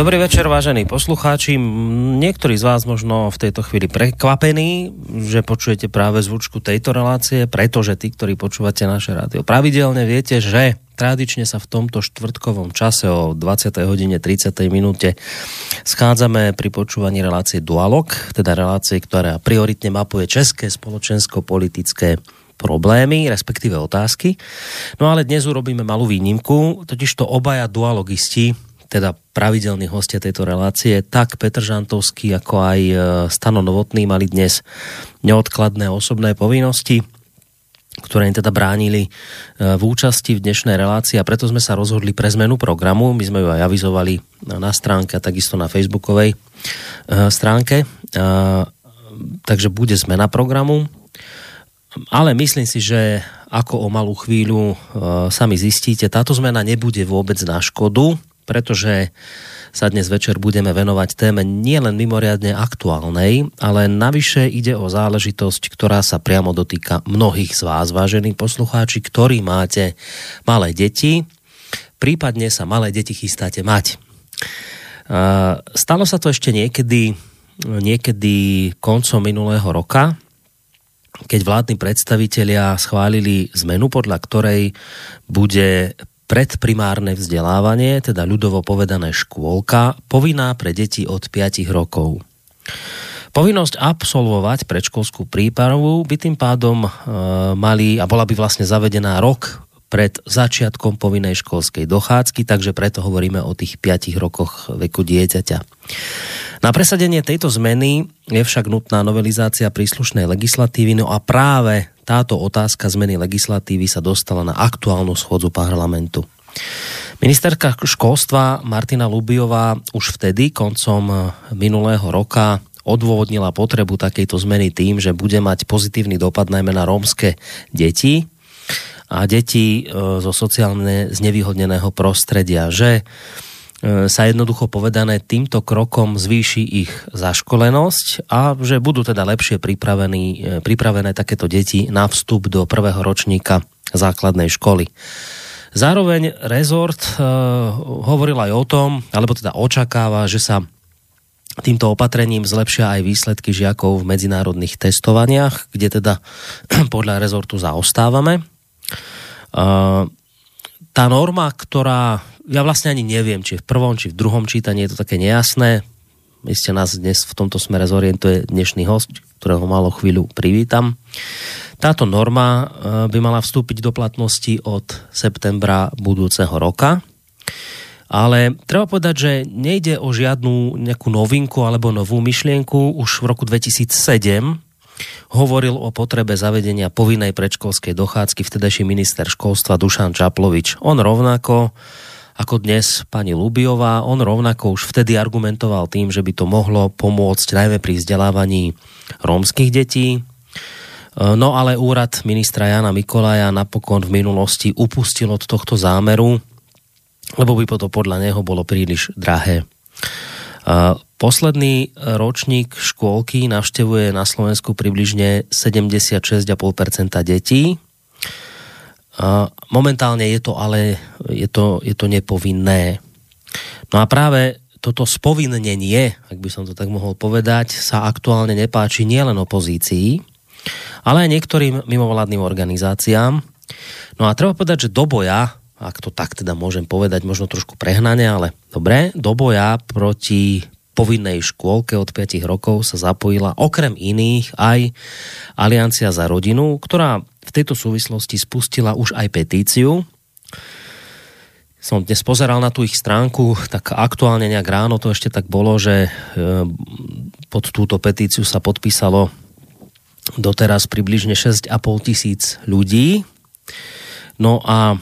Dobrý večer, vážení poslucháči. Niektorí z vás možno v tejto chvíli prekvapení, že počujete práve zvučku tejto relácie, pretože tí, ktorí počúvate naše rádio pravidelne, viete, že tradične sa v tomto štvrtkovom čase o 20. hodine 30. minúte schádzame pri počúvaní relácie Dualog, teda relácie, ktorá prioritne mapuje české spoločensko-politické problémy, respektíve otázky. No ale dnes urobíme malú výnimku, totiž to obaja dualogisti teda pravidelní hostia tejto relácie, tak Petr Žantovský, ako aj e, Stano Novotný mali dnes neodkladné osobné povinnosti, ktoré im teda bránili e, v účasti v dnešnej relácii a preto sme sa rozhodli pre zmenu programu. My sme ju aj avizovali na stránke a takisto na facebookovej e, stránke. Takže bude zmena programu. Ale myslím si, že ako o malú chvíľu sami zistíte, táto zmena nebude vôbec na škodu pretože sa dnes večer budeme venovať téme nielen mimoriadne aktuálnej, ale navyše ide o záležitosť, ktorá sa priamo dotýka mnohých z vás, vážení poslucháči, ktorí máte malé deti, prípadne sa malé deti chystáte mať. Stalo sa to ešte niekedy, niekedy koncom minulého roka, keď vládni predstavitelia schválili zmenu, podľa ktorej bude predprimárne vzdelávanie, teda ľudovo povedané škôlka, povinná pre deti od 5 rokov. Povinnosť absolvovať predškolskú prípravu by tým pádom e, mali a bola by vlastne zavedená rok pred začiatkom povinnej školskej dochádzky, takže preto hovoríme o tých 5 rokoch veku dieťaťa. Na presadenie tejto zmeny je však nutná novelizácia príslušnej legislatívy, no a práve táto otázka zmeny legislatívy sa dostala na aktuálnu schodzu parlamentu. Ministerka školstva Martina Lubiová už vtedy, koncom minulého roka, odôvodnila potrebu takejto zmeny tým, že bude mať pozitívny dopad najmä na rómske deti a deti e, zo sociálne znevýhodneného prostredia, že E, sa jednoducho povedané týmto krokom zvýši ich zaškolenosť a že budú teda lepšie e, pripravené takéto deti na vstup do prvého ročníka základnej školy. Zároveň rezort hovoril aj o tom, alebo teda očakáva, že sa týmto opatrením zlepšia aj výsledky žiakov v medzinárodných testovaniach, kde teda podľa rezortu zaostávame. E, tá norma, ktorá ja vlastne ani neviem, či v prvom, či v druhom čítaní je to také nejasné. Iste nás dnes v tomto smere zorientuje dnešný host, ktorého malo chvíľu privítam. Táto norma e, by mala vstúpiť do platnosti od septembra budúceho roka. Ale treba povedať, že nejde o žiadnu nejakú novinku alebo novú myšlienku. Už v roku 2007 hovoril o potrebe zavedenia povinnej predškolskej dochádzky vtedajší minister školstva Dušan Čaplovič. On rovnako ako dnes pani Lubiová. On rovnako už vtedy argumentoval tým, že by to mohlo pomôcť najmä pri vzdelávaní rómskych detí. No ale úrad ministra Jana Mikolaja napokon v minulosti upustil od tohto zámeru, lebo by to podľa neho bolo príliš drahé. Posledný ročník škôlky navštevuje na Slovensku približne 76,5% detí, Momentálne je to ale je to, je to nepovinné. No a práve toto spovinnenie, ak by som to tak mohol povedať, sa aktuálne nepáči nielen opozícii, ale aj niektorým mimovládnym organizáciám. No a treba povedať, že do boja, ak to tak teda môžem povedať, možno trošku prehnane, ale dobre, do boja proti povinnej škôlke od 5 rokov sa zapojila okrem iných aj Aliancia za rodinu, ktorá v tejto súvislosti spustila už aj petíciu. Som dnes pozeral na tú ich stránku, tak aktuálne nejak ráno to ešte tak bolo, že e, pod túto petíciu sa podpísalo doteraz približne 6,5 tisíc ľudí. No a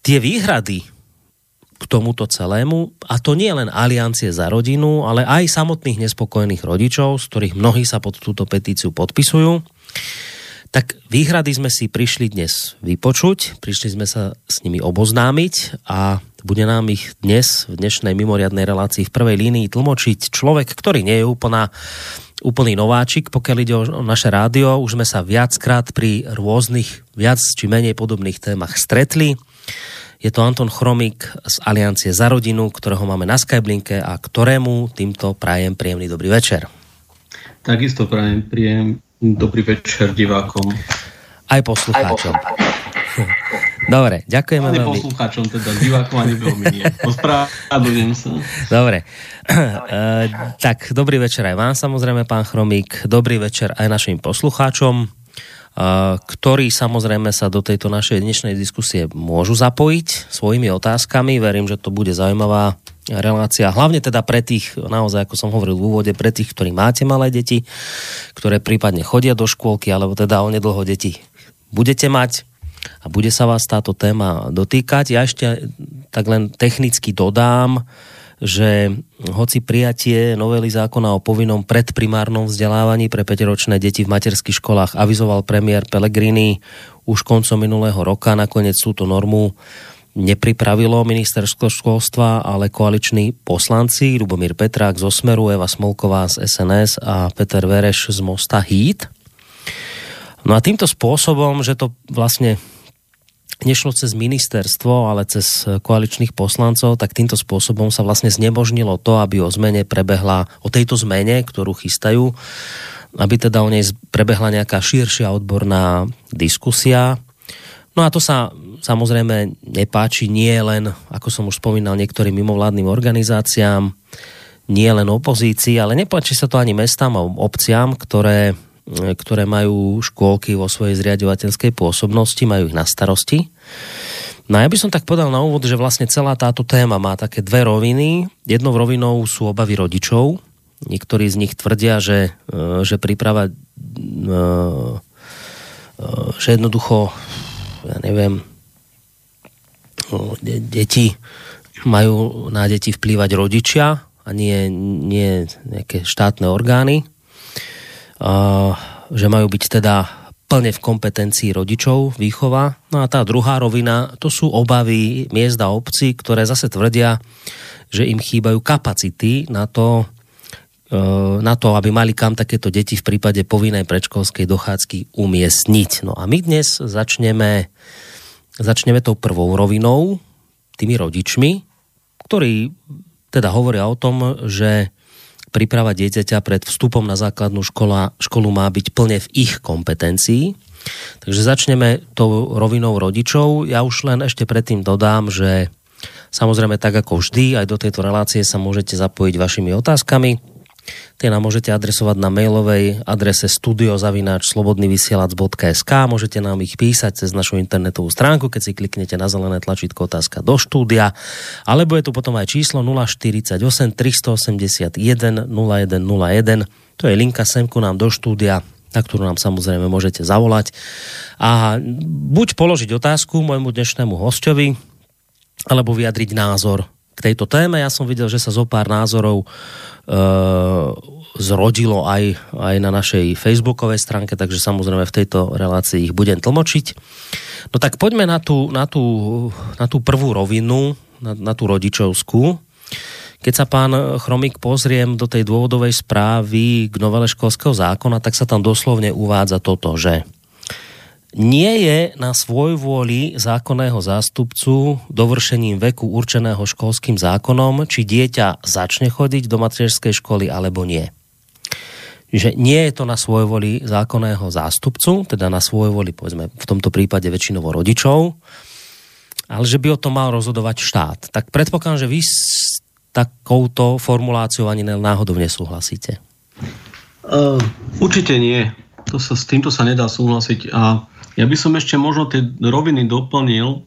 tie výhrady k tomuto celému, a to nie len aliancie za rodinu, ale aj samotných nespokojných rodičov, z ktorých mnohí sa pod túto petíciu podpisujú, tak výhrady sme si prišli dnes vypočuť, prišli sme sa s nimi oboznámiť a Bude nám ich dnes v dnešnej mimoriadnej relácii v prvej línii tlmočiť človek, ktorý nie je úplná, úplný nováčik, pokiaľ ide o naše rádio. Už sme sa viackrát pri rôznych, viac či menej podobných témach stretli. Je to Anton Chromik z Aliancie za rodinu, ktorého máme na Skyblinke a ktorému týmto prajem príjemný dobrý večer. Takisto prajem príjem dobrý večer divákom. Aj poslucháčom. Aj poslucháčom. Dobre, ďakujeme ani veľmi. poslucháčom, teda divákom ani veľmi nie. Ospravedlňujem sa. Dobre. Uh, tak, dobrý večer aj vám samozrejme, pán Chromík. Dobrý večer aj našim poslucháčom, ktorí samozrejme sa do tejto našej dnešnej diskusie môžu zapojiť svojimi otázkami. Verím, že to bude zaujímavá relácia, hlavne teda pre tých, naozaj ako som hovoril v úvode, pre tých, ktorí máte malé deti, ktoré prípadne chodia do škôlky, alebo teda onedlho deti budete mať a bude sa vás táto téma dotýkať. Ja ešte tak len technicky dodám, že hoci prijatie novely zákona o povinnom predprimárnom vzdelávaní pre 5-ročné deti v materských školách avizoval premiér Pellegrini už koncom minulého roka, nakoniec túto normu nepripravilo ministerstvo školstva, ale koaliční poslanci Lubomír Petrák z Osmeru, Eva Smolková z SNS a Peter Vereš z Mosta Hít. No a týmto spôsobom, že to vlastne nešlo cez ministerstvo, ale cez koaličných poslancov, tak týmto spôsobom sa vlastne znemožnilo to, aby o zmene prebehla, o tejto zmene, ktorú chystajú, aby teda o nej prebehla nejaká širšia odborná diskusia. No a to sa samozrejme nepáči nie len, ako som už spomínal, niektorým mimovládnym organizáciám, nie len opozícii, ale nepáči sa to ani mestám a obciam, ktoré ktoré majú škôlky vo svojej zriadovateľskej pôsobnosti, majú ich na starosti. No a ja by som tak podal na úvod, že vlastne celá táto téma má také dve roviny. Jednou rovinou sú obavy rodičov. Niektorí z nich tvrdia, že, e, že príprava e, e, že jednoducho ja neviem deti majú na deti vplývať rodičia a nie, nie nejaké štátne orgány že majú byť teda plne v kompetencii rodičov výchova. No a tá druhá rovina, to sú obavy miest a obcí, ktoré zase tvrdia, že im chýbajú kapacity na to, e, na to, aby mali kam takéto deti v prípade povinnej predškolskej dochádzky umiestniť. No a my dnes začneme, začneme tou prvou rovinou, tými rodičmi, ktorí teda hovoria o tom, že príprava dieťaťa pred vstupom na základnú škola, školu má byť plne v ich kompetencii. Takže začneme tou rovinou rodičov. Ja už len ešte predtým dodám, že samozrejme tak ako vždy, aj do tejto relácie sa môžete zapojiť vašimi otázkami Tie nám môžete adresovať na mailovej adrese studiozavináč.slobodnyvysielac.sk Môžete nám ich písať cez našu internetovú stránku, keď si kliknete na zelené tlačítko otázka do štúdia. Alebo je tu potom aj číslo 048 381 0101. To je linka semku nám do štúdia na ktorú nám samozrejme môžete zavolať. A buď položiť otázku môjmu dnešnému hostovi, alebo vyjadriť názor tejto téme. Ja som videl, že sa zo pár názorov Eh, zrodilo aj, aj na našej facebookovej stránke, takže samozrejme v tejto relácii ich budem tlmočiť. No tak poďme na tú, na tú, na tú prvú rovinu, na, na tú rodičovskú. Keď sa pán Chromik pozriem do tej dôvodovej správy k novele školského zákona, tak sa tam doslovne uvádza toto, že nie je na svoj vôli zákonného zástupcu dovršením veku určeného školským zákonom, či dieťa začne chodiť do materskej školy alebo nie. Že nie je to na svoj voli zákonného zástupcu, teda na svoj voli, povedzme, v tomto prípade väčšinovo rodičov, ale že by o tom mal rozhodovať štát. Tak predpokladám, že vy s takouto formuláciou ani náhodou nesúhlasíte. Uh, určite nie. To sa, s týmto sa nedá súhlasiť a ja by som ešte možno tie roviny doplnil.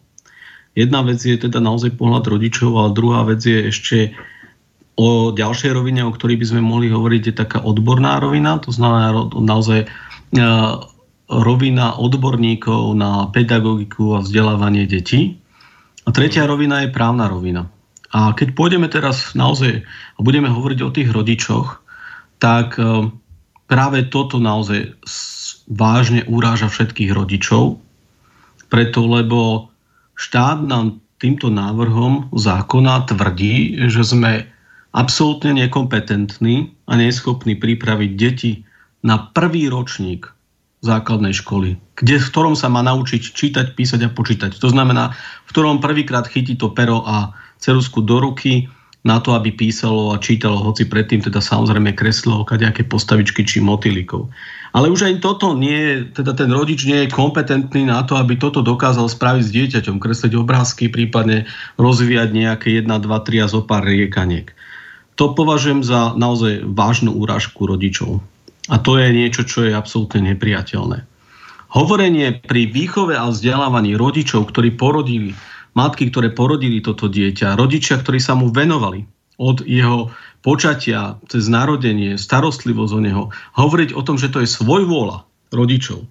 Jedna vec je teda naozaj pohľad rodičov, ale druhá vec je ešte o ďalšej rovine, o ktorej by sme mohli hovoriť, je taká odborná rovina, to znamená naozaj e, rovina odborníkov na pedagogiku a vzdelávanie detí. A tretia rovina je právna rovina. A keď pôjdeme teraz naozaj a budeme hovoriť o tých rodičoch, tak e, práve toto naozaj vážne uráža všetkých rodičov, preto lebo štát nám týmto návrhom zákona tvrdí, že sme absolútne nekompetentní a neschopní pripraviť deti na prvý ročník základnej školy, kde, v ktorom sa má naučiť čítať, písať a počítať. To znamená, v ktorom prvýkrát chytí to pero a cerusku do ruky, na to, aby písalo a čítalo, hoci predtým teda samozrejme kreslilo kadejaké postavičky či motýlikov. Ale už aj toto nie teda ten rodič nie je kompetentný na to, aby toto dokázal spraviť s dieťaťom, kresliť obrázky, prípadne rozvíjať nejaké 1, 2, 3 a zo pár riekaniek. To považujem za naozaj vážnu úražku rodičov. A to je niečo, čo je absolútne nepriateľné. Hovorenie pri výchove a vzdelávaní rodičov, ktorí porodili matky, ktoré porodili toto dieťa, rodičia, ktorí sa mu venovali od jeho počatia cez narodenie, starostlivosť o neho, hovoriť o tom, že to je svoj vôľa rodičov.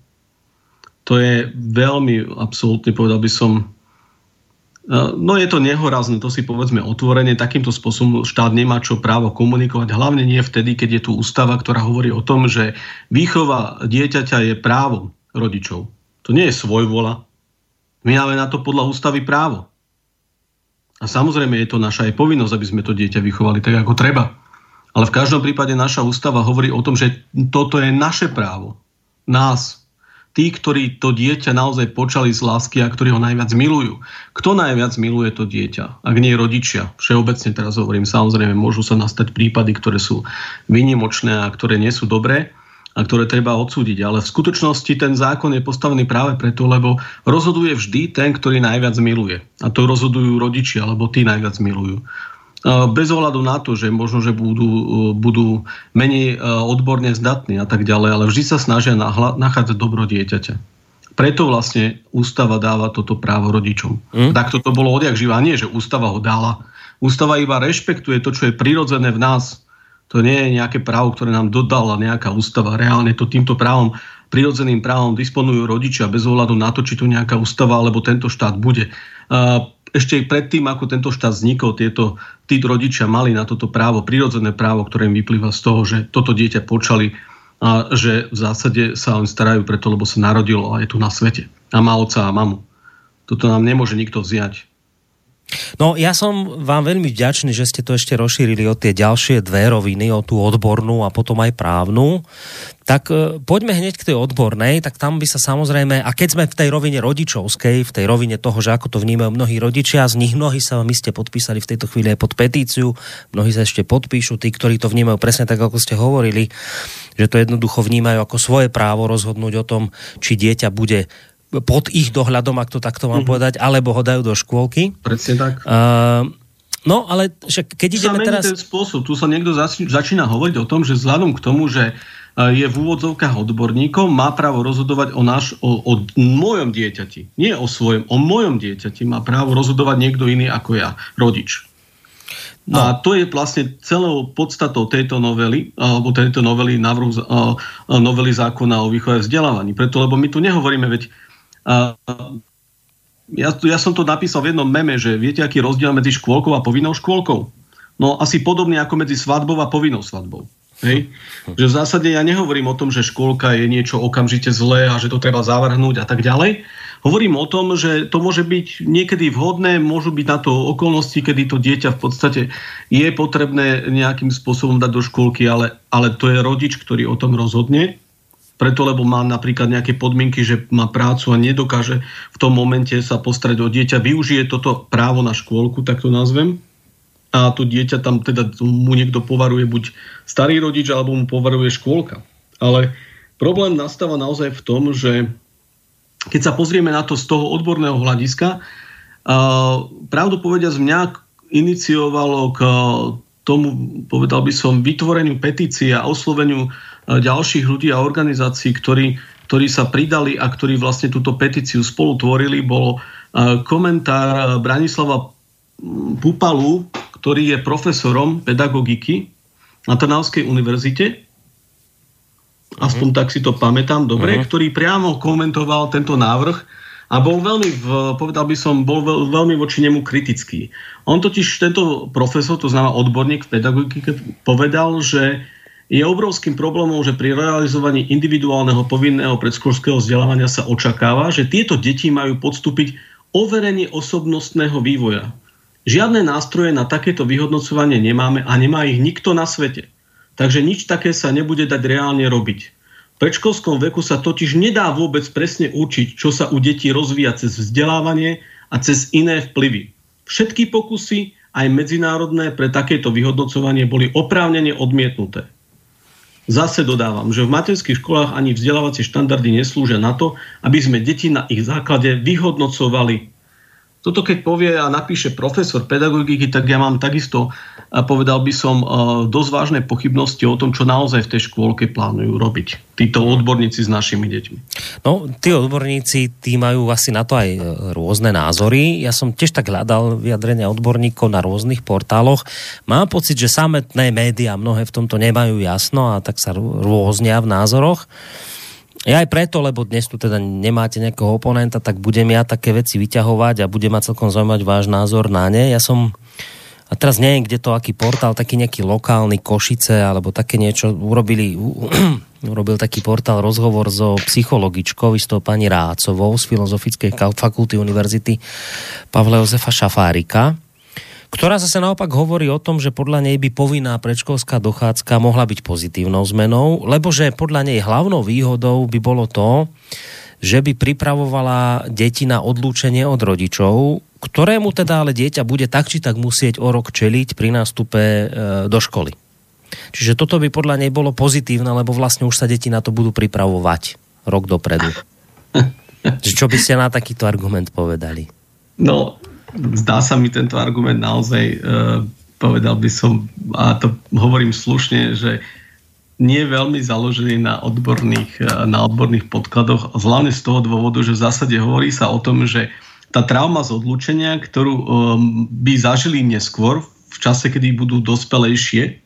To je veľmi, absolútne povedal by som, e, no je to nehorazné, to si povedzme otvorene, takýmto spôsobom štát nemá čo právo komunikovať, hlavne nie vtedy, keď je tu ústava, ktorá hovorí o tom, že výchova dieťaťa je právom rodičov. To nie je svoj vôľa, my máme na to podľa ústavy právo. A samozrejme je to naša aj povinnosť, aby sme to dieťa vychovali tak, ako treba. Ale v každom prípade naša ústava hovorí o tom, že toto je naše právo. Nás. Tí, ktorí to dieťa naozaj počali z lásky a ktorí ho najviac milujú. Kto najviac miluje to dieťa? Ak nie rodičia. Všeobecne teraz hovorím, samozrejme môžu sa nastať prípady, ktoré sú vynimočné a ktoré nie sú dobré a ktoré treba odsúdiť. Ale v skutočnosti ten zákon je postavený práve preto, lebo rozhoduje vždy ten, ktorý najviac miluje. A to rozhodujú rodičia, alebo tí najviac milujú. Bez ohľadu na to, že možno, že budú, budú menej odborne zdatní a tak ďalej, ale vždy sa snažia nachádzať dobro dieťaťa. Preto vlastne ústava dáva toto právo rodičom. Mm. Tak toto bolo odjak živá. Nie, že ústava ho dala. Ústava iba rešpektuje to, čo je prirodzené v nás to nie je nejaké právo, ktoré nám dodala nejaká ústava. Reálne to týmto právom, prirodzeným právom disponujú rodičia bez ohľadu na to, či to nejaká ústava alebo tento štát bude. Ešte predtým, ako tento štát vznikol, tieto, tí rodičia mali na toto právo, prirodzené právo, ktoré im vyplýva z toho, že toto dieťa počali a že v zásade sa len starajú preto, lebo sa narodilo a je tu na svete. A má otca a mamu. Toto nám nemôže nikto vziať. No ja som vám veľmi vďačný, že ste to ešte rozšírili o tie ďalšie dve roviny, o tú odbornú a potom aj právnu. Tak e, poďme hneď k tej odbornej, tak tam by sa samozrejme, a keď sme v tej rovine rodičovskej, v tej rovine toho, že ako to vnímajú mnohí rodičia, z nich mnohí sa my ste podpísali v tejto chvíli aj pod petíciu, mnohí sa ešte podpíšu, tí, ktorí to vnímajú presne tak, ako ste hovorili, že to jednoducho vnímajú ako svoje právo rozhodnúť o tom, či dieťa bude pod ich dohľadom, ak to takto mám mm-hmm. povedať, alebo ho dajú do škôlky. Presne tak. Uh, no, ale však keď ideme teraz... ten spôsob. Tu sa niekto začína hovoriť o tom, že vzhľadom k tomu, že je v úvodzovkách odborníkov, má právo rozhodovať o, náš, o, o mojom dieťati. Nie o svojom, o mojom dieťati má právo rozhodovať niekto iný ako ja, rodič. No. A to je vlastne celou podstatou tejto novely, alebo tejto novely, návrhu, novely zákona o výchove vzdelávaní. Preto, lebo my tu nehovoríme, veď ja, ja som to napísal v jednom meme, že viete, aký rozdiel medzi škôlkou a povinnou škôlkou? No asi podobne ako medzi svadbou a povinnou svadbou. Hej? Že v zásade ja nehovorím o tom, že škôlka je niečo okamžite zlé a že to treba zavrhnúť a tak ďalej. Hovorím o tom, že to môže byť niekedy vhodné, môžu byť na to okolnosti, kedy to dieťa v podstate je potrebné nejakým spôsobom dať do škôlky, ale, ale to je rodič, ktorý o tom rozhodne preto, lebo má napríklad nejaké podmienky, že má prácu a nedokáže v tom momente sa postrať o dieťa, využije toto právo na škôlku, tak to nazvem, a to dieťa tam teda mu niekto povaruje buď starý rodič, alebo mu povaruje škôlka. Ale problém nastáva naozaj v tom, že keď sa pozrieme na to z toho odborného hľadiska, pravdu povediac mňa iniciovalo k tomu, povedal by som, vytvoreniu petície a osloveniu E, ďalších ľudí a organizácií, ktorí, ktorí sa pridali a ktorí vlastne túto petíciu spolu tvorili, bolo e, komentár Branislava Pupalu, ktorý je profesorom pedagogiky na Trnavskej univerzite, aspoň uh-huh. tak si to pamätám dobre, uh-huh. ktorý priamo komentoval tento návrh a bol veľmi, povedal by som, bol veľmi voči nemu kritický. On totiž, tento profesor, to znamená odborník v pedagogike, povedal, že je obrovským problémom, že pri realizovaní individuálneho povinného predškolského vzdelávania sa očakáva, že tieto deti majú podstúpiť overenie osobnostného vývoja. Žiadne nástroje na takéto vyhodnocovanie nemáme a nemá ich nikto na svete. Takže nič také sa nebude dať reálne robiť. Predškolskom veku sa totiž nedá vôbec presne učiť, čo sa u detí rozvíja cez vzdelávanie a cez iné vplyvy. Všetky pokusy, aj medzinárodné, pre takéto vyhodnocovanie boli oprávnene odmietnuté. Zase dodávam, že v materských školách ani vzdelávacie štandardy neslúžia na to, aby sme deti na ich základe vyhodnocovali. Toto keď povie a napíše profesor pedagogiky, tak ja mám takisto, povedal by som, dosť vážne pochybnosti o tom, čo naozaj v tej škôlke plánujú robiť. Títo odborníci s našimi deťmi. No, tí odborníci, tí majú asi na to aj e, rôzne názory. Ja som tiež tak hľadal vyjadrenia odborníkov na rôznych portáloch. Mám pocit, že sametné médiá mnohé v tomto nemajú jasno a tak sa rôznia v názoroch. Ja aj preto, lebo dnes tu teda nemáte nejakého oponenta, tak budem ja také veci vyťahovať a bude ma celkom zaujímať váš názor na ne. Ja som, a teraz neviem, kde to, aký portál, taký nejaký lokálny Košice, alebo také niečo urobili, urobil taký portál rozhovor so psychologičkou, istou pani Rácovou z Filozofickej fakulty Univerzity Pavla Jozefa Šafárika ktorá zase naopak hovorí o tom, že podľa nej by povinná predškolská dochádzka mohla byť pozitívnou zmenou, lebo že podľa nej hlavnou výhodou by bolo to, že by pripravovala deti na odlúčenie od rodičov, ktorému teda ale dieťa bude tak či tak musieť o rok čeliť pri nástupe e, do školy. Čiže toto by podľa nej bolo pozitívne, lebo vlastne už sa deti na to budú pripravovať rok dopredu. Čo by ste na takýto argument povedali? No, zdá sa mi tento argument naozaj, e, povedal by som, a to hovorím slušne, že nie je veľmi založený na odborných, e, na odborných podkladoch, hlavne z toho dôvodu, že v zásade hovorí sa o tom, že tá trauma z odlúčenia, ktorú e, by zažili neskôr, v čase, kedy budú dospelejšie,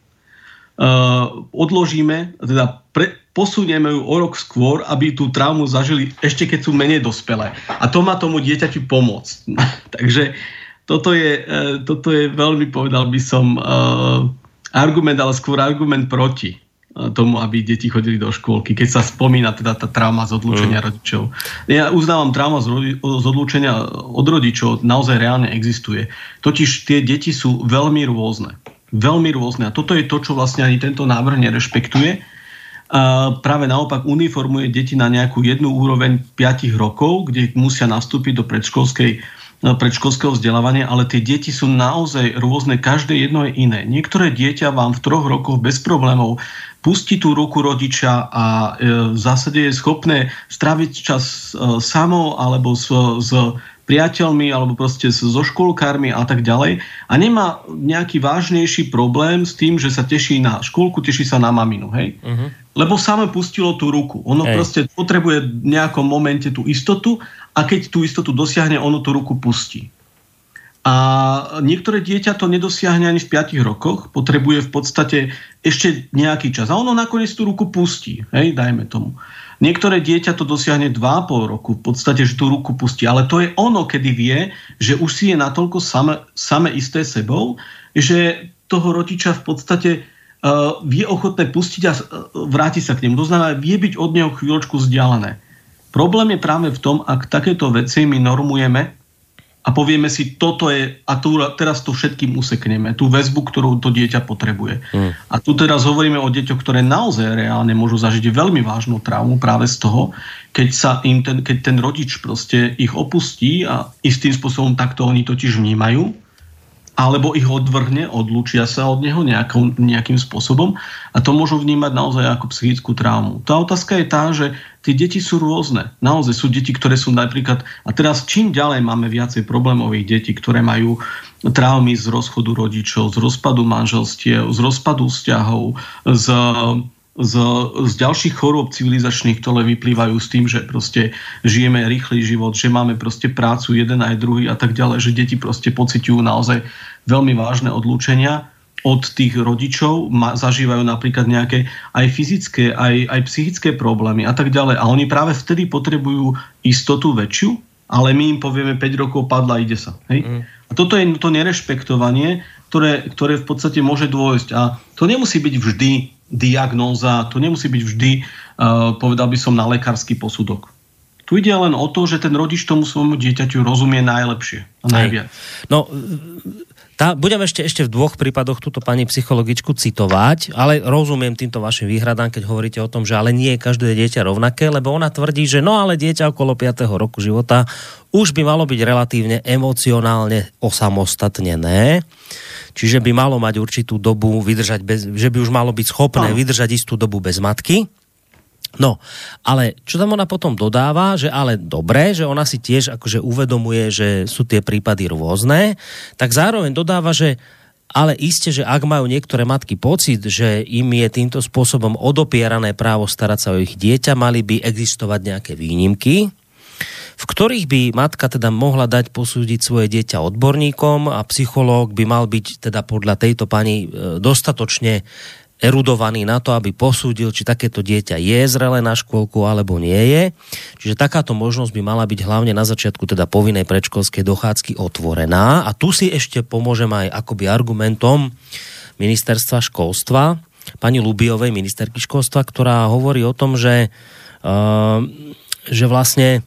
odložíme, teda pre, posunieme ju o rok skôr, aby tú traumu zažili ešte keď sú menej dospelé. A to má tomu dieťaťu pomôcť. Takže toto je, e, toto je veľmi, povedal by som, e, argument, ale skôr argument proti tomu, aby deti chodili do škôlky, keď sa spomína teda tá trauma z odlúčenia mm. rodičov. Ja uznávam, trauma z, rodi- z odlúčenia od rodičov naozaj reálne existuje. Totiž tie deti sú veľmi rôzne. Veľmi rôzne. A toto je to, čo vlastne ani tento návrh nerešpektuje práve naopak uniformuje deti na nejakú jednu úroveň 5 rokov, kde musia nastúpiť do predškolskej no, predškolského vzdelávania, ale tie deti sú naozaj rôzne, každé jedno je iné. Niektoré dieťa vám v troch rokoch bez problémov pustí tú ruku rodiča a e, v zásade je schopné straviť čas e, samo alebo s, s priateľmi alebo proste so školkármi a tak ďalej a nemá nejaký vážnejší problém s tým, že sa teší na školku, teší sa na maminu, hej? Uh-huh. Lebo same pustilo tú ruku. Ono hej. proste potrebuje v nejakom momente tú istotu a keď tú istotu dosiahne, ono tú ruku pustí. A niektoré dieťa to nedosiahne ani v 5 rokoch, potrebuje v podstate ešte nejaký čas. A ono nakoniec tú ruku pustí, hej, dajme tomu. Niektoré dieťa to dosiahne 2,5 roku, v podstate, že tú ruku pustí. Ale to je ono, kedy vie, že už si je natoľko same, same isté sebou, že toho rodiča v podstate uh, vie ochotné pustiť a uh, vráti sa k nemu. To znamená, vie byť od neho chvíľočku vzdialené. Problém je práve v tom, ak takéto veci my normujeme a povieme si, toto je, a tu, teraz to všetkým usekneme, tú väzbu, ktorú to dieťa potrebuje. Mm. A tu teraz hovoríme o deťoch, ktoré naozaj reálne môžu zažiť veľmi vážnu traumu práve z toho, keď, sa im ten, keď ten rodič proste ich opustí a istým spôsobom takto oni totiž vnímajú alebo ich odvrhne, odlučia sa od neho nejakou, nejakým spôsobom a to môžu vnímať naozaj ako psychickú traumu. Tá otázka je tá, že tie deti sú rôzne. Naozaj sú deti, ktoré sú napríklad, a teraz čím ďalej máme viacej problémových detí, ktoré majú traumy z rozchodu rodičov, z rozpadu manželstiev, z rozpadu vzťahov, z z, z ďalších chorôb civilizačných, ktoré vyplývajú s tým, že proste žijeme rýchly život, že máme proste prácu jeden aj druhý a tak ďalej, že deti proste pociťujú naozaj veľmi vážne odlúčenia od tých rodičov, ma, zažívajú napríklad nejaké aj fyzické, aj, aj psychické problémy a tak ďalej. A oni práve vtedy potrebujú istotu väčšiu, ale my im povieme 5 rokov padla, ide sa. Hej? Mm. A toto je to nerešpektovanie, ktoré, ktoré v podstate môže dôjsť. A to nemusí byť vždy diagnóza, to nemusí byť vždy, uh, povedal by som, na lekársky posudok. Tu ide len o to, že ten rodič tomu svojmu dieťaťu rozumie najlepšie a najviac. No, tá, budem ešte, ešte v dvoch prípadoch túto pani psychologičku citovať, ale rozumiem týmto vašim výhradám, keď hovoríte o tom, že ale nie je každé dieťa rovnaké, lebo ona tvrdí, že no ale dieťa okolo 5. roku života už by malo byť relatívne emocionálne osamostatnené. Čiže by malo mať určitú dobu vydržať, bez, že by už malo byť schopné no. vydržať istú dobu bez matky. No, ale čo tam ona potom dodáva, že ale dobré, že ona si tiež akože uvedomuje, že sú tie prípady rôzne, tak zároveň dodáva, že ale iste, že ak majú niektoré matky pocit, že im je týmto spôsobom odopierané právo starať sa o ich dieťa, mali by existovať nejaké výnimky, v ktorých by matka teda mohla dať posúdiť svoje dieťa odborníkom a psychológ by mal byť teda podľa tejto pani e, dostatočne erudovaný na to, aby posúdil, či takéto dieťa je zrelé na škôlku alebo nie je. Čiže takáto možnosť by mala byť hlavne na začiatku teda povinnej predškolskej dochádzky otvorená. A tu si ešte pomôžem aj akoby argumentom ministerstva školstva, pani Lubiovej, ministerky školstva, ktorá hovorí o tom, že, uh, že vlastne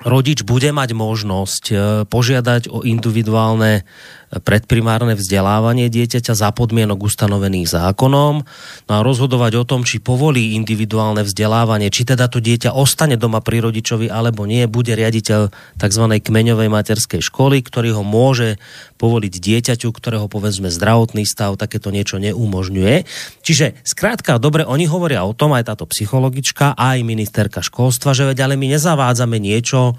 rodič bude mať možnosť e, požiadať o individuálne predprimárne vzdelávanie dieťaťa za podmienok ustanovených zákonom no a rozhodovať o tom, či povolí individuálne vzdelávanie, či teda to dieťa ostane doma pri rodičovi alebo nie, bude riaditeľ tzv. kmeňovej materskej školy, ktorý ho môže povoliť dieťaťu, ktorého povedzme zdravotný stav takéto niečo neumožňuje. Čiže skrátka, dobre, oni hovoria o tom, aj táto psychologička, aj ministerka školstva, že veď ale my nezavádzame niečo,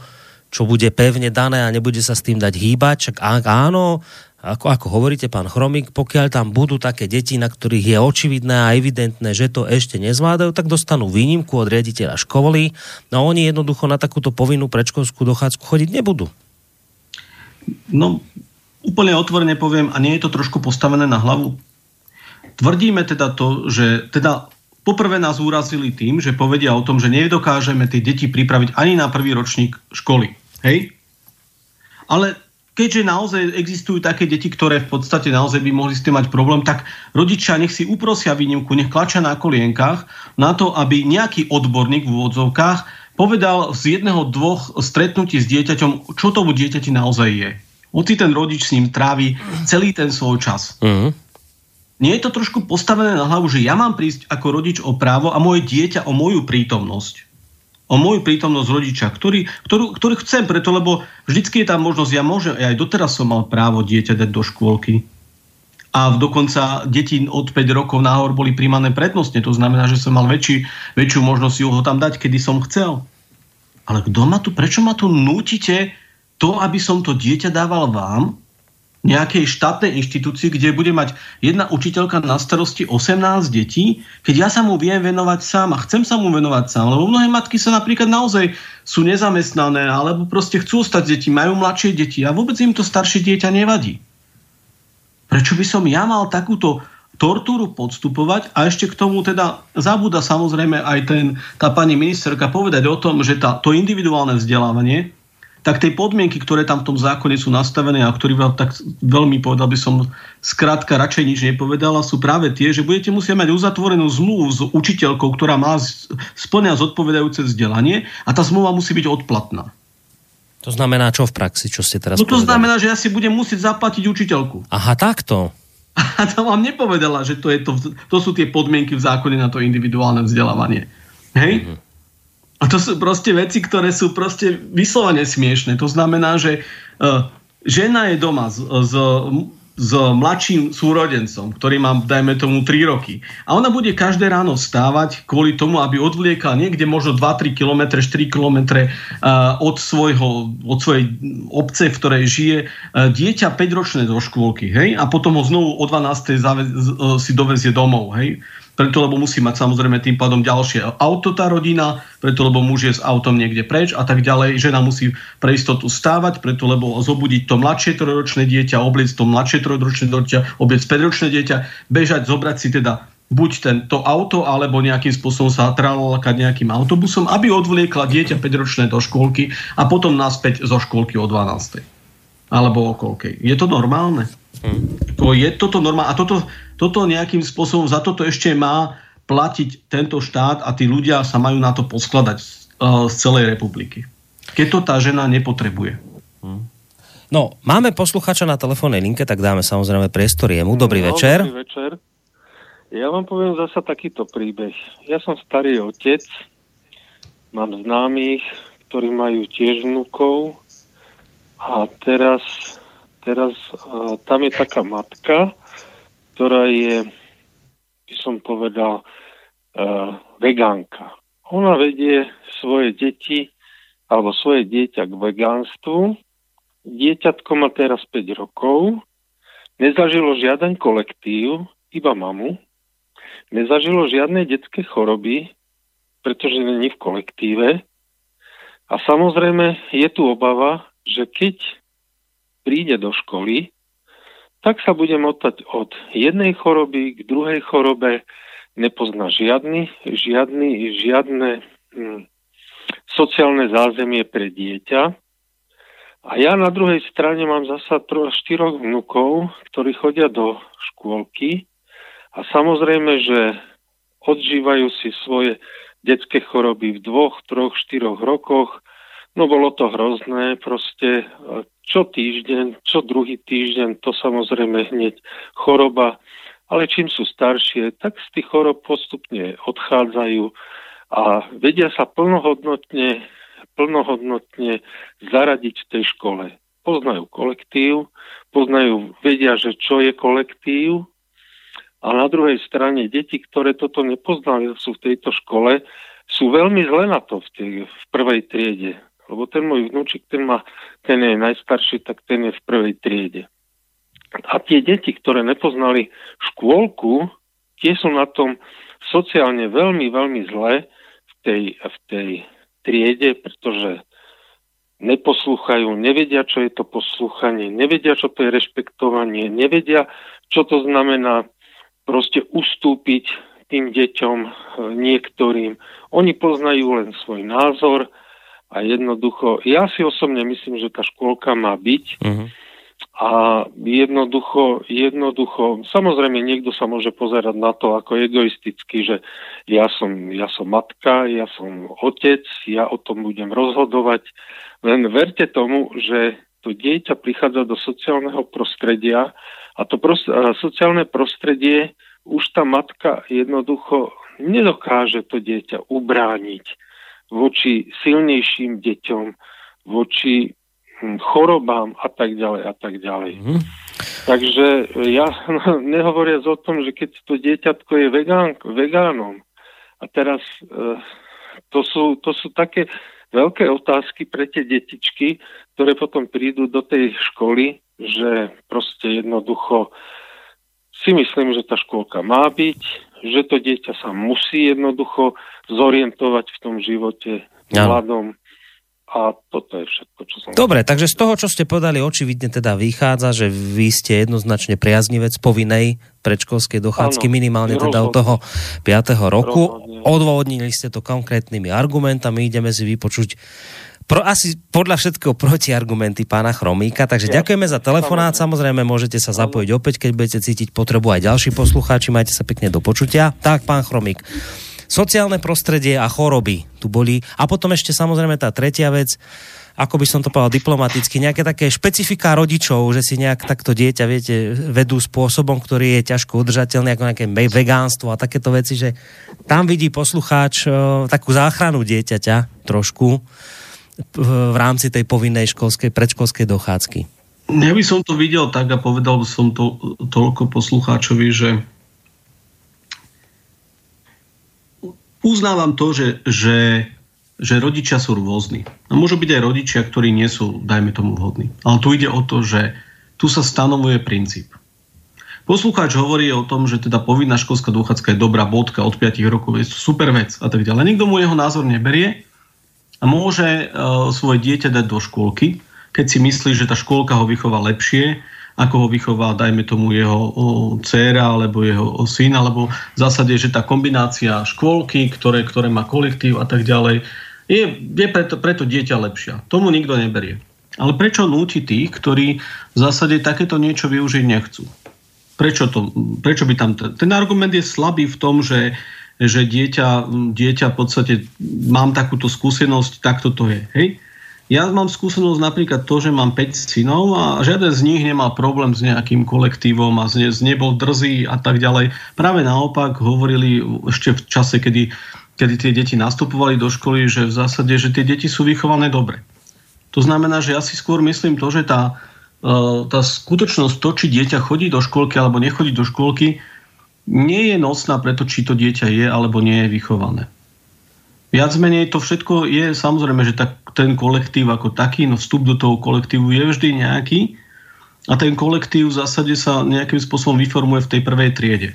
čo bude pevne dané a nebude sa s tým dať hýbať. Čak ak áno, ako, ako hovoríte, pán Chromik, pokiaľ tam budú také deti, na ktorých je očividné a evidentné, že to ešte nezvládajú, tak dostanú výnimku od riaditeľa školy. No oni jednoducho na takúto povinnú predškolskú dochádzku chodiť nebudú. No, úplne otvorene poviem, a nie je to trošku postavené na hlavu? Tvrdíme teda to, že teda poprvé nás urazili tým, že povedia o tom, že nedokážeme tie deti pripraviť ani na prvý ročník školy. Hej? Ale keďže naozaj existujú také deti, ktoré v podstate naozaj by mohli s tým mať problém, tak rodičia nech si uprosia výnimku, nech klačia na kolienkach na to, aby nejaký odborník v úvodzovkách povedal z jedného, dvoch stretnutí s dieťaťom, čo tomu dieťati naozaj je. Hoci ten rodič s ním trávi celý ten svoj čas. Uh-huh. Nie je to trošku postavené na hlavu, že ja mám prísť ako rodič o právo a moje dieťa o moju prítomnosť o moju prítomnosť rodiča, ktorý, ktorú, ktorý chcem, preto lebo vždycky je tam možnosť, ja môžem, aj doteraz som mal právo dieťa dať do škôlky. A dokonca deti od 5 rokov nahor boli príjmané prednostne. To znamená, že som mal väčší, väčšiu možnosť ho tam dať, kedy som chcel. Ale kto ma tu, prečo ma tu nútite to, aby som to dieťa dával vám, nejakej štátnej inštitúcii, kde bude mať jedna učiteľka na starosti 18 detí, keď ja sa mu viem venovať sám a chcem sa mu venovať sám. Lebo mnohé matky sa napríklad naozaj sú nezamestnané alebo proste chcú stať deti, majú mladšie deti a vôbec im to staršie dieťa nevadí. Prečo by som ja mal takúto tortúru podstupovať a ešte k tomu teda zabúda samozrejme aj ten, tá pani ministerka povedať o tom, že tá, to individuálne vzdelávanie tak tie podmienky, ktoré tam v tom zákone sú nastavené a ktorý vám tak veľmi povedal by som skrátka radšej nič nepovedala, sú práve tie, že budete musieť mať uzatvorenú zmluvu s učiteľkou, ktorá má splňa zodpovedajúce vzdelanie a tá zmluva musí byť odplatná. To znamená čo v praxi, čo ste teraz No to povedali? znamená, že ja si budem musieť zaplatiť učiteľku. Aha, takto. A tam vám nepovedala, že to, je to, to sú tie podmienky v zákone na to individuálne vzdelávanie. Hej? Mm-hmm. A to sú proste veci, ktoré sú proste vyslovene smiešne. To znamená, že uh, žena je doma s, s, s mladším súrodencom, ktorý má, dajme tomu, 3 roky. A ona bude každé ráno stávať kvôli tomu, aby odvliekla niekde možno 2-3 km, 4 km uh, od, svojho, od svojej obce, v ktorej žije, uh, dieťa 5-ročné do škôlky. Hej? A potom ho znovu o 12. Zave, uh, si dovezie domov. Hej? Preto lebo musí mať samozrejme tým pádom ďalšie auto tá rodina, preto lebo muž je s autom niekde preč a tak ďalej. Žena musí pre istotu stávať, preto lebo zobudiť to mladšie trojročné dieťa, obliecť to mladšie trojročné dieťa, obliecť 5-ročné dieťa, bežať, zobrať si teda buď tento auto, alebo nejakým spôsobom sa tralolakať nejakým autobusom, aby odvliekla dieťa 5-ročné do škôlky a potom naspäť zo škôlky o 12. Alebo o koľkej. Je to normálne? Hmm. To je toto normálne. A toto, toto nejakým spôsobom, za toto ešte má platiť tento štát a tí ľudia sa majú na to poskladať. z celej republiky. Keď to tá žena nepotrebuje. No, máme posluchača na telefónnej linke, tak dáme samozrejme priestor jemu. Dobrý no, večer. Dobrý večer. Ja vám poviem zasa takýto príbeh. Ja som starý otec, mám známych, ktorí majú tiež vnúkov a teraz, teraz uh, tam je taká matka, ktorá je, by som povedal, uh, vegánka. Ona vedie svoje deti alebo svoje dieťa k vegánstvu. Dieťatko má teraz 5 rokov, nezažilo žiaden kolektív, iba mamu, nezažilo žiadne detské choroby, pretože není v kolektíve. A samozrejme je tu obava, že keď príde do školy, tak sa bude motať od jednej choroby k druhej chorobe, nepozná žiadny, žiadny, žiadne hm, sociálne zázemie pre dieťa. A ja na druhej strane mám zasa tro, štyroch vnukov, ktorí chodia do škôlky a samozrejme, že odžívajú si svoje detské choroby v dvoch, troch, štyroch rokoch. No bolo to hrozné, proste čo týždeň, čo druhý týždeň, to samozrejme hneď choroba, ale čím sú staršie, tak z tých chorob postupne odchádzajú a vedia sa plnohodnotne, plnohodnotne zaradiť v tej škole. Poznajú kolektív, poznajú, vedia, že čo je kolektív, a na druhej strane deti, ktoré toto nepoznali, sú v tejto škole, sú veľmi zle na to v, tej, v prvej triede. Lebo ten môj vnúčik, ten, má, ten je najstarší, tak ten je v prvej triede. A tie deti, ktoré nepoznali škôlku, tie sú na tom sociálne veľmi, veľmi zle v tej, v tej triede, pretože neposlúchajú, nevedia, čo je to poslúchanie, nevedia, čo to je rešpektovanie, nevedia, čo to znamená proste ustúpiť tým deťom e, niektorým. Oni poznajú len svoj názor a jednoducho, ja si osobne myslím, že tá škôlka má byť uh-huh. a jednoducho, jednoducho, samozrejme niekto sa môže pozerať na to ako egoisticky, že ja som, ja som matka, ja som otec, ja o tom budem rozhodovať, len verte tomu, že to dieťa prichádza do sociálneho prostredia a to prost, a sociálne prostredie už tá matka jednoducho nedokáže to dieťa ubrániť voči silnejším deťom, voči hm, chorobám a tak ďalej a tak ďalej. Mm. Takže ja nehovoriac o tom, že keď to dieťatko je vegán, vegánom a teraz e, to sú, to sú také veľké otázky pre tie detičky, ktoré potom prídu do tej školy že proste jednoducho si myslím, že tá škôlka má byť, že to dieťa sa musí jednoducho zorientovať v tom živote mladom. A toto je všetko, čo som... Dobre, takže z toho, čo ste povedali, očividne teda vychádza, že vy ste jednoznačne priaznivec povinnej predškolskej dochádzky, ano, minimálne rozhodne. teda od toho 5. roku. Rozhodne. Odvodnili ste to konkrétnymi argumentami, ideme si vypočuť pro, asi podľa všetkého protiargumenty pána Chromíka, takže ja. ďakujeme za telefonát, samozrejme môžete sa zapojiť opäť, keď budete cítiť potrebu aj ďalší poslucháči, majte sa pekne do počutia. Tak, pán Chromík, sociálne prostredie a choroby tu boli. A potom ešte samozrejme tá tretia vec, ako by som to povedal diplomaticky, nejaké také špecifika rodičov, že si nejak takto dieťa, viete, vedú spôsobom, ktorý je ťažko udržateľný, ako nejaké vegánstvo a takéto veci, že tam vidí poslucháč uh, takú záchranu dieťaťa trošku v rámci tej povinnej školskej, predškolskej dochádzky? Ja by som to videl tak a povedal by som to toľko poslucháčovi, že uznávam to, že, že, že rodičia sú rôzni. A môžu byť aj rodičia, ktorí nie sú, dajme tomu, vhodní. Ale tu ide o to, že tu sa stanovuje princíp. Poslucháč hovorí o tom, že teda povinná školská dochádzka je dobrá bodka od 5 rokov, je super vec a tak ďalej. Nikto mu jeho názor neberie, a môže uh, svoje dieťa dať do škôlky, keď si myslí, že tá škôlka ho vychová lepšie, ako ho vychová, dajme tomu, jeho dcéra alebo jeho syn, alebo v zásade, že tá kombinácia škôlky, ktoré, ktoré má kolektív a tak ďalej, je, je preto, preto dieťa lepšia. Tomu nikto neberie. Ale prečo núti tých, ktorí v zásade takéto niečo využiť nechcú? Prečo, to, prečo by tam... Ten argument je slabý v tom, že že dieťa, dieťa v podstate, mám takúto skúsenosť, takto to je. Hej? Ja mám skúsenosť napríklad to, že mám 5 synov a žiaden z nich nemal problém s nejakým kolektívom a z nebol drzý a tak ďalej. Práve naopak hovorili ešte v čase, kedy, kedy tie deti nastupovali do školy, že v zásade, že tie deti sú vychované dobre. To znamená, že ja si skôr myslím to, že tá, e, tá skutočnosť, to, či dieťa chodí do školky alebo nechodí do školky, nie je nosná preto, či to dieťa je alebo nie je vychované. Viac menej to všetko je samozrejme, že tak, ten kolektív ako taký, no vstup do toho kolektívu je vždy nejaký a ten kolektív v zásade sa nejakým spôsobom vyformuje v tej prvej triede.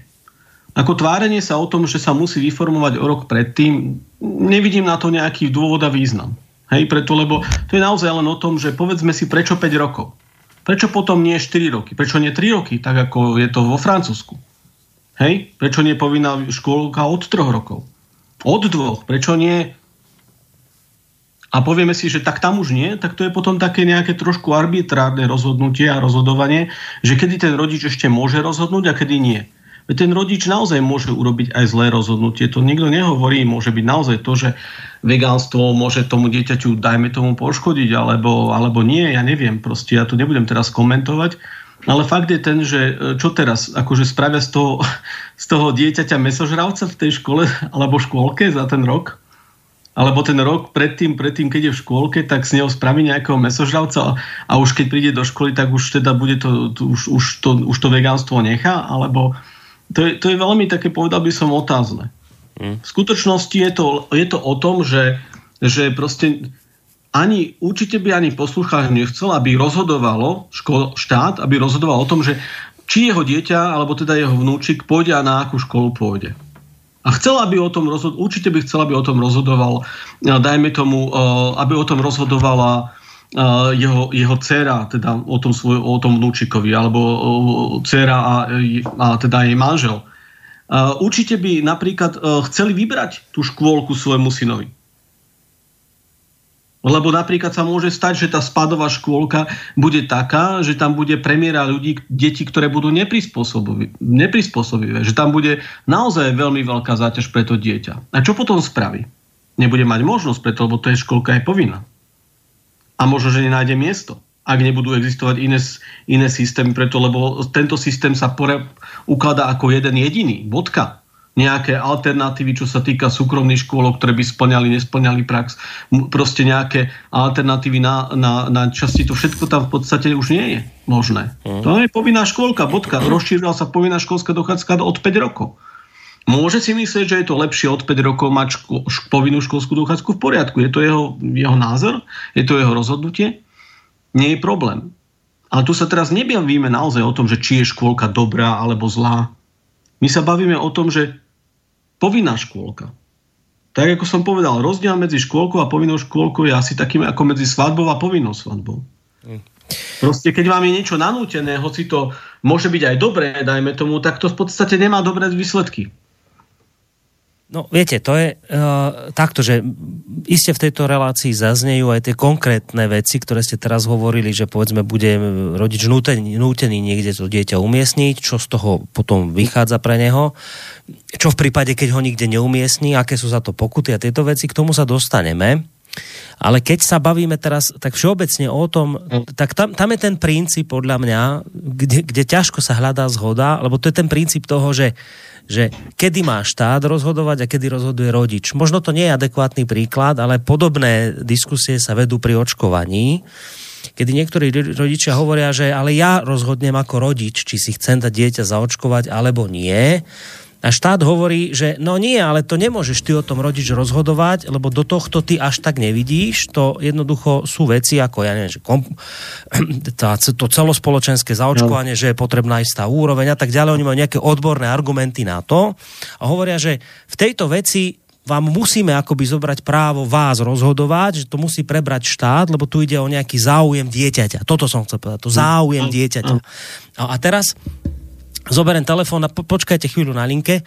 Ako tvárenie sa o tom, že sa musí vyformovať o rok predtým, nevidím na to nejaký dôvod a význam. Hej, preto, lebo to je naozaj len o tom, že povedzme si, prečo 5 rokov. Prečo potom nie 4 roky? Prečo nie 3 roky, tak ako je to vo Francúzsku? Hej? Prečo nie povinná škôlka od troch rokov? Od dvoch. Prečo nie? A povieme si, že tak tam už nie, tak to je potom také nejaké trošku arbitrárne rozhodnutie a rozhodovanie, že kedy ten rodič ešte môže rozhodnúť a kedy nie. Veď ten rodič naozaj môže urobiť aj zlé rozhodnutie. To nikto nehovorí, môže byť naozaj to, že vegánstvo môže tomu dieťaťu, dajme tomu, poškodiť, alebo, alebo nie, ja neviem, proste ja to nebudem teraz komentovať. Ale fakt je ten, že e, čo teraz, akože spravia z toho, z toho dieťaťa mesožravca v tej škole alebo škôlke za ten rok? Alebo ten rok predtým, predtým, keď je v škôlke, tak z neho spraví nejakého mesožravca a už keď príde do školy, tak už teda bude to, už, už, to, už to vegánstvo nechá? Alebo to je, to je veľmi také, povedal by som, otázne. Mm. V skutočnosti je to, je to o tom, že, že proste ani, určite by ani poslucháč nechcel, aby rozhodovalo škol, štát, aby rozhodoval o tom, že či jeho dieťa, alebo teda jeho vnúčik pôjde a na akú školu pôjde. A chcel, aby o tom rozhod- určite by chcel, aby o tom rozhodoval, dajme tomu, aby o tom rozhodovala jeho, jeho dcera, teda o tom, svoj, o tom vnúčikovi, alebo dcera a, a teda jej manžel. Určite by napríklad chceli vybrať tú škôlku svojmu synovi. Lebo napríklad sa môže stať, že tá spadová škôlka bude taká, že tam bude premiéra ľudí, deti, ktoré budú neprispôsobivé. Že tam bude naozaj veľmi veľká záťaž pre to dieťa. A čo potom spraví? Nebude mať možnosť preto, lebo to je školka je povinná. A možno, že nenájde miesto ak nebudú existovať iné, iné systémy, preto lebo tento systém sa pore, ukladá ako jeden jediný. Bodka nejaké alternatívy, čo sa týka súkromných škôl, ktoré by splňali, nesplňali prax, proste nejaké alternatívy na, na, na časti, to všetko tam v podstate už nie je možné. Mm. To je povinná škôlka, bodka. Rozšírila sa povinná školská dochádzka od 5 rokov. Môže si myslieť, že je to lepšie od 5 rokov mať ško- šk- povinnú školskú dochádzku v poriadku. Je to jeho, jeho názor, je to jeho rozhodnutie. Nie je problém. Ale tu sa teraz nebavíme naozaj o tom, že či je škôlka dobrá alebo zlá. My sa bavíme o tom, že povinná škôlka. Tak ako som povedal, rozdiel medzi škôlkou a povinnou škôlkou je asi takým ako medzi svadbou a povinnou svadbou. Mm. Proste keď vám je niečo nanútené, hoci to môže byť aj dobré, dajme tomu, tak to v podstate nemá dobré výsledky. No viete, to je uh, takto, že iste v tejto relácii zaznejú aj tie konkrétne veci, ktoré ste teraz hovorili, že povedzme bude rodič nútený, nútený niekde to dieťa umiestniť, čo z toho potom vychádza pre neho, čo v prípade, keď ho nikde neumiestní, aké sú za to pokuty a tieto veci, k tomu sa dostaneme. Ale keď sa bavíme teraz tak všeobecne o tom, tak tam, tam je ten princíp podľa mňa, kde, kde ťažko sa hľadá zhoda, lebo to je ten princíp toho, že že kedy má štát rozhodovať a kedy rozhoduje rodič. Možno to nie je adekvátny príklad, ale podobné diskusie sa vedú pri očkovaní kedy niektorí rodičia hovoria, že ale ja rozhodnem ako rodič, či si chcem dať dieťa zaočkovať alebo nie. A štát hovorí, že no nie, ale to nemôžeš ty o tom rodič rozhodovať, lebo do tohto ty až tak nevidíš. To jednoducho sú veci ako, ja neviem, že kom, tá, to celospoločenské zaočkovanie, no. že je potrebná istá úroveň a tak ďalej. Oni majú nejaké odborné argumenty na to a hovoria, že v tejto veci vám musíme akoby zobrať právo vás rozhodovať, že to musí prebrať štát, lebo tu ide o nejaký záujem dieťaťa. Toto som chcel povedať, to záujem dieťaťa. A teraz zoberiem telefón a po, počkajte chvíľu na linke.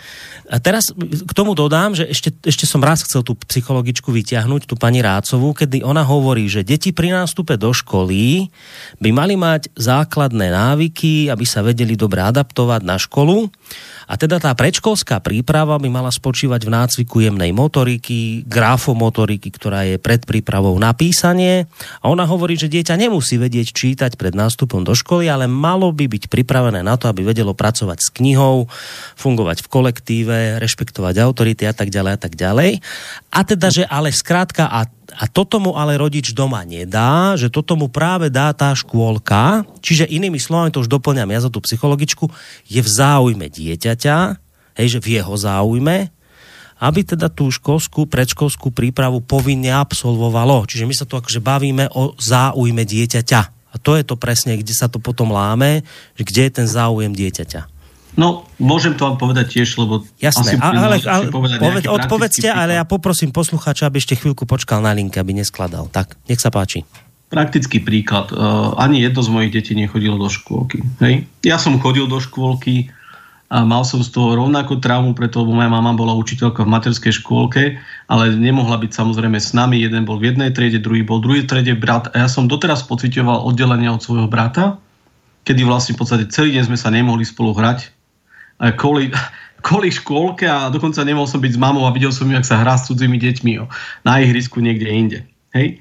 A teraz k tomu dodám, že ešte, ešte som raz chcel tú psychologičku vyťahnuť, tú pani Rácovú, kedy ona hovorí, že deti pri nástupe do školy by mali mať základné návyky, aby sa vedeli dobre adaptovať na školu A teda tá predškolská príprava by mala spočívať v nácviku jemnej motoriky, grafomotoriky, ktorá je pred prípravou na písanie. A ona hovorí, že dieťa nemusí vedieť čítať pred nástupom do školy, ale malo by byť pripravené na to, aby vedelo pracovať s knihou, fungovať v kolektíve, rešpektovať autority a tak ďalej a tak ďalej. A teda, že ale skrátka a a toto mu ale rodič doma nedá, že toto mu práve dá tá škôlka, čiže inými slovami, to už doplňam ja za tú psychologičku, je v záujme dieťaťa, hej, že v jeho záujme, aby teda tú školskú, predškolskú prípravu povinne absolvovalo. Čiže my sa tu akože bavíme o záujme dieťaťa. A to je to presne, kde sa to potom láme, že kde je ten záujem dieťaťa. No, môžem to vám povedať tiež, lebo... Jasné, asi ale, ale, poved, odpovedzte, ale ja poprosím poslucháča, aby ešte chvíľku počkal na linke, aby neskladal. Tak, nech sa páči. Praktický príklad. Uh, ani jedno z mojich detí nechodilo do škôlky. Hej? Ja som chodil do škôlky a mal som z toho rovnakú traumu, preto lebo moja mama bola učiteľka v materskej škôlke, ale nemohla byť samozrejme s nami. Jeden bol v jednej triede, druhý bol v druhej triede brat. A ja som doteraz pocitoval oddelenie od svojho brata, kedy vlastne v podstate celý deň sme sa nemohli spolu hrať, kvôli, kvôli škôlke a dokonca nemohol som byť s mamou a videl som ju, ak sa hrá s cudzými deťmi jo, na ihrisku niekde inde. Hej?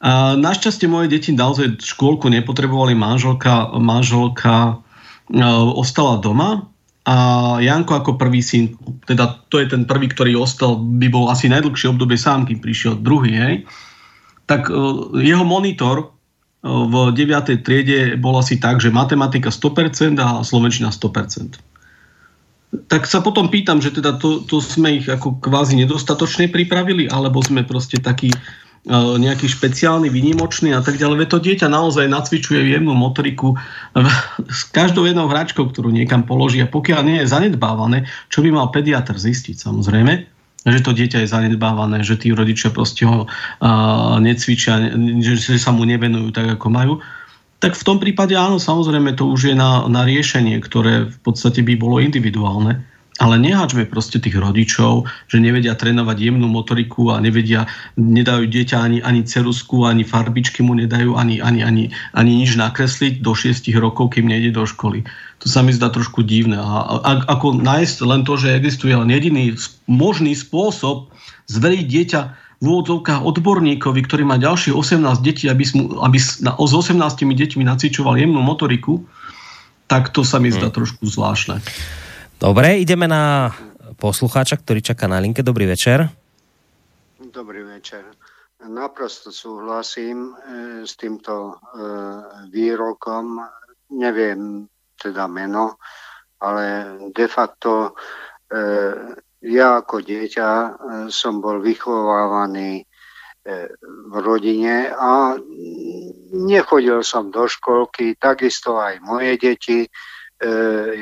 A našťastie moje deti naozaj škôlku nepotrebovali, manželka, manželka e, ostala doma a Janko ako prvý syn, teda to je ten prvý, ktorý ostal, by bol asi najdlhšie obdobie sám, kým prišiel druhý, hej, tak e, jeho monitor v 9. triede bol asi tak, že matematika 100% a slovenčina 100% tak sa potom pýtam, že teda to, to sme ich ako kvázi nedostatočne pripravili, alebo sme proste takí uh, nejaký špeciálny, výnimočný a tak ďalej. Veď to dieťa naozaj nacvičuje jemnú motoriku s každou jednou hračkou, ktorú niekam položí a pokiaľ nie je zanedbávané, čo by mal pediatr zistiť samozrejme, že to dieťa je zanedbávané, že tí rodičia proste ho uh, necvičia, že, že sa mu nevenujú tak, ako majú, tak v tom prípade áno, samozrejme to už je na, na riešenie, ktoré v podstate by bolo individuálne. Ale nehačme proste tých rodičov, že nevedia trénovať jemnú motoriku a nevedia, nedajú dieťa ani, ani cerusku, ani farbičky mu nedajú, ani, ani, ani, ani nič nakresliť do 6 rokov, kým nejde do školy. To sa mi zdá trošku divné. A, a ako nájsť len to, že existuje len jediný možný spôsob zveriť dieťa v úvodzovkách odborníkovi, ktorý má ďalšie 18 detí, aby, smu, aby na, s 18 deťmi nacvičoval jemnú motoriku, tak to sa mi zdá hmm. trošku zvláštne. Dobre, ideme na poslucháča, ktorý čaká na linke. Dobrý večer. Dobrý večer. Naprosto súhlasím e, s týmto e, výrokom. Neviem teda meno, ale de facto e, ja ako dieťa e, som bol vychovávaný e, v rodine a nechodil som do školky, takisto aj moje deti e,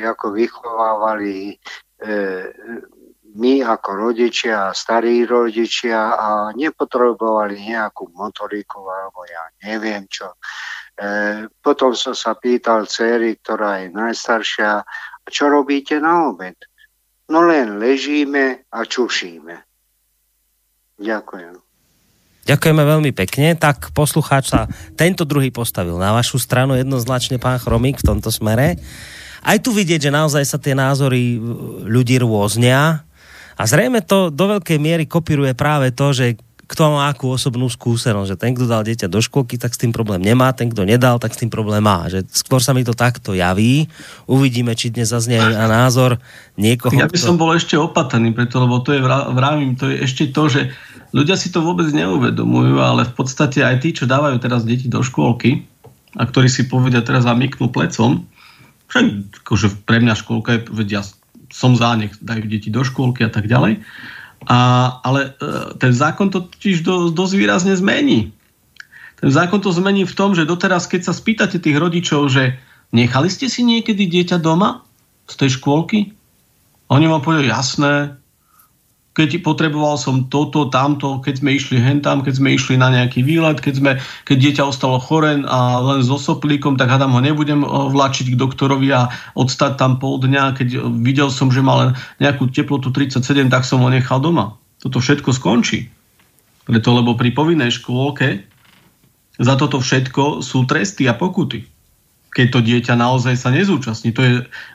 ako vychovávali my ako rodičia, starí rodičia a nepotrebovali nejakú motoriku alebo ja neviem čo. potom som sa pýtal céry, ktorá je najstaršia, čo robíte na obed? No len ležíme a čušíme. Ďakujem. Ďakujeme veľmi pekne. Tak poslucháč sa tento druhý postavil na vašu stranu jednoznačne pán Chromík v tomto smere. Aj tu vidieť, že naozaj sa tie názory ľudí rôznia a zrejme to do veľkej miery kopíruje práve to, že kto má akú osobnú skúsenosť, že ten, kto dal dieťa do školky, tak s tým problém nemá, ten, kto nedal, tak s tým problém má. Že skôr sa mi to takto javí. Uvidíme, či dnes zaznie aj názor niekoho. Ja by som bol ešte opatrný, preto, lebo to je, vravím, to je ešte to, že ľudia si to vôbec neuvedomujú, ale v podstate aj tí, čo dávajú teraz deti do škôlky a ktorí si povedia teraz zamyknú plecom, však akože pre mňa škôlka je, vedia, som za, nech dajú deti do škôlky a tak ďalej a, ale e, ten zákon to totiž do, dosť výrazne zmení. Ten zákon to zmení v tom, že doteraz, keď sa spýtate tých rodičov, že nechali ste si niekedy dieťa doma z tej škôlky? Oni vám povedali, jasné, keď potreboval som toto, tamto, keď sme išli hentam, keď sme išli na nejaký výlet, keď, sme, keď dieťa ostalo chore a len so soplíkom, tak hádam ho nebudem eh, vlačiť k doktorovi a odstať tam pol dňa. Keď videl som, že má len nejakú teplotu 37, tak som ho nechal doma. Toto všetko skončí. Preto, lebo pri povinnej škôlke za toto všetko sú tresty a pokuty. keď to dieťa naozaj sa nezúčastní. To je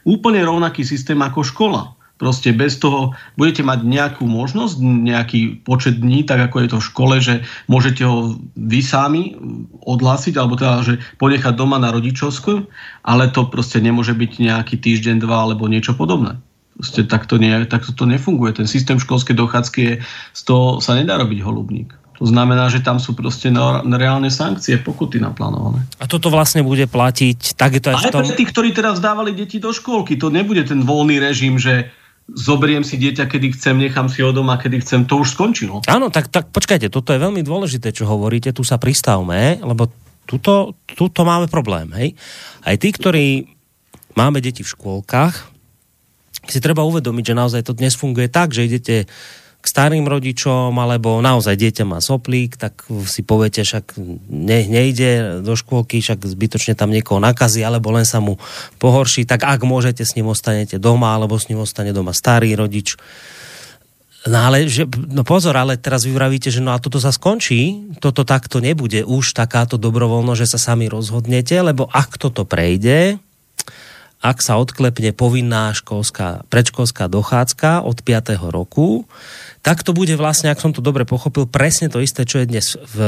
úplne rovnaký systém ako škola. Proste bez toho budete mať nejakú možnosť, nejaký počet dní, tak ako je to v škole, že môžete ho vy sami odhlásiť, alebo teda, že ponechať doma na rodičovsku, ale to proste nemôže byť nejaký týždeň, dva alebo niečo podobné. Proste takto, nie, takto to nefunguje. Ten systém školskej dochádzky je, z toho sa nedá robiť holubník. To znamená, že tam sú proste reálne sankcie, pokuty naplánované. A toto vlastne bude platiť, tak je to aj v tom... pre tých, ktorí teraz dávali deti do školky, to nebude ten voľný režim, že zoberiem si dieťa, kedy chcem, nechám si ho doma, kedy chcem, to už skončilo. Áno, tak, tak počkajte, toto je veľmi dôležité, čo hovoríte, tu sa pristavme, lebo tuto, tuto máme problém, hej. Aj tí, ktorí máme deti v škôlkach, si treba uvedomiť, že naozaj to dnes funguje tak, že idete k starým rodičom, alebo naozaj dieťa má soplík, tak si poviete, však ne, nejde do škôlky, však zbytočne tam niekoho nakazí, alebo len sa mu pohorší, tak ak môžete, s ním ostanete doma, alebo s ním ostane doma starý rodič. No ale, že, no pozor, ale teraz vy vravíte, že no a toto sa skončí, toto takto nebude už takáto dobrovoľno, že sa sami rozhodnete, lebo ak toto prejde, ak sa odklepne povinná školská, predškolská dochádzka od 5. roku, tak to bude vlastne, ak som to dobre pochopil, presne to isté, čo je dnes v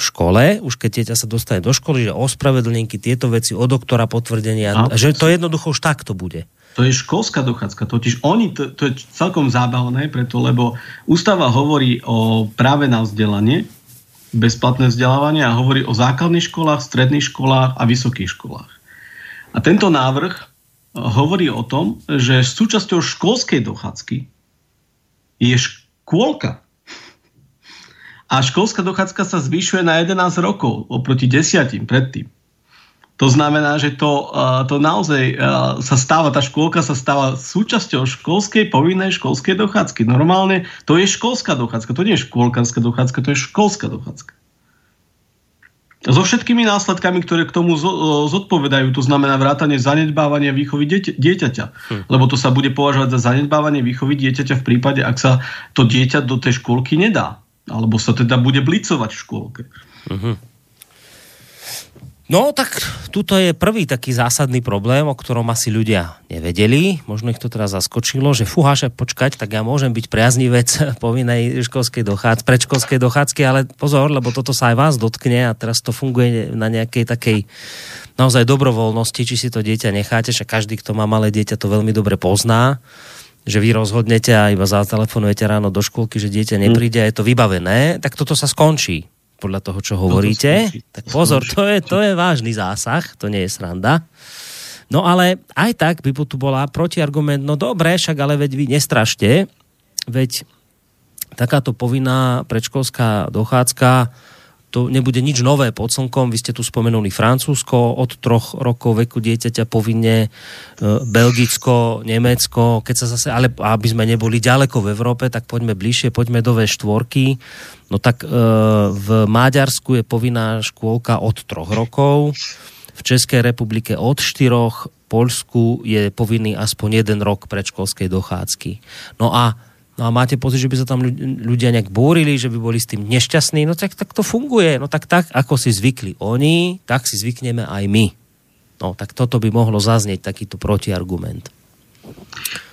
škole, už keď dieťa sa dostane do školy, že ospravedlnenky, tieto veci, od doktora potvrdenia, a, že to jednoducho už takto bude. To je školská dochádzka, totiž oni, to, to je celkom zábavné, preto, lebo ústava hovorí o práve na vzdelanie, bezplatné vzdelávanie a hovorí o základných školách, stredných školách a vysokých školách. A tento návrh hovorí o tom, že súčasťou školskej dochádzky je škôlka. A školská dochádzka sa zvyšuje na 11 rokov oproti desiatim predtým. To znamená, že to, to naozaj sa stáva, tá škôlka sa stáva súčasťou školskej, povinnej školskej dochádzky. Normálne to je školská dochádzka, to nie je škôlkarská dochádzka, to je školská dochádzka so všetkými následkami, ktoré k tomu zodpovedajú, to znamená vrátanie zanedbávania výchovy dieťaťa. Hm. Lebo to sa bude považovať za zanedbávanie výchovy dieťaťa v prípade, ak sa to dieťa do tej škôlky nedá. Alebo sa teda bude blicovať v škôlke. Uh-huh. No tak tuto je prvý taký zásadný problém, o ktorom asi ľudia nevedeli. Možno ich to teraz zaskočilo, že fúha, počkať, tak ja môžem byť priaznivec povinnej školskej dochádzky, predškolskej dochádzky, ale pozor, lebo toto sa aj vás dotkne a teraz to funguje na nejakej takej naozaj dobrovoľnosti, či si to dieťa necháte, že každý, kto má malé dieťa, to veľmi dobre pozná že vy rozhodnete a iba zatelefonujete ráno do školky, že dieťa nepríde a je to vybavené, tak toto sa skončí podľa toho, čo hovoríte. Tak pozor, to je, to je vážny zásah, to nie je sranda. No ale aj tak by tu bola protiargument, no dobre, však ale veď vy nestrašte, veď takáto povinná predškolská dochádzka to nebude nič nové pod slnkom. Vy ste tu spomenuli Francúzsko, od troch rokov veku dieťaťa povinne, e, Belgicko, Nemecko, keď sa zase, ale aby sme neboli ďaleko v Európe, tak poďme bližšie, poďme do V4. No tak e, v Maďarsku je povinná škôlka od troch rokov, v Českej republike od štyroch, Polsku je povinný aspoň jeden rok predškolskej dochádzky. No a No a máte pocit, že by sa tam ľudia nejak búrili, že by boli s tým nešťastní, no tak, tak to funguje. No tak tak, ako si zvykli oni, tak si zvykneme aj my. No tak toto by mohlo zaznieť takýto protiargument.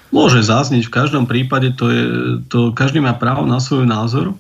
Môže zaznieť, v každom prípade to je, to každý má právo na svoj názor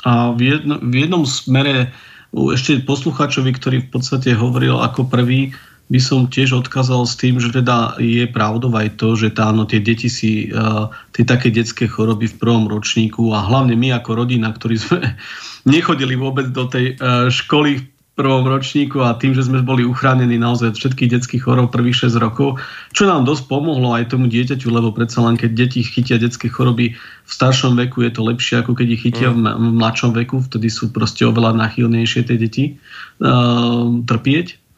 a v, jedno, v jednom smere ešte posluchačovi, ktorý v podstate hovoril ako prvý, by som tiež odkázal s tým, že teda je pravdou aj to, že tá, no, tie deti si uh, tie také detské choroby v prvom ročníku a hlavne my ako rodina, ktorí sme nechodili vôbec do tej uh, školy v prvom ročníku a tým, že sme boli uchránení naozaj od všetkých detských chorób prvých 6 rokov, čo nám dosť pomohlo aj tomu dieťaťu, lebo predsa len keď deti chytia detské choroby v staršom veku, je to lepšie ako keď ich chytia v mladšom veku, vtedy sú proste oveľa nachylnejšie tie deti uh, trpieť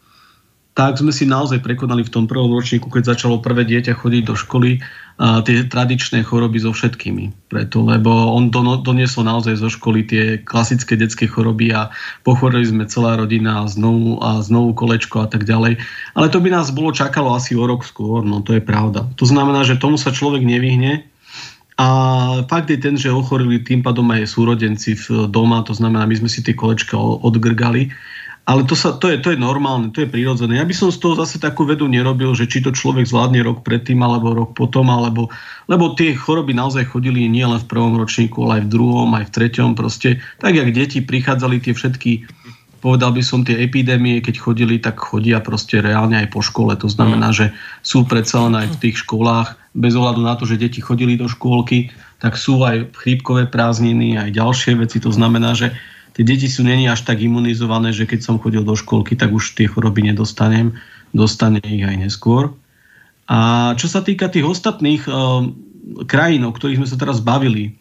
tak sme si naozaj prekonali v tom prvom ročníku, keď začalo prvé dieťa chodiť do školy, a tie tradičné choroby so všetkými. Preto, lebo on doniesol naozaj zo školy tie klasické detské choroby a pochorili sme celá rodina a znovu, a znovu kolečko a tak ďalej. Ale to by nás bolo čakalo asi o rok skôr, no to je pravda. To znamená, že tomu sa človek nevyhne, a fakt je ten, že ochorili tým pádom aj súrodenci v doma, to znamená, my sme si tie kolečka odgrgali ale to, sa, to, je, to je normálne, to je prirodzené. Ja by som z toho zase takú vedu nerobil, že či to človek zvládne rok predtým, alebo rok potom, alebo, lebo tie choroby naozaj chodili nie len v prvom ročníku, ale aj v druhom, aj v treťom. Proste, tak jak deti prichádzali tie všetky, povedal by som, tie epidémie, keď chodili, tak chodia proste reálne aj po škole. To znamená, mm. že sú predsa len aj v tých školách, bez ohľadu na to, že deti chodili do škôlky, tak sú aj chrípkové prázdniny, aj ďalšie veci. To znamená, že tie deti sú není až tak imunizované, že keď som chodil do školky, tak už tie choroby nedostanem. Dostane ich aj neskôr. A čo sa týka tých ostatných uh, krajín, o ktorých sme sa teraz bavili,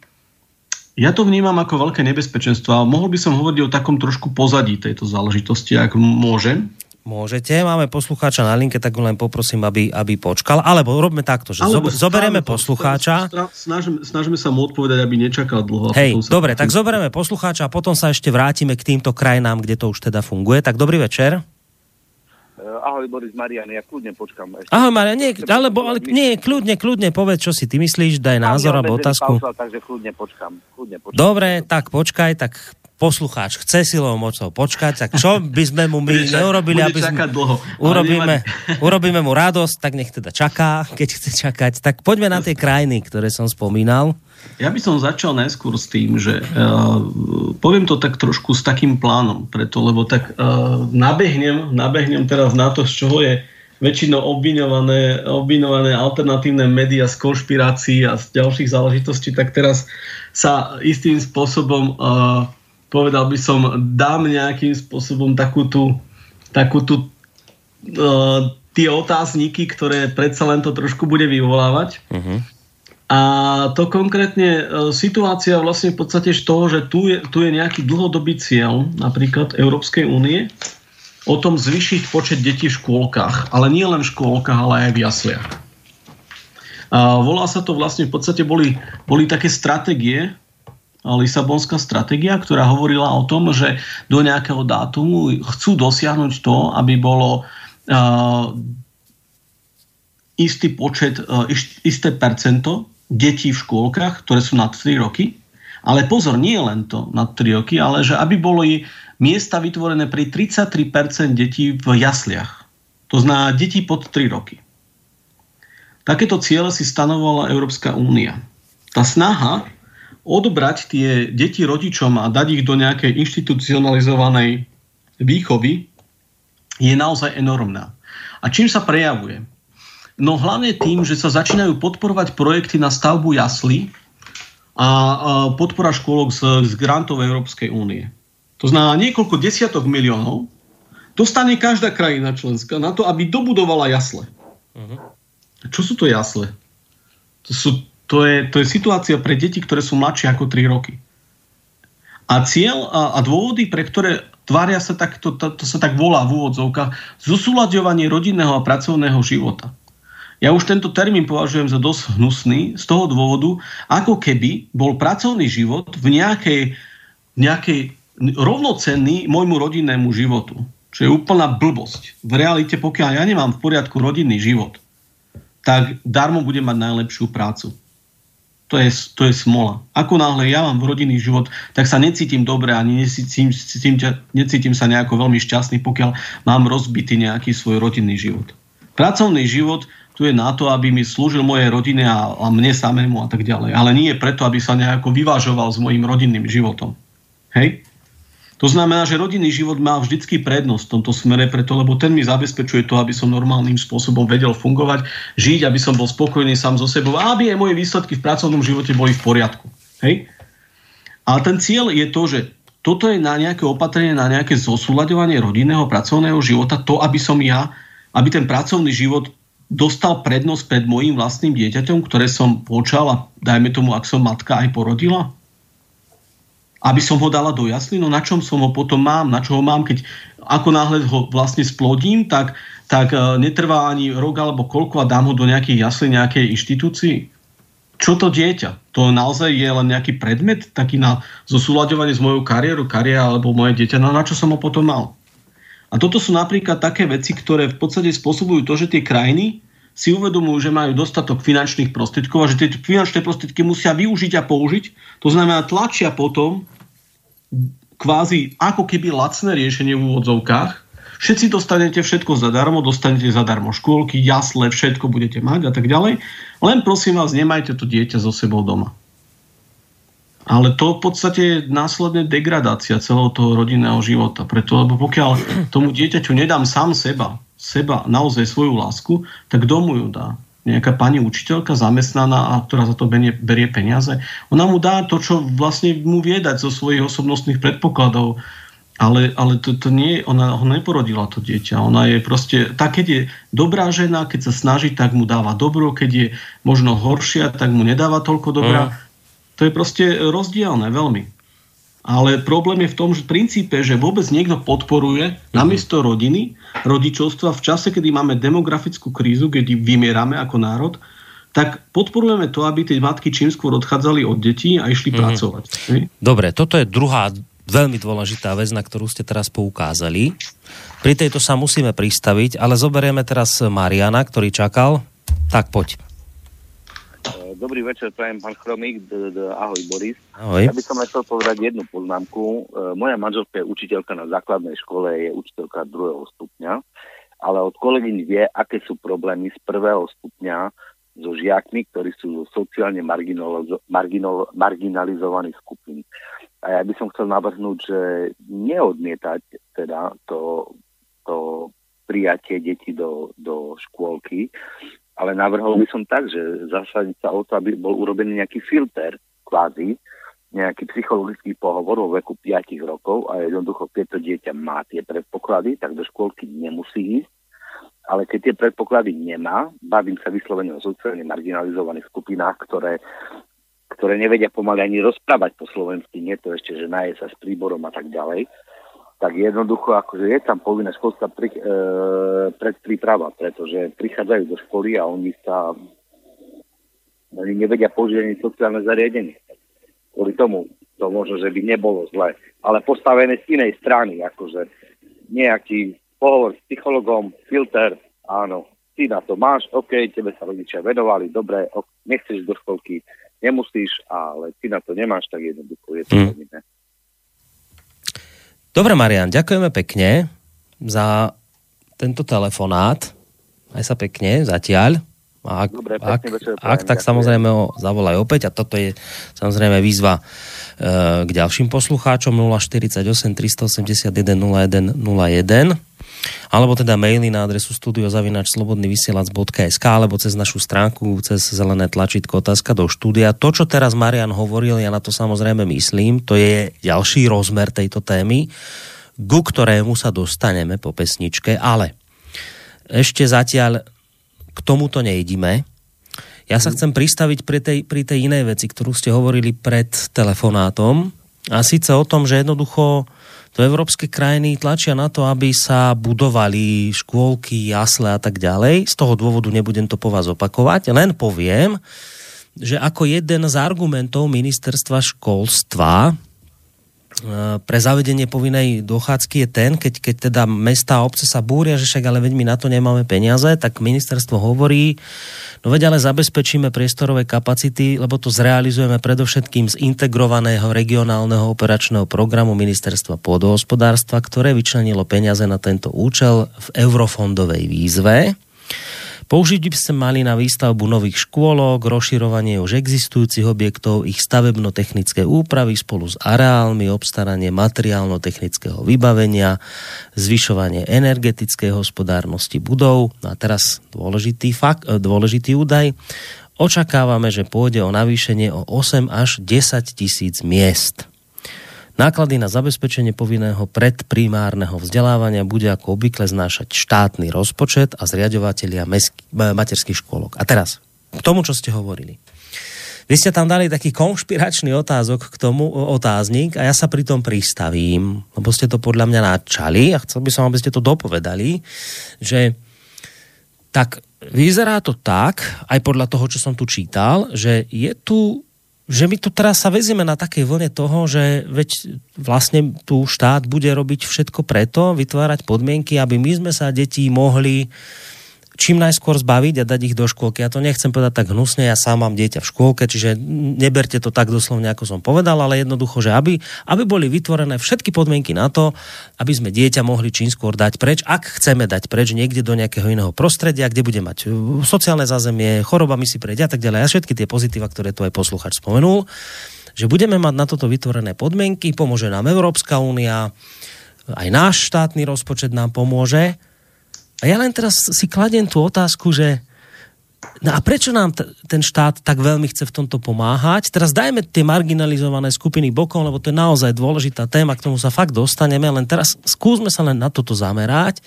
ja to vnímam ako veľké nebezpečenstvo a mohol by som hovoriť o takom trošku pozadí tejto záležitosti, ak môžem. Môžete, máme poslucháča na linke, tak len poprosím, aby, aby počkal. Alebo robme takto, že Alebo zoberieme poslucháča. Snažíme, snažíme sa mu odpovedať, aby nečakal dlho. Hej, dobre, tak zoberieme poslucháča a potom sa ešte vrátime k týmto krajinám, kde to už teda funguje. Tak dobrý večer. Eh, ahoj Boris Marian, ja kľudne počkam. Ešte. Ahoj Marian, nie, alebo, ale, nie, kľudne, kľudne povedz, čo si ty myslíš, daj názor alebo otázku. takže kľudne počkam, kľudne počkam. Dobre, tak počkaj, tak poslucháč chce silou mocou počkať, tak čo by sme mu my neurobili, aby sme... dlho. Urobíme, urobíme mu radosť, tak nech teda čaká, keď chce čakať. Tak poďme na tie krajiny, ktoré som spomínal. Ja by som začal najskôr s tým, že uh, poviem to tak trošku s takým plánom, preto, lebo tak uh, nabehnem, nabehnem teraz na to, z čoho je väčšinou obviňované, obviňované alternatívne médiá z konšpirácií a z ďalších záležitostí, tak teraz sa istým spôsobom uh, povedal by som, dám nejakým spôsobom takú tú, takú tú uh, tie otázniky, ktoré predsa len to trošku bude vyvolávať. Uh-huh. A to konkrétne uh, situácia vlastne v podstate z toho, že tu je, tu je nejaký dlhodobý cieľ napríklad Európskej únie o tom zvyšiť počet detí v škôlkach. Ale nie len v škôlkach, ale aj v jasliach. A volá sa to vlastne, v podstate boli, boli také stratégie, Lisabonská stratégia, ktorá hovorila o tom, že do nejakého dátumu chcú dosiahnuť to, aby bolo uh, istý počet, uh, isté percento detí v škôlkach, ktoré sú nad 3 roky. Ale pozor, nie len to nad 3 roky, ale že aby boli miesta vytvorené pri 33% detí v jasliach. To znamená detí pod 3 roky. Takéto ciele si stanovala Európska únia. Tá snaha odobrať tie deti rodičom a dať ich do nejakej inštitucionalizovanej výchovy je naozaj enormná. A čím sa prejavuje? No hlavne tým, že sa začínajú podporovať projekty na stavbu jaslí a podpora škôlok z, z grantov Európskej únie. To znamená niekoľko desiatok miliónov dostane každá krajina členská na to, aby dobudovala jasle. Uh-huh. Čo sú to jasle? To sú to je, to je situácia pre deti, ktoré sú mladšie ako 3 roky. A cieľ a, a dôvody, pre ktoré tvária sa tak, to, to, to sa tak volá v úvodzovkách, zosúľadovanie rodinného a pracovného života. Ja už tento termín považujem za dosť hnusný z toho dôvodu, ako keby bol pracovný život v nejakej, nejakej rovnocenný môjmu rodinnému životu. Čo je úplná blbosť. V realite, pokiaľ ja nemám v poriadku rodinný život, tak darmo budem mať najlepšiu prácu to je, to je smola. Ako náhle ja mám rodinný život, tak sa necítim dobre ani necítim, necítim, necítim sa nejako veľmi šťastný, pokiaľ mám rozbitý nejaký svoj rodinný život. Pracovný život tu je na to, aby mi slúžil mojej rodine a, a mne samému a tak ďalej. Ale nie preto, aby sa nejako vyvážoval s mojim rodinným životom. Hej? To znamená, že rodinný život má vždycky prednosť v tomto smere, preto lebo ten mi zabezpečuje to, aby som normálnym spôsobom vedel fungovať, žiť, aby som bol spokojný sám so sebou a aby aj moje výsledky v pracovnom živote boli v poriadku. Hej? Ale ten cieľ je to, že toto je na nejaké opatrenie, na nejaké zosúľadovanie rodinného pracovného života, to, aby som ja, aby ten pracovný život dostal prednosť pred mojim vlastným dieťaťom, ktoré som počal a dajme tomu, ak som matka aj porodila? Aby som ho dala do jasly, no na čom som ho potom mám, na čo ho mám, keď ako náhle ho vlastne splodím, tak, tak e, netrvá ani rok alebo koľko a dám ho do nejakej jasly, nejakej inštitúcii. Čo to dieťa? To naozaj je len nejaký predmet, taký na zosúľadovanie s mojou kariérou, kariéra alebo moje dieťa, no na čo som ho potom mal? A toto sú napríklad také veci, ktoré v podstate spôsobujú to, že tie krajiny si uvedomujú, že majú dostatok finančných prostriedkov a že tie finančné prostriedky musia využiť a použiť. To znamená, tlačia potom kvázi ako keby lacné riešenie v úvodzovkách. Všetci dostanete všetko zadarmo, dostanete zadarmo škôlky, jasle, všetko budete mať a tak ďalej. Len prosím vás, nemajte to dieťa so sebou doma. Ale to v podstate je následne degradácia celého toho rodinného života. Preto, lebo pokiaľ tomu dieťaťu nedám sám seba, seba, naozaj svoju lásku, tak domu ju dá nejaká pani učiteľka zamestnaná, a ktorá za to berie, berie peniaze, ona mu dá to, čo vlastne mu vie dať zo svojich osobnostných predpokladov, ale, ale to, to nie, ona ho neporodila to dieťa. Ona je proste, tak keď je dobrá žena, keď sa snaží, tak mu dáva dobro, keď je možno horšia, tak mu nedáva toľko dobrá. Mm. To je proste rozdielne veľmi. Ale problém je v tom, že v princípe, že vôbec niekto podporuje mm. namiesto rodiny, rodičovstva v čase, kedy máme demografickú krízu, kedy vymierame ako národ, tak podporujeme to, aby tie matky čím skôr odchádzali od detí a išli mm. pracovať. Dobre, toto je druhá veľmi dôležitá vec, na ktorú ste teraz poukázali. Pri tejto sa musíme pristaviť, ale zoberieme teraz Mariana, ktorý čakal. Tak poď. Dobrý večer, prajem pán Chromík. D- d- ahoj, Boris. Ahoj. Ja by som chcel povedať jednu poznámku. E, moja manželka je učiteľka na základnej škole, je učiteľka druhého stupňa, ale od kolegyň vie, aké sú problémy z prvého stupňa so žiakmi, ktorí sú sociálne marginalizovaných skupín. A ja by som chcel navrhnúť, že neodmietať teda to, to prijatie detí do, do škôlky, ale navrhol by som tak, že zasadiť sa o to, aby bol urobený nejaký filter, kvázi, nejaký psychologický pohovor vo veku 5 rokov a jednoducho, keď to dieťa má tie predpoklady, tak do škôlky nemusí ísť, ale keď tie predpoklady nemá, bavím sa vyslovene o sociálne marginalizovaných skupinách, ktoré, ktoré nevedia pomaly ani rozprávať po slovensky, nie to ešte, že naje sa s príborom a tak ďalej, tak jednoducho akože je tam povinná školská pri, e, predpríprava, pretože prichádzajú do školy a oni sa oni nevedia použiť sociálne zariadenie. Kvôli tomu to možno, že by nebolo zle. Ale postavené z inej strany, akože nejaký pohovor s psychologom, filter, áno, ty na to máš, OK, tebe sa rodičia venovali, dobre, ok, nechceš do školky, nemusíš, ale ty na to nemáš, tak jednoducho je to mm. Dobre, Marian, ďakujeme pekne za tento telefonát. Aj sa pekne, zatiaľ. A ak, Dobre, ak, večer, ak tak samozrejme ho zavolaj opäť a toto je samozrejme výzva e, k ďalším poslucháčom 048 381 0101 alebo teda maily na adresu studiozavinačslobodnyvysielac.sk alebo cez našu stránku, cez zelené tlačítko otázka do štúdia. To, čo teraz Marian hovoril, ja na to samozrejme myslím, to je ďalší rozmer tejto témy, ku ktorému sa dostaneme po pesničke, ale ešte zatiaľ k tomuto nejdime. Ja sa chcem pristaviť pri tej, pri tej inej veci, ktorú ste hovorili pred telefonátom, a síce o tom, že jednoducho to európske krajiny tlačia na to, aby sa budovali škôlky, jasle a tak ďalej. Z toho dôvodu nebudem to po vás opakovať, len poviem, že ako jeden z argumentov ministerstva školstva pre zavedenie povinnej dochádzky je ten, keď, keď teda mesta a obce sa búria, že však ale veď my na to nemáme peniaze, tak ministerstvo hovorí, No veď ale zabezpečíme priestorové kapacity, lebo to zrealizujeme predovšetkým z integrovaného regionálneho operačného programu Ministerstva pôdohospodárstva, ktoré vyčlenilo peniaze na tento účel v eurofondovej výzve. Použiť by ste mali na výstavbu nových škôlok, rozširovanie už existujúcich objektov, ich stavebno-technické úpravy spolu s areálmi, obstaranie materiálno-technického vybavenia, zvyšovanie energetickej hospodárnosti budov. No a teraz dôležitý, fakt, dôležitý údaj. Očakávame, že pôjde o navýšenie o 8 až 10 tisíc miest. Náklady na zabezpečenie povinného predprimárneho vzdelávania bude ako obvykle znášať štátny rozpočet a zriadovateľia materských škôlok. A teraz, k tomu, čo ste hovorili. Vy ste tam dali taký konšpiračný otázok k tomu, otáznik a ja sa pri tom pristavím, lebo ste to podľa mňa načali a chcel by som, aby ste to dopovedali, že tak vyzerá to tak, aj podľa toho, čo som tu čítal, že je tu že my tu teraz sa vezieme na takej vlne toho, že veď vlastne tu štát bude robiť všetko preto, vytvárať podmienky, aby my sme sa detí mohli čím najskôr zbaviť a dať ich do škôlky. Ja to nechcem povedať tak hnusne, ja sám mám dieťa v škôlke, čiže neberte to tak doslovne, ako som povedal, ale jednoducho, že aby, aby boli vytvorené všetky podmienky na to, aby sme dieťa mohli čím skôr dať preč, ak chceme dať preč niekde do nejakého iného prostredia, kde bude mať uh, sociálne zázemie, chorobami si prejde a tak ďalej. A všetky tie pozitíva, ktoré tu aj posluchač spomenul, že budeme mať na toto vytvorené podmienky, pomôže nám Európska únia, aj náš štátny rozpočet nám pomôže, a ja len teraz si kladiem tú otázku, že No a prečo nám t- ten štát tak veľmi chce v tomto pomáhať? Teraz dajme tie marginalizované skupiny bokom, lebo to je naozaj dôležitá téma, k tomu sa fakt dostaneme, len teraz skúsme sa len na toto zamerať,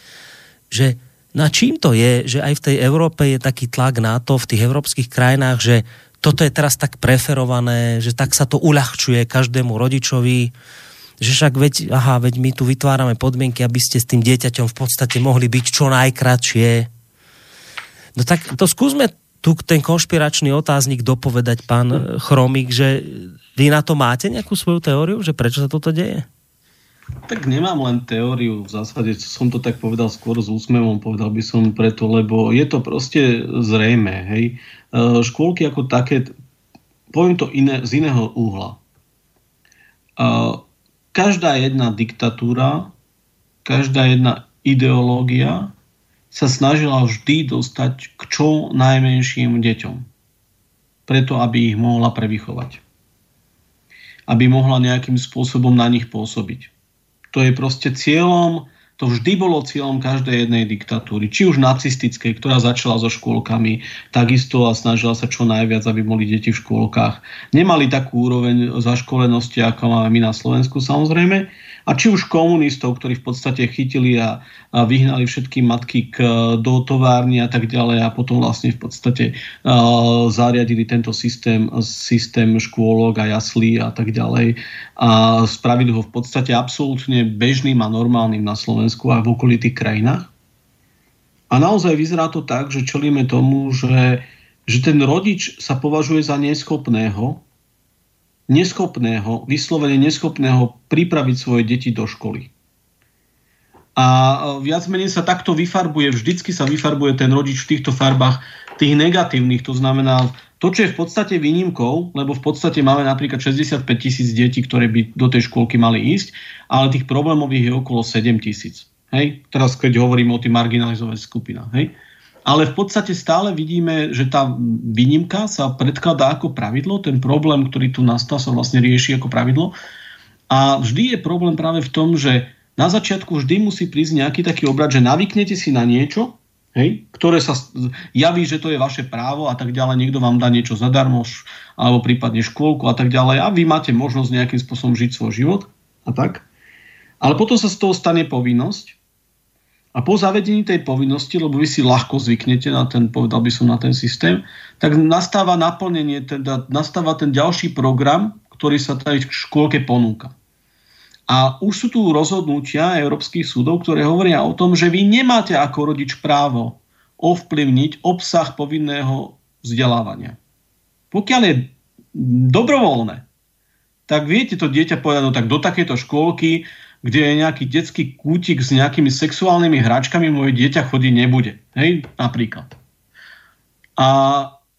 že na čím to je, že aj v tej Európe je taký tlak na to, v tých európskych krajinách, že toto je teraz tak preferované, že tak sa to uľahčuje každému rodičovi, že však veď, aha, veď my tu vytvárame podmienky, aby ste s tým dieťaťom v podstate mohli byť čo najkratšie. No tak to skúsme tu ten konšpiračný otáznik dopovedať, pán Chromik, že vy na to máte nejakú svoju teóriu, že prečo sa toto deje? Tak nemám len teóriu, v zásade som to tak povedal skôr s úsmevom, povedal by som preto, lebo je to proste zrejme, hej. E, škôlky ako také, poviem to iné, z iného uhla. E, každá jedna diktatúra, každá jedna ideológia sa snažila vždy dostať k čo najmenším deťom. Preto, aby ich mohla prevychovať. Aby mohla nejakým spôsobom na nich pôsobiť. To je proste cieľom to vždy bolo cieľom každej jednej diktatúry, či už nacistickej, ktorá začala so škôlkami, takisto a snažila sa čo najviac, aby boli deti v škôlkach. Nemali takú úroveň zaškolenosti, ako máme my na Slovensku samozrejme, a či už komunistov, ktorí v podstate chytili a, a vyhnali všetky matky k, do továrny a tak ďalej a potom vlastne v podstate uh, zariadili tento systém, systém škôlok a jaslí a tak ďalej a spravili ho v podstate absolútne bežným a normálnym na Slovensku a v okolitých krajinách. A naozaj vyzerá to tak, že čelíme tomu, že, že ten rodič sa považuje za neschopného neschopného, vyslovene neschopného pripraviť svoje deti do školy. A viac menej sa takto vyfarbuje, vždycky sa vyfarbuje ten rodič v týchto farbách tých negatívnych, to znamená to, čo je v podstate výnimkou, lebo v podstate máme napríklad 65 tisíc detí, ktoré by do tej škôlky mali ísť, ale tých problémových je okolo 7 tisíc. Hej? Teraz, keď hovoríme o tých marginalizovaných skupinách. Hej? Ale v podstate stále vidíme, že tá výnimka sa predkladá ako pravidlo, ten problém, ktorý tu nastal, sa vlastne rieši ako pravidlo. A vždy je problém práve v tom, že na začiatku vždy musí prísť nejaký taký obrad, že navyknete si na niečo, hej, ktoré sa javí, že to je vaše právo a tak ďalej, niekto vám dá niečo zadarmo, alebo prípadne škôlku a tak ďalej a vy máte možnosť nejakým spôsobom žiť svoj život a tak. Ale potom sa z toho stane povinnosť a po zavedení tej povinnosti, lebo vy si ľahko zvyknete na ten, povedal by som, na ten systém, tak nastáva naplnenie, teda nastáva ten ďalší program, ktorý sa tej škôlke ponúka. A už sú tu rozhodnutia európskych súdov, ktoré hovoria o tom, že vy nemáte ako rodič právo ovplyvniť obsah povinného vzdelávania. Pokiaľ je dobrovoľné, tak viete to dieťa povedať, no tak do takéto škôlky kde je nejaký detský kútik s nejakými sexuálnymi hračkami, moje dieťa chodí nebude. Hej, napríklad. A,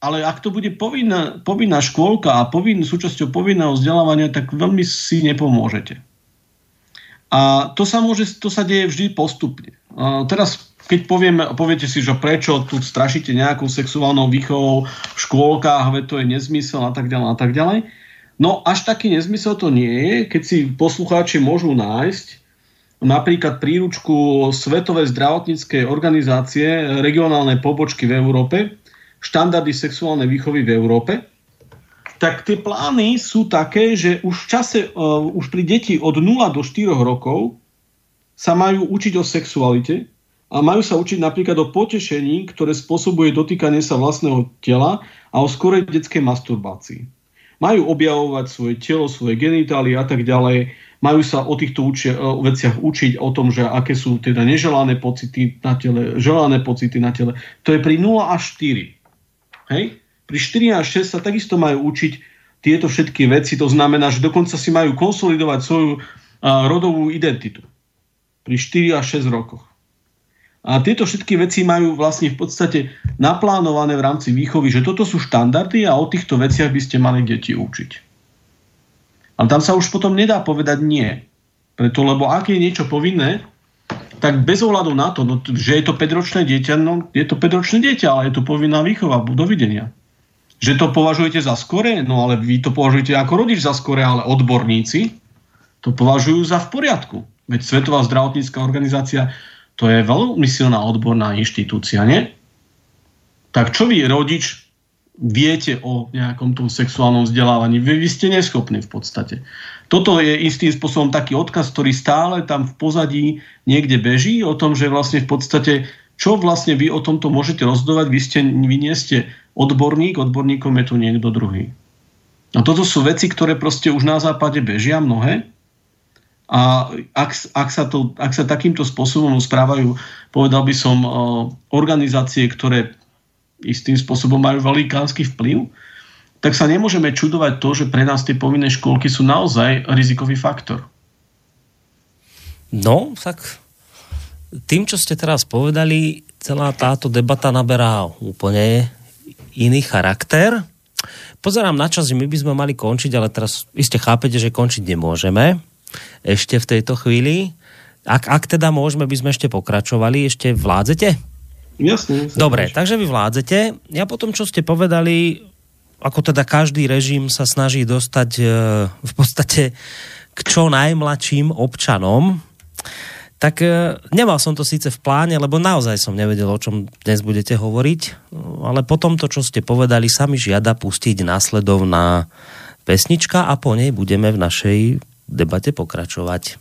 ale ak to bude povinná, povinná škôlka a povin, súčasťou povinného vzdelávania, tak veľmi si nepomôžete. A to sa, môže, to sa deje vždy postupne. A teraz, keď povieme, poviete si, že prečo tu strašíte nejakou sexuálnou výchovou v škôlkach, veď to je nezmysel a tak ďalej a tak ďalej, No až taký nezmysel to nie je, keď si poslucháči môžu nájsť napríklad príručku Svetovej zdravotníckej organizácie regionálnej pobočky v Európe, štandardy sexuálnej výchovy v Európe, tak tie plány sú také, že už v čase, uh, už pri deti od 0 do 4 rokov sa majú učiť o sexualite a majú sa učiť napríklad o potešení, ktoré spôsobuje dotýkanie sa vlastného tela a o skorej detskej masturbácii majú objavovať svoje telo, svoje genitálie a tak ďalej, majú sa o týchto uči- veciach učiť, o tom, že aké sú teda neželané pocity na tele, želané pocity na tele. To je pri 0 až 4. Hej? Pri 4 až 6 sa takisto majú učiť tieto všetky veci, to znamená, že dokonca si majú konsolidovať svoju a, rodovú identitu. Pri 4 až 6 rokoch. A tieto všetky veci majú vlastne v podstate naplánované v rámci výchovy, že toto sú štandardy a o týchto veciach by ste mali deti učiť. Ale tam sa už potom nedá povedať nie. Preto, lebo ak je niečo povinné, tak bez ohľadu na to, no, že je to 5-ročné dieťa, no je to 5-ročné dieťa, ale je to povinná výchova, dovidenia. Že to považujete za skore, no ale vy to považujete ako rodič za skore, ale odborníci to považujú za v poriadku. Veď Svetová zdravotnícká organizácia to je veľmi silná odborná inštitúcia, nie? Tak čo vy, rodič, viete o nejakom tom sexuálnom vzdelávaní? Vy, vy ste neschopní v podstate. Toto je istým spôsobom taký odkaz, ktorý stále tam v pozadí niekde beží o tom, že vlastne v podstate čo vlastne vy o tomto môžete rozdovať, vy, ste, vy nie ste odborník, odborníkom je tu niekto druhý. A toto sú veci, ktoré proste už na západe bežia mnohé a ak, ak, sa to, ak sa takýmto spôsobom správajú, povedal by som, organizácie, ktoré istým spôsobom majú velikánsky vplyv, tak sa nemôžeme čudovať to, že pre nás tie povinné školky sú naozaj rizikový faktor. No, tak tým, čo ste teraz povedali, celá táto debata naberá úplne iný charakter. Pozerám na čas, že my by sme mali končiť, ale teraz iste chápete, že končiť nemôžeme ešte v tejto chvíli. Ak, ak teda môžeme, by sme ešte pokračovali. Ešte vládzete? Jasne. Dobre, takže vy vládzete. Ja potom, čo ste povedali, ako teda každý režim sa snaží dostať e, v podstate k čo najmladším občanom, tak e, nemal som to síce v pláne, lebo naozaj som nevedel, o čom dnes budete hovoriť, ale potom to, čo ste povedali, sa mi žiada pustiť následovná pesnička a po nej budeme v našej debate pokračovať.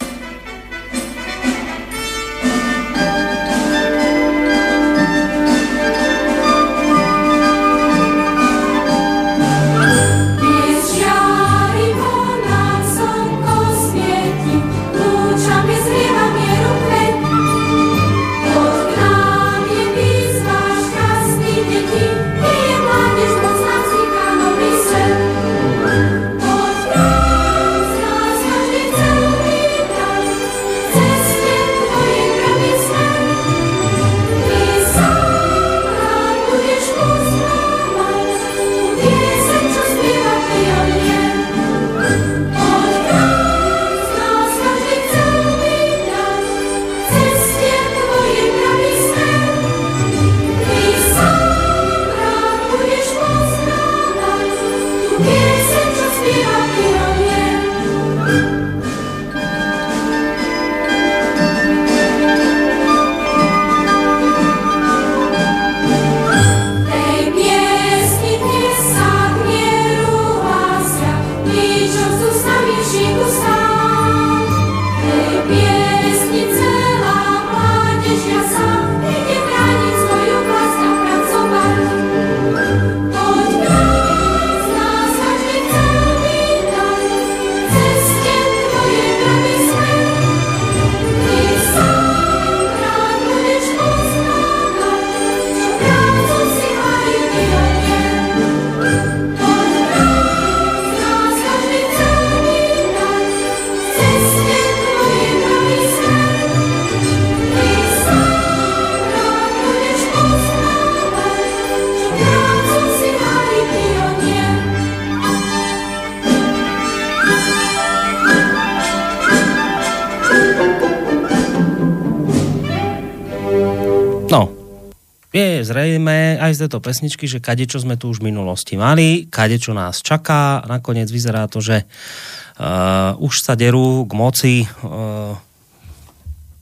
Zrejme aj z tejto pesničky, že kadečo sme tu už v minulosti mali, kadečo nás čaká. Nakoniec vyzerá to, že uh, už sa derú k moci uh,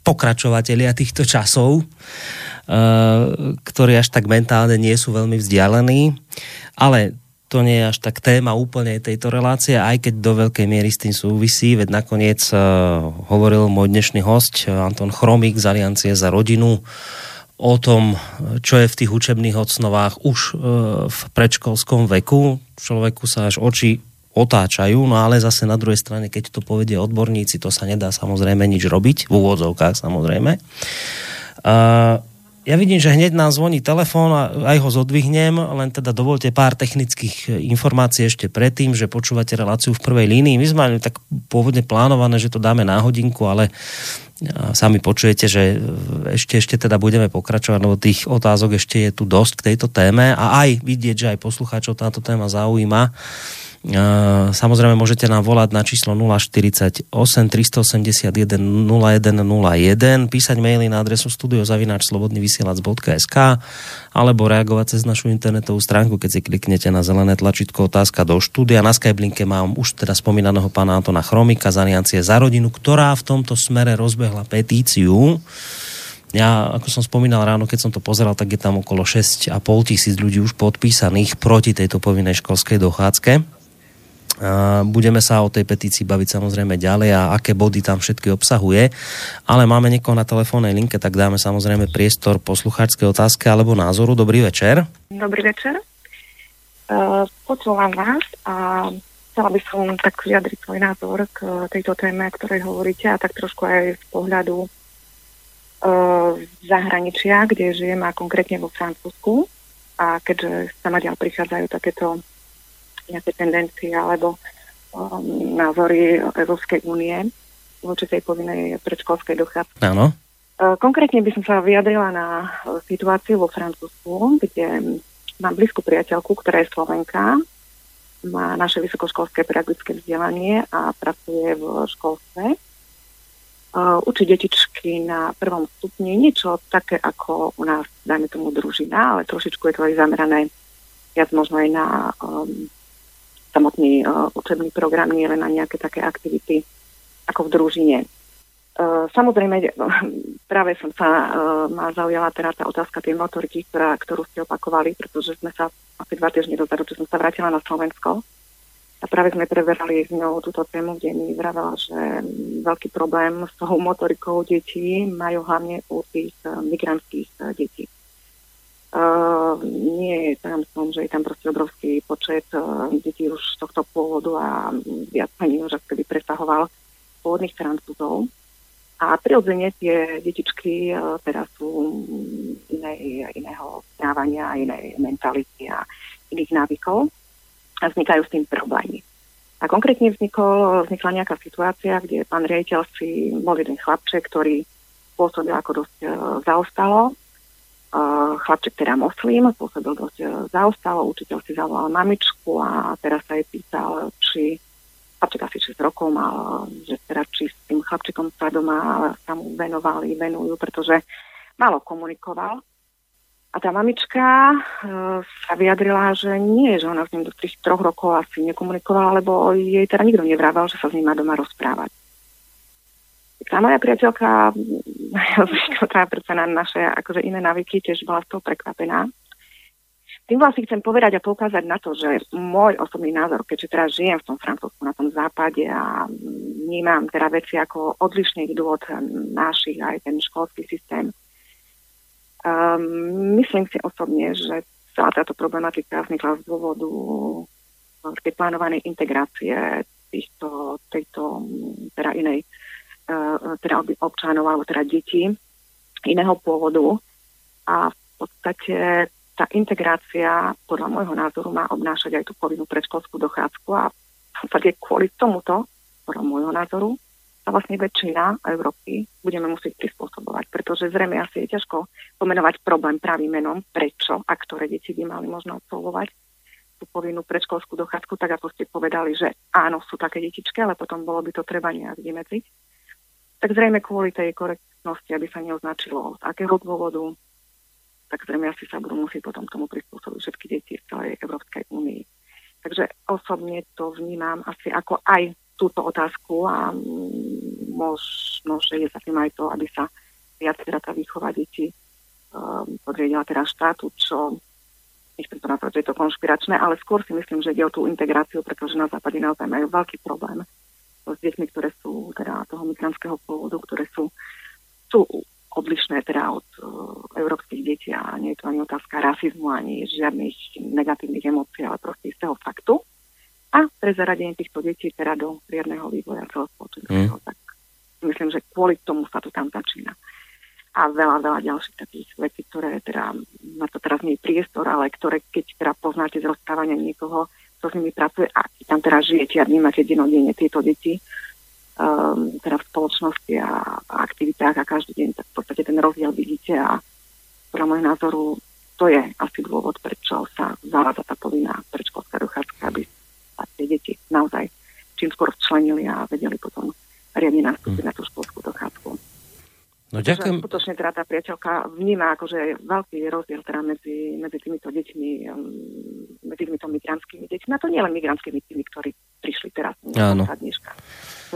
pokračovatelia týchto časov, uh, ktorí až tak mentálne nie sú veľmi vzdialení. Ale to nie je až tak téma úplne tejto relácie, aj keď do veľkej miery s tým súvisí, veď nakoniec uh, hovoril môj dnešný host Anton Chromík z Aliancie za rodinu, o tom, čo je v tých učebných osnovách už e, v predškolskom veku. Človeku sa až oči otáčajú, no ale zase na druhej strane, keď to povedia odborníci, to sa nedá samozrejme nič robiť, v úvodzovkách samozrejme. Ja vidím, že hneď nám zvoní telefón a aj ho zodvihnem, len teda dovolte pár technických e, informácií ešte predtým, že počúvate reláciu v prvej línii. My sme mali tak pôvodne plánované, že to dáme na hodinku, ale sami počujete, že ešte, ešte teda budeme pokračovať, lebo tých otázok ešte je tu dosť k tejto téme a aj vidieť, že aj poslucháčov táto téma zaujíma. Samozrejme môžete nám volať na číslo 048 381 0101, písať maily na adresu studiozavináčslobodnyvysielac.sk alebo reagovať cez našu internetovú stránku, keď si kliknete na zelené tlačítko otázka do štúdia. Na Skyblinke mám už teda spomínaného pána Antona Chromika z Aliancie za rodinu, ktorá v tomto smere rozbehla petíciu ja, ako som spomínal ráno, keď som to pozeral, tak je tam okolo 6,5 tisíc ľudí už podpísaných proti tejto povinnej školskej dochádzke. Budeme sa o tej petícii baviť samozrejme ďalej a aké body tam všetky obsahuje. Ale máme niekoho na telefónnej linke, tak dáme samozrejme priestor poslucháčskej otázke alebo názoru. Dobrý večer. Dobrý večer. Uh, počúvam vás a chcela by som tak vyjadriť svoj názor k tejto téme, ktorej hovoríte a tak trošku aj z pohľadu uh, zahraničia, kde žijem a konkrétne vo Francúzsku. A keďže sa ďal prichádzajú takéto nejaké tendencie alebo um, názory Európskej únie voči tej povinnej predškolskej dochádzky. Áno. Uh, konkrétne by som sa vyjadrila na situáciu vo Francúzsku, kde mám blízku priateľku, ktorá je Slovenka, má naše vysokoškolské pedagogické vzdelanie a pracuje v školstve. Uh, učí detičky na prvom stupni niečo také ako u nás, dajme tomu družina, ale trošičku je to aj zamerané viac možno aj na um, samotný uh, učebný program, nie len na nejaké také aktivity ako v družine. Uh, samozrejme, práve som sa, ma zaujala teda tá otázka tej motoriky, ktorá, ktorú ste opakovali, pretože sme sa asi dva týždne dozadu, čo som sa vrátila na Slovensko a práve sme preberali s ňou túto tému, kde mi vravela, že veľký problém s tou motorikou detí majú hlavne u tých migrantských detí. Uh, nie je tajomstvom, že je tam proste obrovský počet uh, detí už z tohto pôvodu a viac menej už keby presahoval pôvodných francúzov. A prirodzene tie detičky uh, teraz sú inej, iného správania, inej mentality a iných návykov a vznikajú s tým problémy. A konkrétne vznikol, vznikla nejaká situácia, kde pán riaditeľ si bol jeden chlapček, ktorý pôsobil ako dosť uh, zaostalo chlapček teda moslim, pôsobil dosť e, zaostalo, učiteľ si zavolal mamičku a teraz sa jej pýtal, či chlapček asi 6 rokov mal, že teda či s tým chlapčekom sa doma sa mu venovali, venujú, pretože málo komunikoval. A tá mamička e, sa vyjadrila, že nie, že ona s ním do tých troch rokov asi nekomunikovala, lebo jej teda nikto nevrával, že sa s ním má doma rozprávať. Tá moja priateľka, ktorá predsa na naše akože iné návyky, tiež bola z toho prekvapená. Tým vlastne chcem povedať a poukázať na to, že môj osobný názor, keďže teraz žijem v tom Francúzsku, na tom západe a vnímam teda veci ako odlišný od našich, aj ten školský systém, um, myslím si osobne, že celá táto problematika vznikla z dôvodu tej plánovanej integrácie týchto, tejto teda inej teda občanov alebo teda detí iného pôvodu. A v podstate tá integrácia podľa môjho názoru má obnášať aj tú povinnú predškolskú dochádzku a v podstate kvôli tomuto, podľa môjho názoru, sa vlastne väčšina Európy budeme musieť prispôsobovať, pretože zrejme asi je ťažko pomenovať problém pravým menom, prečo a ktoré deti by mali možno absolvovať tú povinnú predškolskú dochádzku, tak ako ste povedali, že áno, sú také detičky, ale potom bolo by to treba nejak vymedziť tak zrejme kvôli tej korektnosti, aby sa neoznačilo z akého dôvodu, tak zrejme asi sa budú musieť potom tomu prispôsobiť všetky deti v celej Európskej únii. Takže osobne to vnímam asi ako aj túto otázku a možno, že je za tým aj to, aby sa viac teda tá výchova detí um, podriedila teda štátu, čo nechcem to nazvať, že je to konšpiračné, ale skôr si myslím, že ide o tú integráciu, pretože na západe naozaj majú veľký problém s deťmi, ktoré sú teda toho migrantského pôvodu, ktoré sú, sú odlišné teda od uh, európskych detí a nie je to ani otázka rasizmu, ani žiadnych negatívnych emócií, ale proste istého faktu. A pre zaradenie týchto detí teda do riadneho vývoja celého spoločenského, mm. tak myslím, že kvôli tomu sa to tam začína. a veľa, veľa ďalších takých vecí, ktoré teda, na to teraz nie je priestor, ale ktoré keď teda poznáte z rozprávania niekoho, kto s nimi pracuje a tam teraz žijete a vnímate denodenne tieto deti, um, teda v spoločnosti a, a aktivitách a každý deň, tak v podstate ten rozdiel vidíte a podľa môjho názoru to je asi dôvod, prečo sa zavádza tá povinná predškolská dochádzka, aby sa tie deti naozaj čím skôr včlenili a vedeli potom riadne nastúpiť hmm. na tú školskú dochádzku. No ďakujem. Že skutočne teda tá priateľka vníma akože veľký rozdiel teda medzi, medzi týmito deťmi, um, medzi týmito migrantskými deťmi. A to nie len migrantskými tými, ktorí prišli teraz Áno. dneška.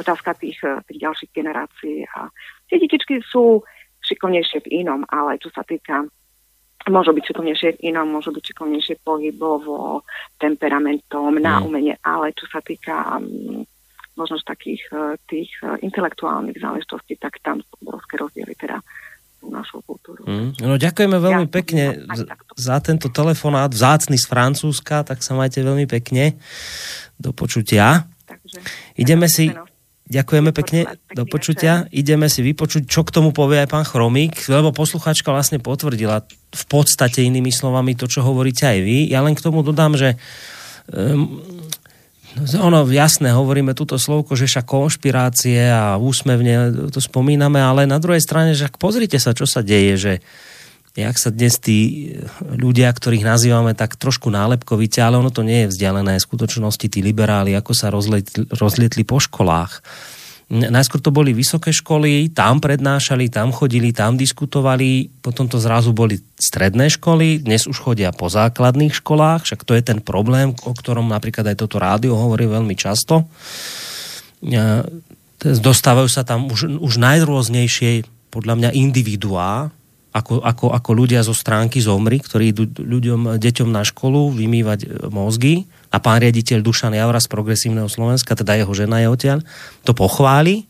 Otázka tých, tých ďalších generácií. A tie detičky sú šikovnejšie v inom, ale čo sa týka môžu byť šikovnejšie v inom, môžu byť šikovnejšie pohybovo, temperamentom, na umenie, ale čo sa týka um, možno z takých e, tých e, intelektuálnych záležitostí, tak tam sú obrovské rozdiely teda našu kultúru. Mm. No, ďakujeme veľmi ja, pekne za tento telefonát, vzácny z Francúzska, tak sa majte veľmi pekne. Do počutia. Takže, Ideme si... Ďakujeme pekne, do počutia. Ideme si vypočuť, čo k tomu povie aj pán Chromík, lebo posluchačka vlastne potvrdila v podstate inými slovami to, čo hovoríte aj vy. Ja len k tomu dodám, že um, ono jasné, hovoríme túto slovko, že však konšpirácie a úsmevne to spomíname, ale na druhej strane, že pozrite sa, čo sa deje, že jak sa dnes tí ľudia, ktorých nazývame tak trošku nálepkovite, ale ono to nie je vzdialené v skutočnosti, tí liberáli, ako sa rozlietli, rozlietli po školách Najskôr to boli vysoké školy, tam prednášali, tam chodili, tam diskutovali, potom to zrazu boli stredné školy, dnes už chodia po základných školách, však to je ten problém, o ktorom napríklad aj toto rádio hovorí veľmi často. Dostávajú sa tam už, už najrôznejšie podľa mňa individuá, ako, ako, ako ľudia zo stránky Zomri, ktorí idú ľuďom, deťom na školu vymývať e, mozgy a pán riaditeľ Dušan Javra z Progresívneho Slovenska, teda jeho žena je odtiaľ, to pochváli,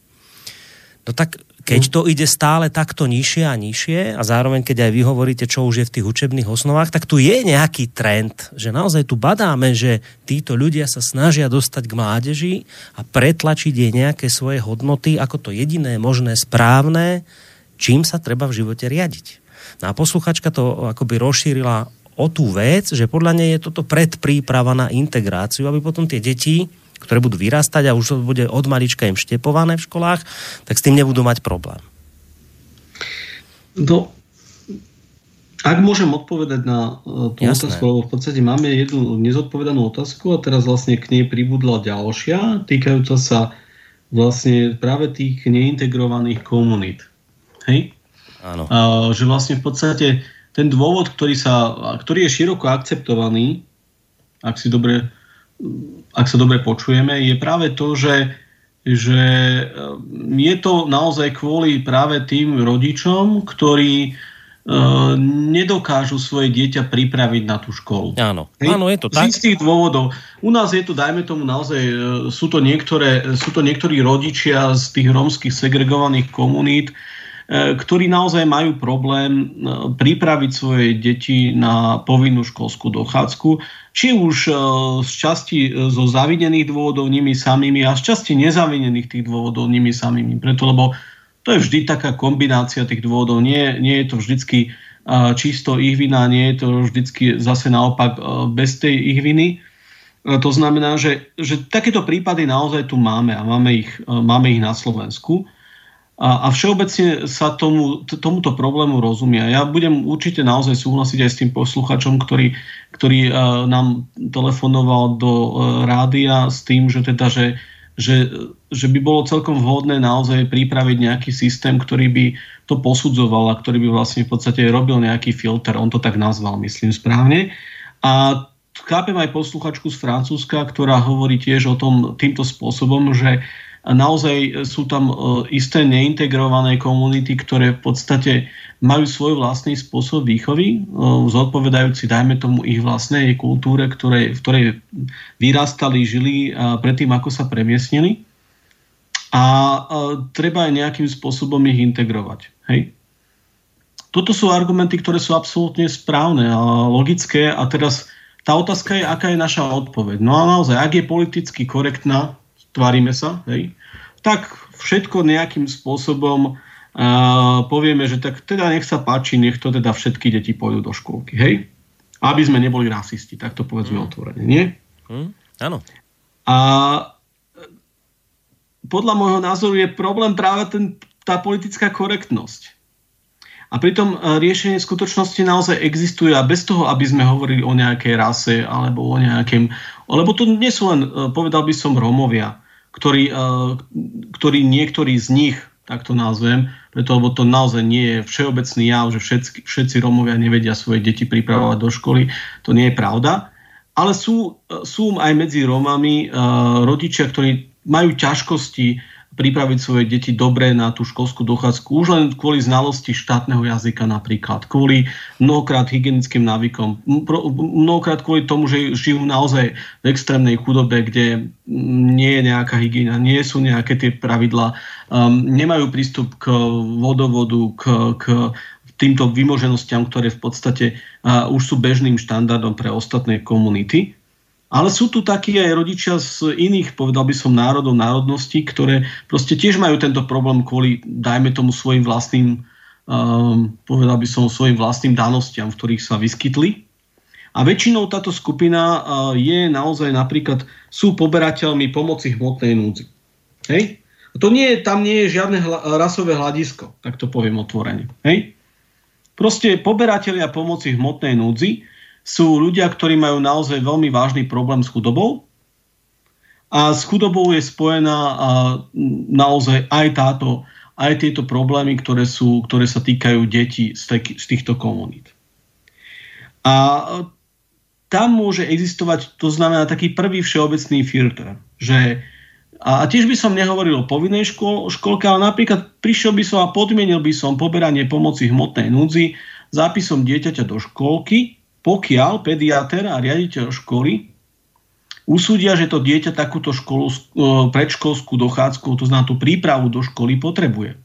no tak keď to ide stále takto nižšie a nižšie a zároveň keď aj vy hovoríte, čo už je v tých učebných osnovách, tak tu je nejaký trend, že naozaj tu badáme, že títo ľudia sa snažia dostať k mládeži a pretlačiť jej nejaké svoje hodnoty ako to jediné možné správne, čím sa treba v živote riadiť. No a posluchačka to akoby rozšírila o tú vec, že podľa nej je toto predpríprava na integráciu, aby potom tie deti, ktoré budú vyrastať a už to bude od malička im štepované v školách, tak s tým nebudú mať problém. No, ak môžem odpovedať na e, tú Jasné. otázku, lebo v podstate máme jednu nezodpovedanú otázku a teraz vlastne k nej pribudla ďalšia, týkajúca sa vlastne práve tých neintegrovaných komunít. Hej? Áno. A, že vlastne v podstate ten dôvod, ktorý, sa, ktorý je široko akceptovaný, ak, si dobre, ak sa dobre počujeme, je práve to, že, že je to naozaj kvôli práve tým rodičom, ktorí Uh, nedokážu svoje dieťa pripraviť na tú školu. Áno, Hej? áno je to tak. Z istých dôvodov. U nás je to, dajme tomu naozaj, e, sú to, niektoré, sú to niektorí rodičia z tých rómskych segregovaných komunít, ktorí naozaj majú problém e, pripraviť svoje deti na povinnú školskú dochádzku, či už e, z časti zo zavinených dôvodov nimi samými a z časti nezavinených tých dôvodov nimi samými. Preto, lebo to je vždy taká kombinácia tých dôvodov. Nie, nie je to vždycky čisto ich vina, nie je to vždycky zase naopak bez tej ich viny. To znamená, že, že takéto prípady naozaj tu máme a máme ich, máme ich na Slovensku. A, a všeobecne sa tomu, tomuto problému rozumia. Ja budem určite naozaj súhlasiť aj s tým posluchačom, ktorý, ktorý uh, nám telefonoval do uh, rádia s tým, že teda, že, že, že by bolo celkom vhodné naozaj pripraviť nejaký systém, ktorý by to posudzoval a ktorý by vlastne v podstate robil nejaký filter. On to tak nazval, myslím správne. A chápem aj posluchačku z Francúzska, ktorá hovorí tiež o tom týmto spôsobom, že naozaj sú tam e, isté neintegrované komunity, ktoré v podstate majú svoj vlastný spôsob výchovy, e, zodpovedajúci, dajme tomu, ich vlastnej kultúre, ktoré, v ktorej vyrastali, žili predtým, ako sa premiesnili. A e, treba aj nejakým spôsobom ich integrovať. Hej? Toto sú argumenty, ktoré sú absolútne správne a logické a teraz tá otázka je, aká je naša odpoveď. No a naozaj, ak je politicky korektná, tvárime sa, hej, tak všetko nejakým spôsobom a povieme, že tak teda nech sa páči, nech to teda všetky deti pôjdu do škôlky, hej? Aby sme neboli rasisti, tak to povedzme mm. otvorene, nie? Mm, áno. A podľa môjho názoru je problém práve ten, tá politická korektnosť. A pritom e, riešenie skutočnosti naozaj existuje a bez toho, aby sme hovorili o nejakej rase alebo o nejakém... Lebo to nie sú len, povedal by som, Rómovia, ktorí, e, ktorí niektorí z nich, tak to nazvem, preto lebo to naozaj nie je všeobecný jav, že všetci, všetci Rómovia nevedia svoje deti pripravovať do školy. To nie je pravda. Ale sú, sú aj medzi Rómami rodičia, ktorí majú ťažkosti pripraviť svoje deti dobre na tú školskú dochádzku, už len kvôli znalosti štátneho jazyka napríklad, kvôli mnohokrát hygienickým návykom, mnohokrát kvôli tomu, že žijú naozaj v extrémnej chudobe, kde nie je nejaká hygiena, nie sú nejaké tie pravidlá, um, nemajú prístup k vodovodu, k, k týmto vymoženostiam, ktoré v podstate uh, už sú bežným štandardom pre ostatné komunity. Ale sú tu takí aj rodičia z iných, povedal by som, národov, národností, ktoré proste tiež majú tento problém kvôli, dajme tomu, svojim vlastným, um, povedal by som, svojim vlastným danostiam, v ktorých sa vyskytli. A väčšinou táto skupina uh, je naozaj napríklad, sú poberateľmi pomoci hmotnej núdzi. Hej? To nie, tam nie je žiadne hla, rasové hľadisko, tak to poviem otvorene. Hej? Proste poberateľia pomoci hmotnej núdzi sú ľudia, ktorí majú naozaj veľmi vážny problém s chudobou. A s chudobou je spojená naozaj aj táto, aj tieto problémy, ktoré, sú, ktoré sa týkajú detí z, tej, z týchto komunít. A tam môže existovať, to znamená taký prvý všeobecný filter, že a tiež by som nehovoril o povinnej škol, školke, ale napríklad prišiel by som a podmienil by som poberanie pomoci hmotnej núdzi zápisom dieťaťa do školky pokiaľ pediater a riaditeľ školy usúdia, že to dieťa takúto školu, e, predškolskú dochádzku, to znamená tú prípravu do školy, potrebuje.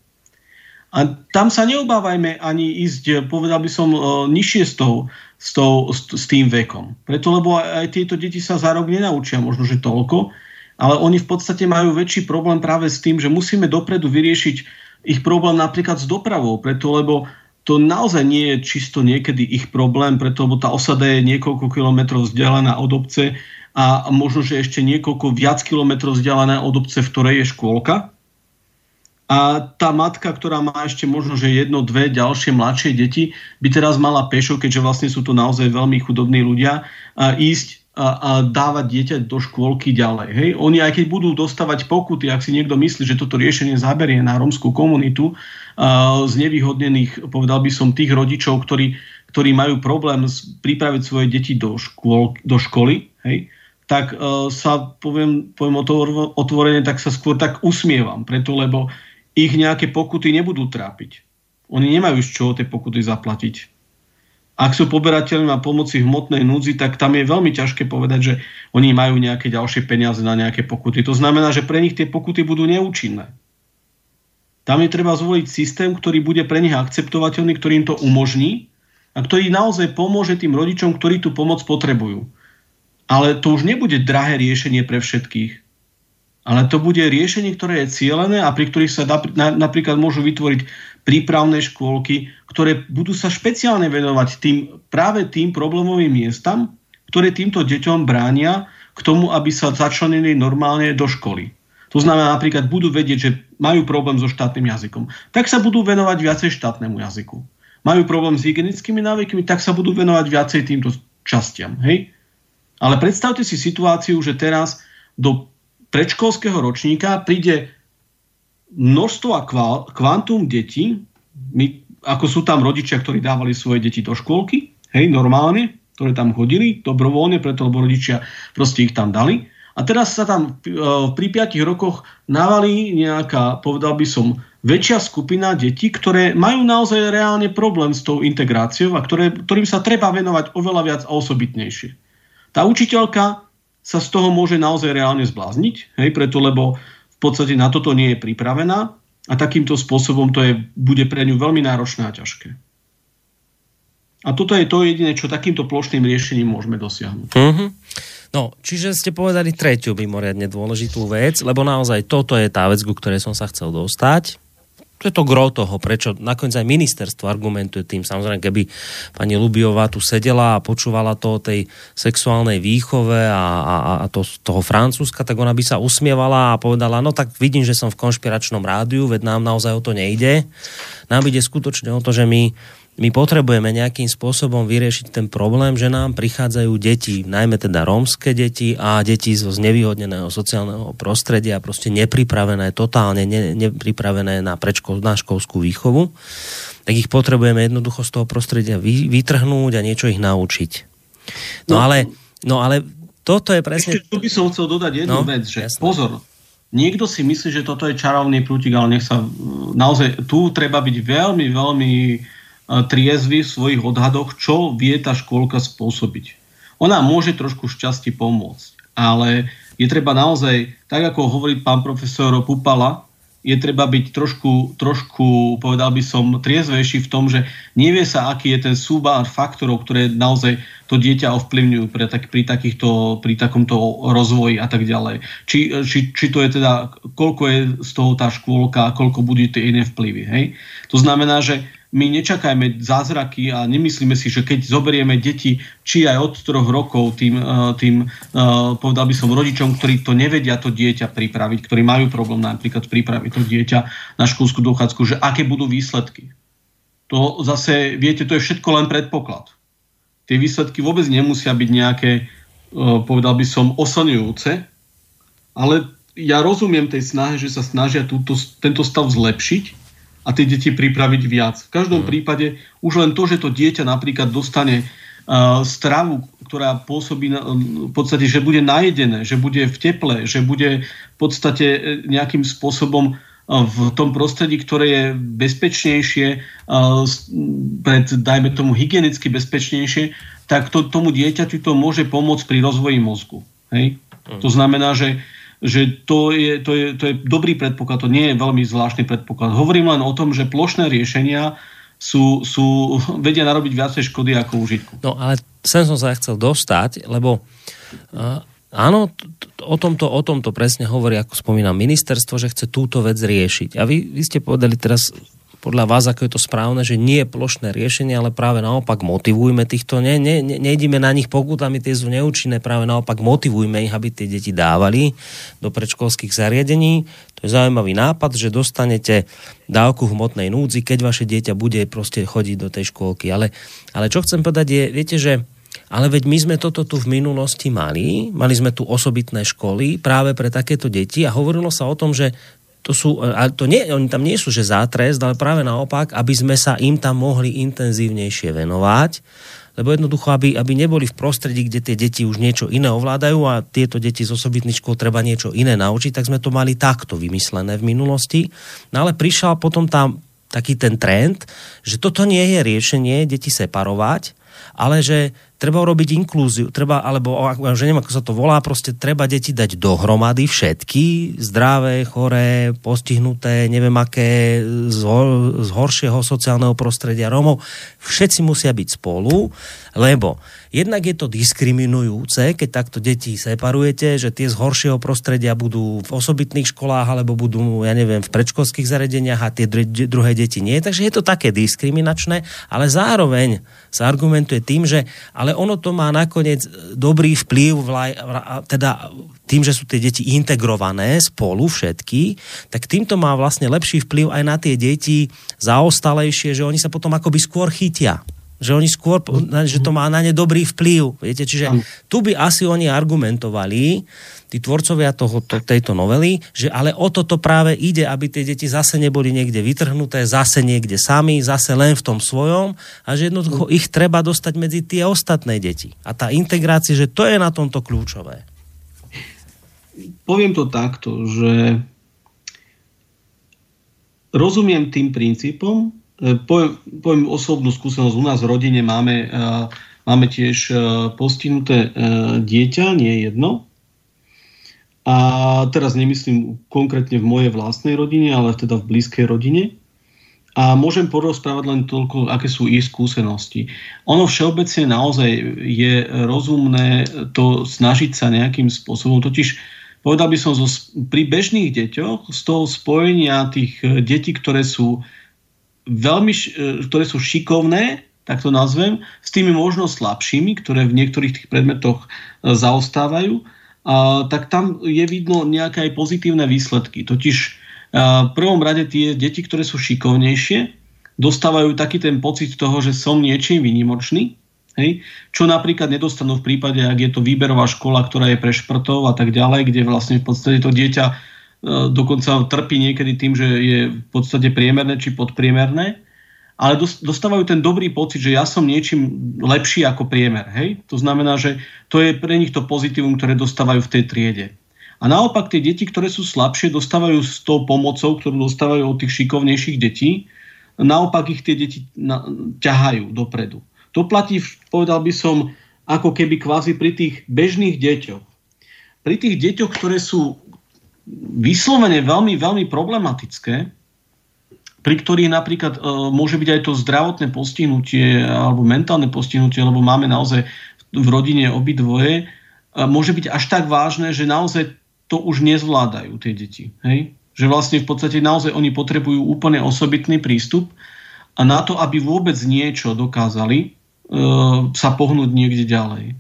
A tam sa neobávajme ani ísť, povedal by som, e, nižšie s, tou, s, tou, s tým vekom. Preto, lebo aj tieto deti sa za rok nenaučia možno, že toľko, ale oni v podstate majú väčší problém práve s tým, že musíme dopredu vyriešiť ich problém napríklad s dopravou, preto lebo to naozaj nie je čisto niekedy ich problém, preto lebo tá osada je niekoľko kilometrov vzdialená od obce a možno, že ešte niekoľko viac kilometrov vzdialená od obce, v ktorej je škôlka. A tá matka, ktorá má ešte možno, že jedno, dve ďalšie mladšie deti, by teraz mala pešo, keďže vlastne sú to naozaj veľmi chudobní ľudia, a ísť a, a dávať dieťa do škôlky ďalej. Hej? Oni aj keď budú dostávať pokuty, ak si niekto myslí, že toto riešenie zaberie na rómskú komunitu a, z nevýhodnených, povedal by som, tých rodičov, ktorí, ktorí majú problém pripraviť svoje deti do, škôl, do školy, hej? tak a, sa, poviem, poviem otvorene, tak sa skôr tak usmievam, preto lebo ich nejaké pokuty nebudú trápiť. Oni nemajú z čoho tie pokuty zaplatiť ak sú poberateľmi na pomoci hmotnej núdzi, tak tam je veľmi ťažké povedať, že oni majú nejaké ďalšie peniaze na nejaké pokuty. To znamená, že pre nich tie pokuty budú neúčinné. Tam je treba zvoliť systém, ktorý bude pre nich akceptovateľný, ktorý im to umožní a ktorý naozaj pomôže tým rodičom, ktorí tú pomoc potrebujú. Ale to už nebude drahé riešenie pre všetkých. Ale to bude riešenie, ktoré je cieľené a pri ktorých sa napríklad môžu vytvoriť prípravné škôlky, ktoré budú sa špeciálne venovať tým, práve tým problémovým miestam, ktoré týmto deťom bránia k tomu, aby sa začlenili normálne do školy. To znamená napríklad budú vedieť, že majú problém so štátnym jazykom. Tak sa budú venovať viacej štátnemu jazyku. Majú problém s hygienickými návykmi, tak sa budú venovať viacej týmto častiam. Hej? Ale predstavte si situáciu, že teraz do predškolského ročníka príde množstvo a kvantum detí, my, ako sú tam rodičia, ktorí dávali svoje deti do škôlky, hej, normálne, ktoré tam chodili, dobrovoľne, preto lebo rodičia proste ich tam dali. A teraz sa tam e, pri 5 rokoch navalí nejaká, povedal by som, väčšia skupina detí, ktoré majú naozaj reálne problém s tou integráciou a ktoré, ktorým sa treba venovať oveľa viac a osobitnejšie. Tá učiteľka sa z toho môže naozaj reálne zblázniť, hej, preto lebo podstate na toto nie je pripravená a takýmto spôsobom to je, bude pre ňu veľmi náročné a ťažké. A toto je to jediné, čo takýmto plošným riešením môžeme dosiahnuť. Mm-hmm. No, čiže ste povedali tretiu mimoriadne dôležitú vec, lebo naozaj toto je tá vec, ku ktorej som sa chcel dostať. to je to gro toho, prečo nakoniec aj ministerstvo argumentuje tým. Samozrejme, keby pani Lubiová tu sedela a počúvala to o tej sexuálnej výchove a, a, a to, toho Francúzska, tak ona by sa usmievala a povedala, no tak vidím, že som v konšpiračnom rádiu, veď nám naozaj o to nejde. Nám ide skutočne o to, že my my potrebujeme nejakým spôsobom vyriešiť ten problém, že nám prichádzajú deti, najmä teda rómske deti a deti zo znevýhodneného sociálneho prostredia, proste nepripravené, totálne ne, nepripravené na, prečko, na školskú výchovu, tak ich potrebujeme jednoducho z toho prostredia vy, vytrhnúť a niečo ich naučiť. No, no ale, no ale toto je presne... Ešte tu by som chcel dodať jednu no, vec, že jasné. pozor, niekto si myslí, že toto je čarovný prútik, ale nech sa naozaj, tu treba byť veľmi, veľmi triezvy v svojich odhadoch, čo vie tá škôlka spôsobiť. Ona môže trošku šťastie pomôcť, ale je treba naozaj, tak ako hovorí pán profesor Pupala, je treba byť trošku, trošku, povedal by som, triezvejší v tom, že nevie sa, aký je ten súbár faktorov, ktoré naozaj to dieťa ovplyvňujú pri, tak, pri, takýchto, pri takomto rozvoji a tak ďalej. Či, či, či to je teda, koľko je z toho tá škôlka, koľko budú tie iné vplyvy. Hej? To znamená, že my nečakajme zázraky a nemyslíme si, že keď zoberieme deti, či aj od troch rokov tým, eh, tým eh, povedal by som rodičom, ktorí to nevedia to dieťa pripraviť, ktorí majú problém napríklad pripraviť to dieťa na školskú dochádzku, že aké budú výsledky. To zase, viete, to je všetko len predpoklad. Tie výsledky vôbec nemusia byť nejaké, eh, povedal by som, oslňujúce, ale ja rozumiem tej snahe, že sa snažia túto, tento stav zlepšiť, a tie deti pripraviť viac. V každom mm. prípade už len to, že to dieťa napríklad dostane uh, stravu, ktorá pôsobí na, v podstate, že bude najedené, že bude v teple, že bude v podstate e, nejakým spôsobom uh, v tom prostredí, ktoré je bezpečnejšie, uh, pred, dajme tomu hygienicky bezpečnejšie, tak to, tomu dieťaťu to môže pomôcť pri rozvoji mozgu. Hej? Mm. To znamená, že že to je, to, je, to je dobrý predpoklad, to nie je veľmi zvláštny predpoklad. Hovorím len o tom, že plošné riešenia sú, sú, vedia narobiť viacej škody ako užitku. No ale sem som sa chcel dostať, lebo uh, áno, o tomto, o tomto presne hovorí, ako spomínam, ministerstvo, že chce túto vec riešiť. A vy, vy ste povedali teraz podľa vás, ako je to správne, že nie je plošné riešenie, ale práve naopak motivujme týchto, ne, ne, ne, nejdime na nich pokutami, tie sú neúčinné, práve naopak motivujme ich, aby tie deti dávali do predškolských zariadení. To je zaujímavý nápad, že dostanete dávku v hmotnej núdzi, keď vaše dieťa bude proste chodiť do tej škôlky. Ale, ale čo chcem povedať je, viete, že ale veď my sme toto tu v minulosti mali, mali sme tu osobitné školy práve pre takéto deti a hovorilo sa o tom, že to sú, a to nie, oni tam nie sú, že zátrest, ale práve naopak, aby sme sa im tam mohli intenzívnejšie venovať, lebo jednoducho, aby, aby neboli v prostredí, kde tie deti už niečo iné ovládajú a tieto deti z osobitných škôl treba niečo iné naučiť, tak sme to mali takto vymyslené v minulosti. No ale prišiel potom tam taký ten trend, že toto nie je riešenie deti separovať, ale že treba urobiť inklúziu, treba, alebo že neviem, ako sa to volá, proste treba deti dať dohromady všetky, zdravé, choré, postihnuté, neviem aké, z, z horšieho sociálneho prostredia Rómov. Všetci musia byť spolu, lebo jednak je to diskriminujúce, keď takto deti separujete, že tie z horšieho prostredia budú v osobitných školách alebo budú, ja neviem, v predškolských zariadeniach a tie druhé deti nie. Takže je to také diskriminačné, ale zároveň sa argumentuje tým, že ale ono to má nakoniec dobrý vplyv, teda tým, že sú tie deti integrované spolu všetky, tak týmto má vlastne lepší vplyv aj na tie deti zaostalejšie, že oni sa potom akoby skôr chytia že oni skôr, že to má na ne dobrý vplyv. Viete, čiže tu by asi oni argumentovali, tí tvorcovia toho, to, tejto novely, že ale o toto práve ide, aby tie deti zase neboli niekde vytrhnuté, zase niekde sami, zase len v tom svojom a že jednoducho ich treba dostať medzi tie ostatné deti. A tá integrácia, že to je na tomto kľúčové. Poviem to takto, že rozumiem tým princípom, poviem, poviem osobnú skúsenosť. U nás v rodine máme, e, máme tiež e, postihnuté dieťa, nie jedno. A teraz nemyslím konkrétne v mojej vlastnej rodine, ale teda v blízkej rodine. A môžem porozprávať len toľko, aké sú ich skúsenosti. Ono všeobecne naozaj je rozumné to snažiť sa nejakým spôsobom, totiž povedal by som, zo, pri bežných deťoch z toho spojenia tých e, detí, ktoré sú veľmi, e, ktoré sú šikovné, tak to nazvem, s tými možno slabšími, ktoré v niektorých tých predmetoch e, zaostávajú, tak tam je vidno nejaké aj pozitívne výsledky. Totiž a, v prvom rade tie deti, ktoré sú šikovnejšie, dostávajú taký ten pocit toho, že som niečím vynimočný, Hej? Čo napríklad nedostanú v prípade, ak je to výberová škola, ktorá je pre šprtov a tak ďalej, kde vlastne v podstate to dieťa e, dokonca trpí niekedy tým, že je v podstate priemerné či podpriemerné, ale dostávajú ten dobrý pocit, že ja som niečím lepší ako priemer. Hej? To znamená, že to je pre nich to pozitívum, ktoré dostávajú v tej triede. A naopak tie deti, ktoré sú slabšie, dostávajú s tou pomocou, ktorú dostávajú od tých šikovnejších detí, naopak ich tie deti ťahajú dopredu. To platí, povedal by som, ako keby kvázi pri tých bežných deťoch. Pri tých deťoch, ktoré sú vyslovene veľmi, veľmi problematické, pri ktorých napríklad e, môže byť aj to zdravotné postihnutie alebo mentálne postihnutie, lebo máme naozaj v rodine obidvoje, e, môže byť až tak vážne, že naozaj to už nezvládajú tie deti. Hej? Že vlastne v podstate naozaj oni potrebujú úplne osobitný prístup a na to, aby vôbec niečo dokázali, E, sa pohnúť niekde ďalej.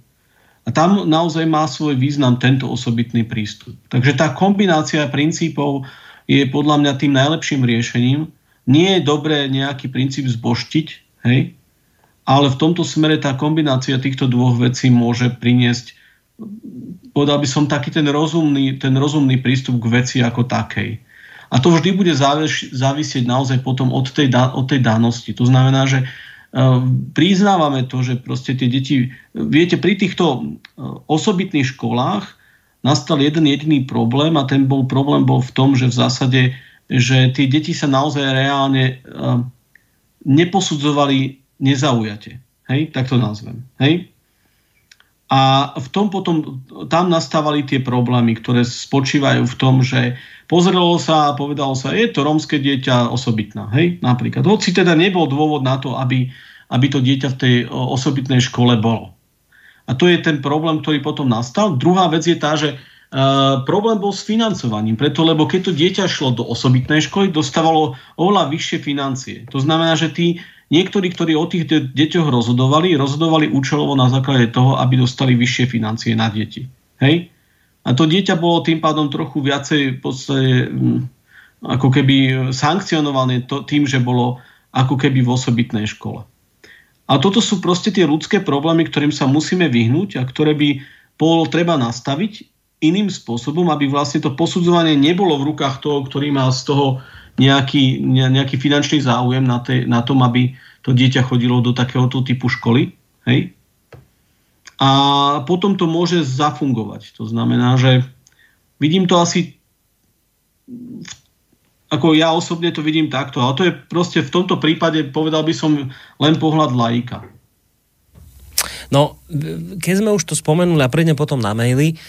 A tam naozaj má svoj význam tento osobitný prístup. Takže tá kombinácia princípov je podľa mňa tým najlepším riešením. Nie je dobré nejaký princíp zboštiť, hej? ale v tomto smere tá kombinácia týchto dvoch vecí môže priniesť, povedal by som, taký ten rozumný, ten rozumný prístup k veci ako takej. A to vždy bude závisieť naozaj potom od tej, od tej danosti. To znamená, že priznávame to, že proste tie deti, viete, pri týchto e, osobitných školách nastal jeden jediný problém a ten bol problém bol v tom, že v zásade, že tie deti sa naozaj reálne ehm, neposudzovali nezaujate. Hej, tak to nazvem. Hej? A v tom potom, tam nastávali tie problémy, ktoré spočívajú v tom, že pozrelo sa a povedalo sa, je to rómske dieťa osobitná, hej, napríklad. Hoci teda nebol dôvod na to, aby, aby to dieťa v tej osobitnej škole bolo. A to je ten problém, ktorý potom nastal. Druhá vec je tá, že Uh, problém bol s financovaním, preto lebo keď to dieťa šlo do osobitnej školy, dostávalo oveľa vyššie financie. To znamená, že tí niektorí, ktorí o tých de- deťoch rozhodovali, rozhodovali účelovo na základe toho, aby dostali vyššie financie na deti. Hej? A to dieťa bolo tým pádom trochu viacej podstate, mm, ako keby sankcionované to, tým, že bolo ako keby v osobitnej škole. A toto sú proste tie ľudské problémy, ktorým sa musíme vyhnúť a ktoré by bolo treba nastaviť iným spôsobom, aby vlastne to posudzovanie nebolo v rukách toho, ktorý má z toho nejaký, nejaký finančný záujem na, tej, na tom, aby to dieťa chodilo do takéhoto typu školy. Hej? a potom to môže zafungovať. To znamená, že vidím to asi ako ja osobne to vidím takto, ale to je proste v tomto prípade, povedal by som, len pohľad laika. No, keď sme už to spomenuli a prídem potom na maily,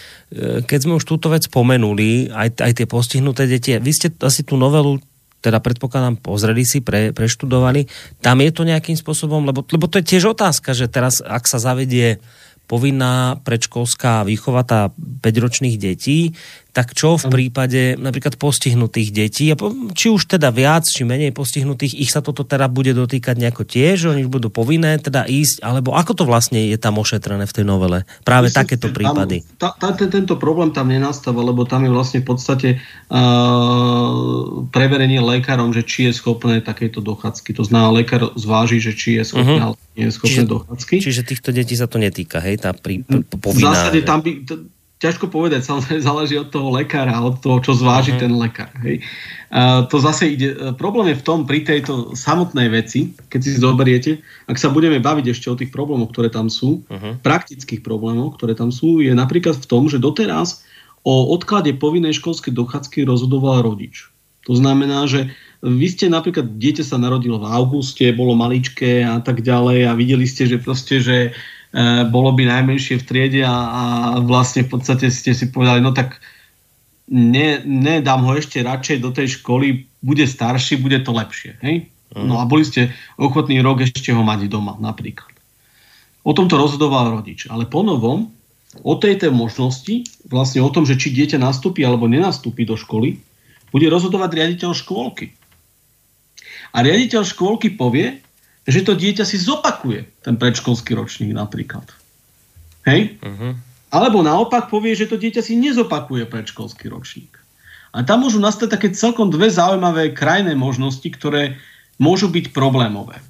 keď sme už túto vec spomenuli, aj, aj tie postihnuté deti, vy ste asi tú novelu teda predpokladám, pozreli si, pre, preštudovali. Tam je to nejakým spôsobom, lebo, lebo to je tiež otázka, že teraz, ak sa zavedie povinná predškolská výchova tá 5-ročných detí, tak čo v prípade napríklad postihnutých detí, či už teda viac, či menej postihnutých, ich sa toto teda bude dotýkať nejako tiež, oni budú povinné teda ísť, alebo ako to vlastne je tam ošetrené v tej novele? Práve Myslím, takéto prípady. Tam, ta, ta, tento problém tam nenastáva, lebo tam je vlastne v podstate uh, preverenie lekárom, že či je schopné takéto dochádzky. To znamená, lekár zváži, že či je schopné, uh-huh. ale nie je schopné čiže, dochádzky. Čiže týchto detí sa to netýka, hej? Tá prí, povinná, v zásade tam by, ťažko povedať, záleží od toho lekára, od toho, čo zváži uh-huh. ten lekár. Hej. A to zase ide, e, problém je v tom, pri tejto samotnej veci, keď si zoberiete, ak sa budeme baviť ešte o tých problémoch, ktoré tam sú, uh-huh. praktických problémoch, ktoré tam sú, je napríklad v tom, že doteraz o odklade povinnej školskej dochádzky rozhodoval rodič. To znamená, že vy ste napríklad, dieťa sa narodilo v auguste, bolo maličké a tak ďalej a videli ste, že proste, že bolo by najmenšie v triede a, a vlastne v podstate ste si povedali, no tak ne, nedám ho ešte radšej do tej školy, bude starší, bude to lepšie. Hej? Mhm. No a boli ste ochotní rok ešte ho mať doma napríklad. O tomto rozhodoval rodič. Ale po novom o tejto možnosti, vlastne o tom, že či dieťa nastúpi alebo nenastúpi do školy, bude rozhodovať riaditeľ škôlky. A riaditeľ škôlky povie, že to dieťa si zopakuje ten predškolský ročník napríklad. Hej? Uh-huh. Alebo naopak povie, že to dieťa si nezopakuje predškolský ročník. A tam môžu nastať také celkom dve zaujímavé krajné možnosti, ktoré môžu byť problémové.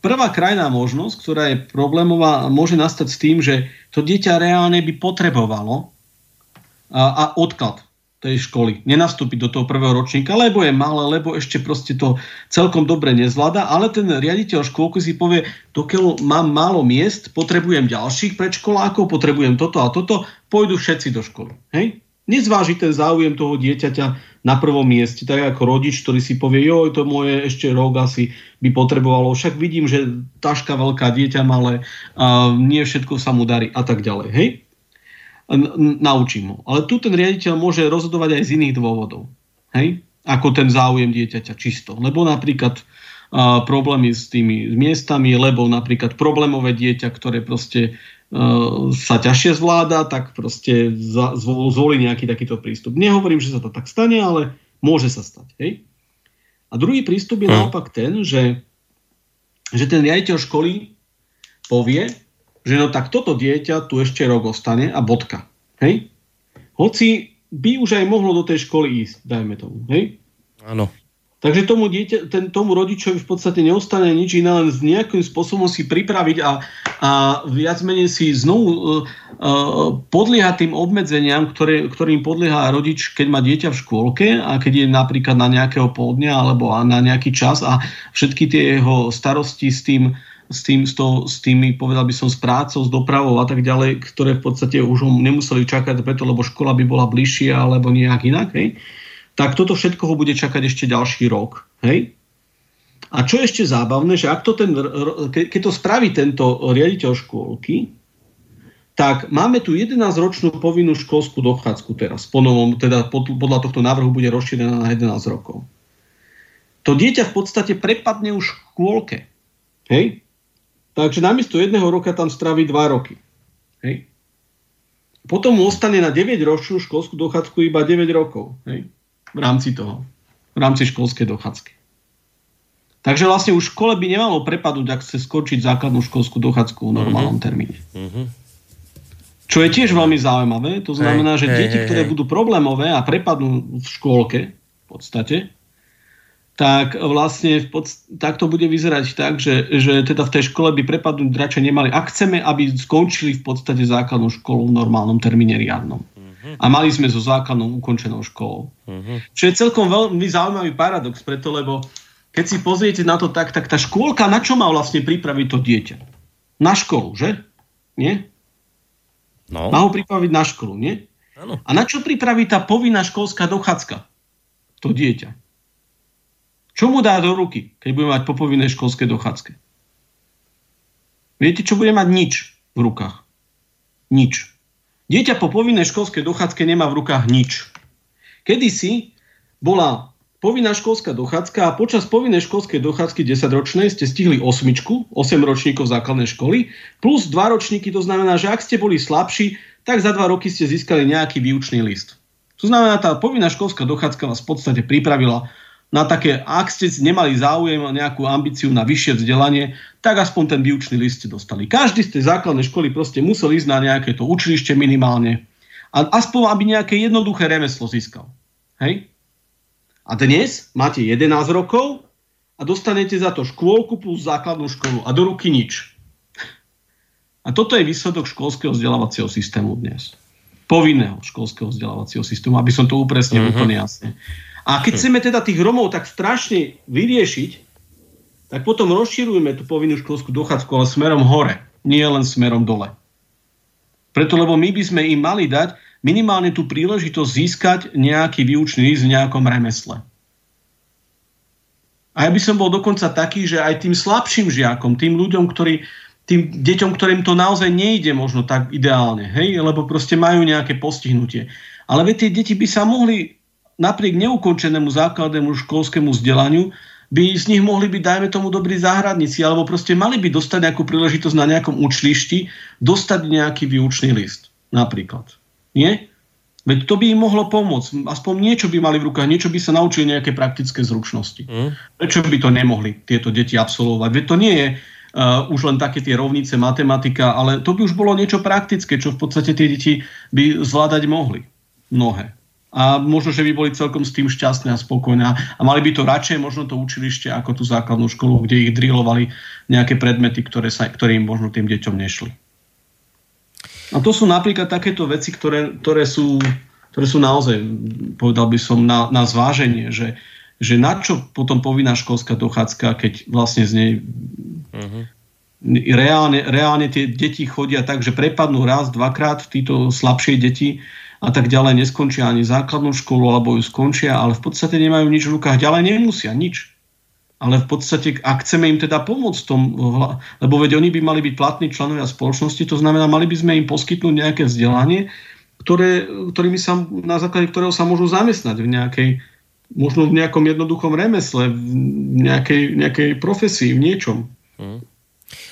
Prvá krajná možnosť, ktorá je problémová, môže nastať s tým, že to dieťa reálne by potrebovalo a odklad tej školy. Nenastúpiť do toho prvého ročníka, lebo je malé, lebo ešte proste to celkom dobre nezvláda, ale ten riaditeľ škôlky si povie, dokiaľ mám málo miest, potrebujem ďalších predškolákov, potrebujem toto a toto, pôjdu všetci do školy. Hej? Nezváži ten záujem toho dieťaťa na prvom mieste, tak ako rodič, ktorý si povie, joj, to moje ešte rok asi by potrebovalo, však vidím, že taška veľká, dieťa malé, a nie všetko sa mu darí a tak ďalej. Hej? Naučím ho. Ale tu ten riaditeľ môže rozhodovať aj z iných dôvodov. Hej? Ako ten záujem dieťaťa čisto. Lebo napríklad uh, problémy s tými miestami, lebo napríklad problémové dieťa, ktoré proste uh, sa ťažšie zvláda, tak proste za, zvolí nejaký takýto prístup. Nehovorím, že sa to tak stane, ale môže sa stať. Hej? A druhý prístup je hm. naopak ten, že, že ten riaditeľ školy povie, že no tak toto dieťa tu ešte rok ostane a bodka. Hej? Hoci by už aj mohlo do tej školy ísť, dajme tomu. Hej? Áno. Takže tomu, dieťa, ten, tomu rodičovi v podstate neostane nič iné, len s nejakým spôsobom si pripraviť a, a viac menej si znovu uh, uh, podliehať tým obmedzeniam, ktoré, ktorým podlieha rodič, keď má dieťa v škôlke a keď je napríklad na nejakého pôdňa alebo na nejaký čas a všetky tie jeho starosti s tým s, tým, s, to, s tými, povedal by som, s prácou, s dopravou a tak ďalej, ktoré v podstate už nemuseli čakať preto, lebo škola by bola bližšia alebo nejak inak, hej, tak toto všetko ho bude čakať ešte ďalší rok. Hej? A čo je ešte zábavné, že ak to ten, keď to spraví tento riaditeľ škôlky, tak máme tu 11-ročnú povinnú školskú dochádzku teraz. Po novom, teda podľa tohto návrhu bude rozšírená na 11 rokov. To dieťa v podstate prepadne už škôlke. Hej? Takže namiesto jedného roka tam straví dva roky. Hej. Potom mu ostane na 9-ročnú školskú dochádzku iba 9 rokov. Hej. V rámci toho. V rámci školskej dochádzky. Takže vlastne už škole by nemalo prepadnúť, ak chce skočiť základnú školskú dochádzku v normálnom mm-hmm. termíne. Mm-hmm. Čo je tiež veľmi zaujímavé. To znamená, že hey, deti, hey, ktoré hey. budú problémové a prepadnú v škôlke, v podstate, tak vlastne v podst- tak to bude vyzerať tak, že, že teda v tej škole by prepadnúť radšej nemali. Ak chceme, aby skončili v podstate základnú školu v normálnom termíne riadnom. Uh-huh. A mali sme so základnou ukončenou školou. Uh-huh. Čo je celkom veľmi zaujímavý paradox, preto lebo keď si pozriete na to tak, tak tá škôlka na čo má vlastne pripraviť to dieťa? Na školu, že? Nie? No. Má ho pripraviť na školu, nie? Ano. A na čo pripraví tá povinná školská dochádzka? To dieťa. Čo mu dá do ruky, keď bude mať popovinné školské dochádzke? Viete, čo bude mať? Nič v rukách. Nič. Dieťa po povinnej školskej dochádzke nemá v rukách nič. Kedysi bola povinná školská dochádzka a počas povinnej školskej dochádzky 10-ročnej ste stihli osmičku, 8 ročníkov základnej školy, plus 2 ročníky, to znamená, že ak ste boli slabší, tak za 2 roky ste získali nejaký výučný list. To znamená, tá povinná školská dochádzka vás v podstate pripravila na také, ak ste nemali záujem a nejakú ambíciu na vyššie vzdelanie, tak aspoň ten výučný list ste dostali. Každý z tej základnej školy proste musel ísť na nejaké to učilište minimálne a aspoň, aby nejaké jednoduché remeslo získal. Hej? A dnes máte 11 rokov a dostanete za to škôlku plus základnú školu a do ruky nič. A toto je výsledok školského vzdelávacieho systému dnes. Povinného školského vzdelávacieho systému, aby som to upresnil uh-huh. úplne jasne. A keď hm. chceme teda tých Romov tak strašne vyriešiť, tak potom rozširujeme tú povinnú školskú dochádzku, ale smerom hore, nie len smerom dole. Preto, lebo my by sme im mali dať minimálne tú príležitosť získať nejaký výučný list v nejakom remesle. A ja by som bol dokonca taký, že aj tým slabším žiakom, tým ľuďom, ktorí, tým deťom, ktorým to naozaj nejde možno tak ideálne, hej, lebo proste majú nejaké postihnutie. Ale tie deti by sa mohli napriek neukončenému základnému školskému vzdelaniu by z nich mohli byť, dajme tomu, dobrí záhradníci, alebo proste mali by dostať nejakú príležitosť na nejakom učlišti, dostať nejaký výučný list, napríklad. Nie? Veď to by im mohlo pomôcť. Aspoň niečo by mali v rukách, niečo by sa naučili nejaké praktické zručnosti. Mm. Prečo by to nemohli tieto deti absolvovať? Veď to nie je uh, už len také tie rovnice, matematika, ale to by už bolo niečo praktické, čo v podstate tie deti by zvládať mohli. Mnohé a možno, že by boli celkom s tým šťastné a spokojné. A mali by to radšej možno to učilište ako tú základnú školu, kde ich drilovali nejaké predmety, ktoré, sa, ktoré im možno tým deťom nešli. A to sú napríklad takéto veci, ktoré, ktoré, sú, ktoré sú naozaj, povedal by som, na, na zváženie, že, že na čo potom povinná školská dochádzka, keď vlastne z nej uh-huh. reálne, reálne tie deti chodia tak, že prepadnú raz, dvakrát v títo slabšie deti a tak ďalej neskončia ani základnú školu, alebo ju skončia, ale v podstate nemajú nič v rukách, ďalej nemusia nič. Ale v podstate, ak chceme im teda pomôcť tom, lebo veď oni by mali byť platní členovia spoločnosti, to znamená, mali by sme im poskytnúť nejaké vzdelanie, ktoré, ktorými sa, na základe ktorého sa môžu zamestnať v nejakej, možno v nejakom jednoduchom remesle, v nejakej, nejakej profesii, v niečom. Hmm.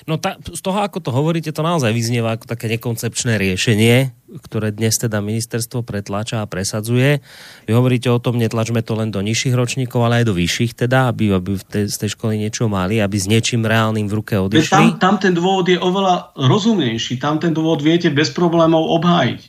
No ta, z toho, ako to hovoríte, to naozaj vyznieva ako také nekoncepčné riešenie, ktoré dnes teda ministerstvo pretláča a presadzuje. Vy hovoríte o tom, netlačme to len do nižších ročníkov, ale aj do vyšších teda, aby, aby v tej, z tej školy niečo mali, aby s niečím reálnym v ruke odišli. Tam, tam ten dôvod je oveľa rozumnejší. Tam ten dôvod viete bez problémov obhájiť,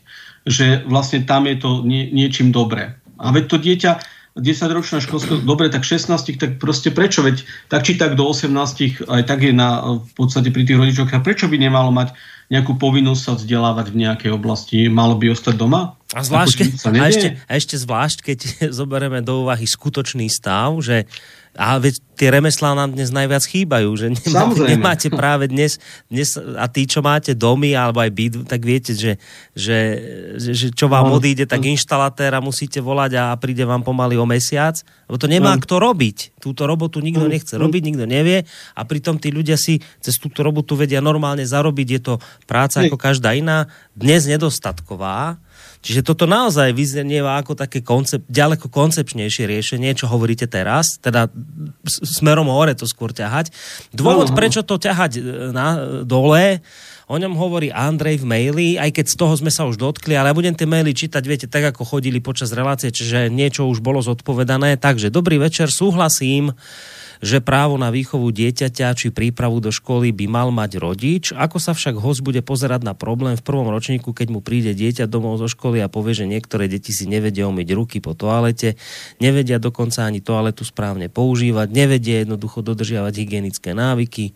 že vlastne tam je to nie, niečím dobré. A veď to dieťa, 10-ročná školská, dobre, tak 16, tak proste prečo? Veď tak či tak do 18, aj tak je na, v podstate pri tých rodičoch. A prečo by nemalo mať nejakú povinnosť sa vzdelávať v nejakej oblasti? Malo by ostať doma? A, zvlášť, a, ešte, a ešte zvlášť, keď zoberieme do úvahy skutočný stav, že a veď tie remeslá nám dnes najviac chýbajú, že nemáte, nemáte práve dnes, dnes, a tí, čo máte domy alebo aj byt, tak viete, že, že, že čo vám no, odíde, tak inštalatéra musíte volať a príde vám pomaly o mesiac, lebo to nemá no. kto robiť. Túto robotu nikto no. nechce robiť, nikto nevie a pritom tí ľudia si cez túto robotu vedia normálne zarobiť, je to práca ako každá iná, dnes nedostatková, Čiže toto naozaj vyznieva ako také koncept, ďaleko koncepčnejšie riešenie, čo hovoríte teraz, teda smerom hore to skôr ťahať. Dôvod, prečo to ťahať e, na dole, O ňom hovorí Andrej v maili, aj keď z toho sme sa už dotkli, ale ja budem tie maily čítať, viete, tak ako chodili počas relácie, čiže niečo už bolo zodpovedané. Takže dobrý večer, súhlasím že právo na výchovu dieťaťa či prípravu do školy by mal mať rodič. Ako sa však host bude pozerať na problém v prvom ročníku, keď mu príde dieťa domov zo školy a povie, že niektoré deti si nevedia umyť ruky po toalete, nevedia dokonca ani toaletu správne používať, nevedia jednoducho dodržiavať hygienické návyky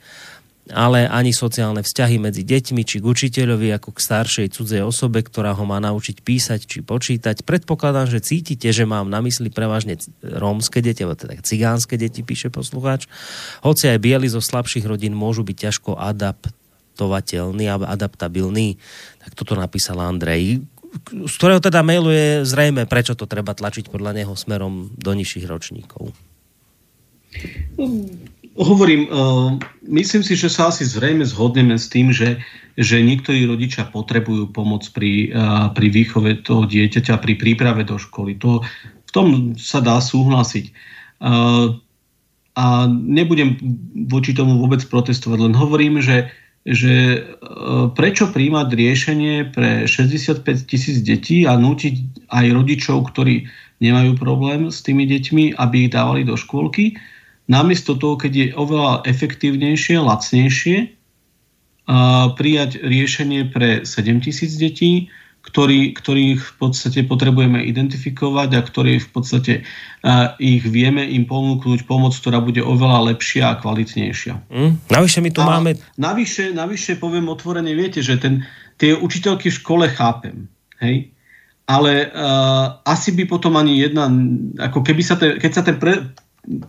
ale ani sociálne vzťahy medzi deťmi či k učiteľovi ako k staršej cudzej osobe, ktorá ho má naučiť písať či počítať. Predpokladám, že cítite, že mám na mysli prevažne rómske deti, alebo teda cigánske deti, píše poslucháč. Hoci aj bieli zo slabších rodín môžu byť ťažko adaptovateľní a adaptabilní. Tak toto napísal Andrej z ktorého teda mailu je zrejme, prečo to treba tlačiť podľa neho smerom do nižších ročníkov hovorím, uh, myslím si, že sa asi zrejme zhodneme s tým, že, že niektorí rodičia potrebujú pomoc pri, uh, pri výchove toho dieťaťa, pri príprave do školy. To, v tom sa dá súhlasiť. Uh, a nebudem voči tomu vôbec protestovať, len hovorím, že, že prečo príjmať riešenie pre 65 tisíc detí a nútiť aj rodičov, ktorí nemajú problém s tými deťmi, aby ich dávali do škôlky, namiesto toho, keď je oveľa efektívnejšie, lacnejšie, prijať riešenie pre 7 tisíc detí, ktorý, ktorých v podstate potrebujeme identifikovať a ktorí v podstate uh, ich vieme im ponúknuť pomoc, ktorá bude oveľa lepšia a kvalitnejšia. Mm, navyše my tu a máme... Navyše, navyše poviem otvorene, viete, že ten, tie učiteľky v škole chápem, hej? ale uh, asi by potom ani jedna, ako keby sa te, keď sa ten pre,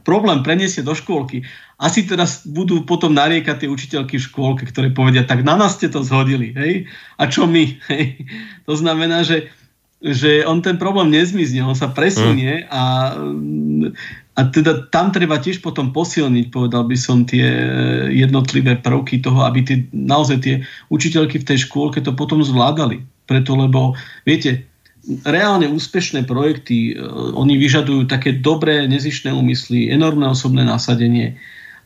problém preniesie do škôlky. Asi teraz budú potom nariekať tie učiteľky v škôlke, ktoré povedia, tak na nás ste to zhodili, hej? A čo my? Hej? To znamená, že, že on ten problém nezmizne, on sa presunie a, a teda tam treba tiež potom posilniť, povedal by som, tie jednotlivé prvky toho, aby tie, naozaj tie učiteľky v tej škôlke to potom zvládali. Preto, lebo, viete, reálne úspešné projekty, oni vyžadujú také dobré, nezišné úmysly, enormné osobné nasadenie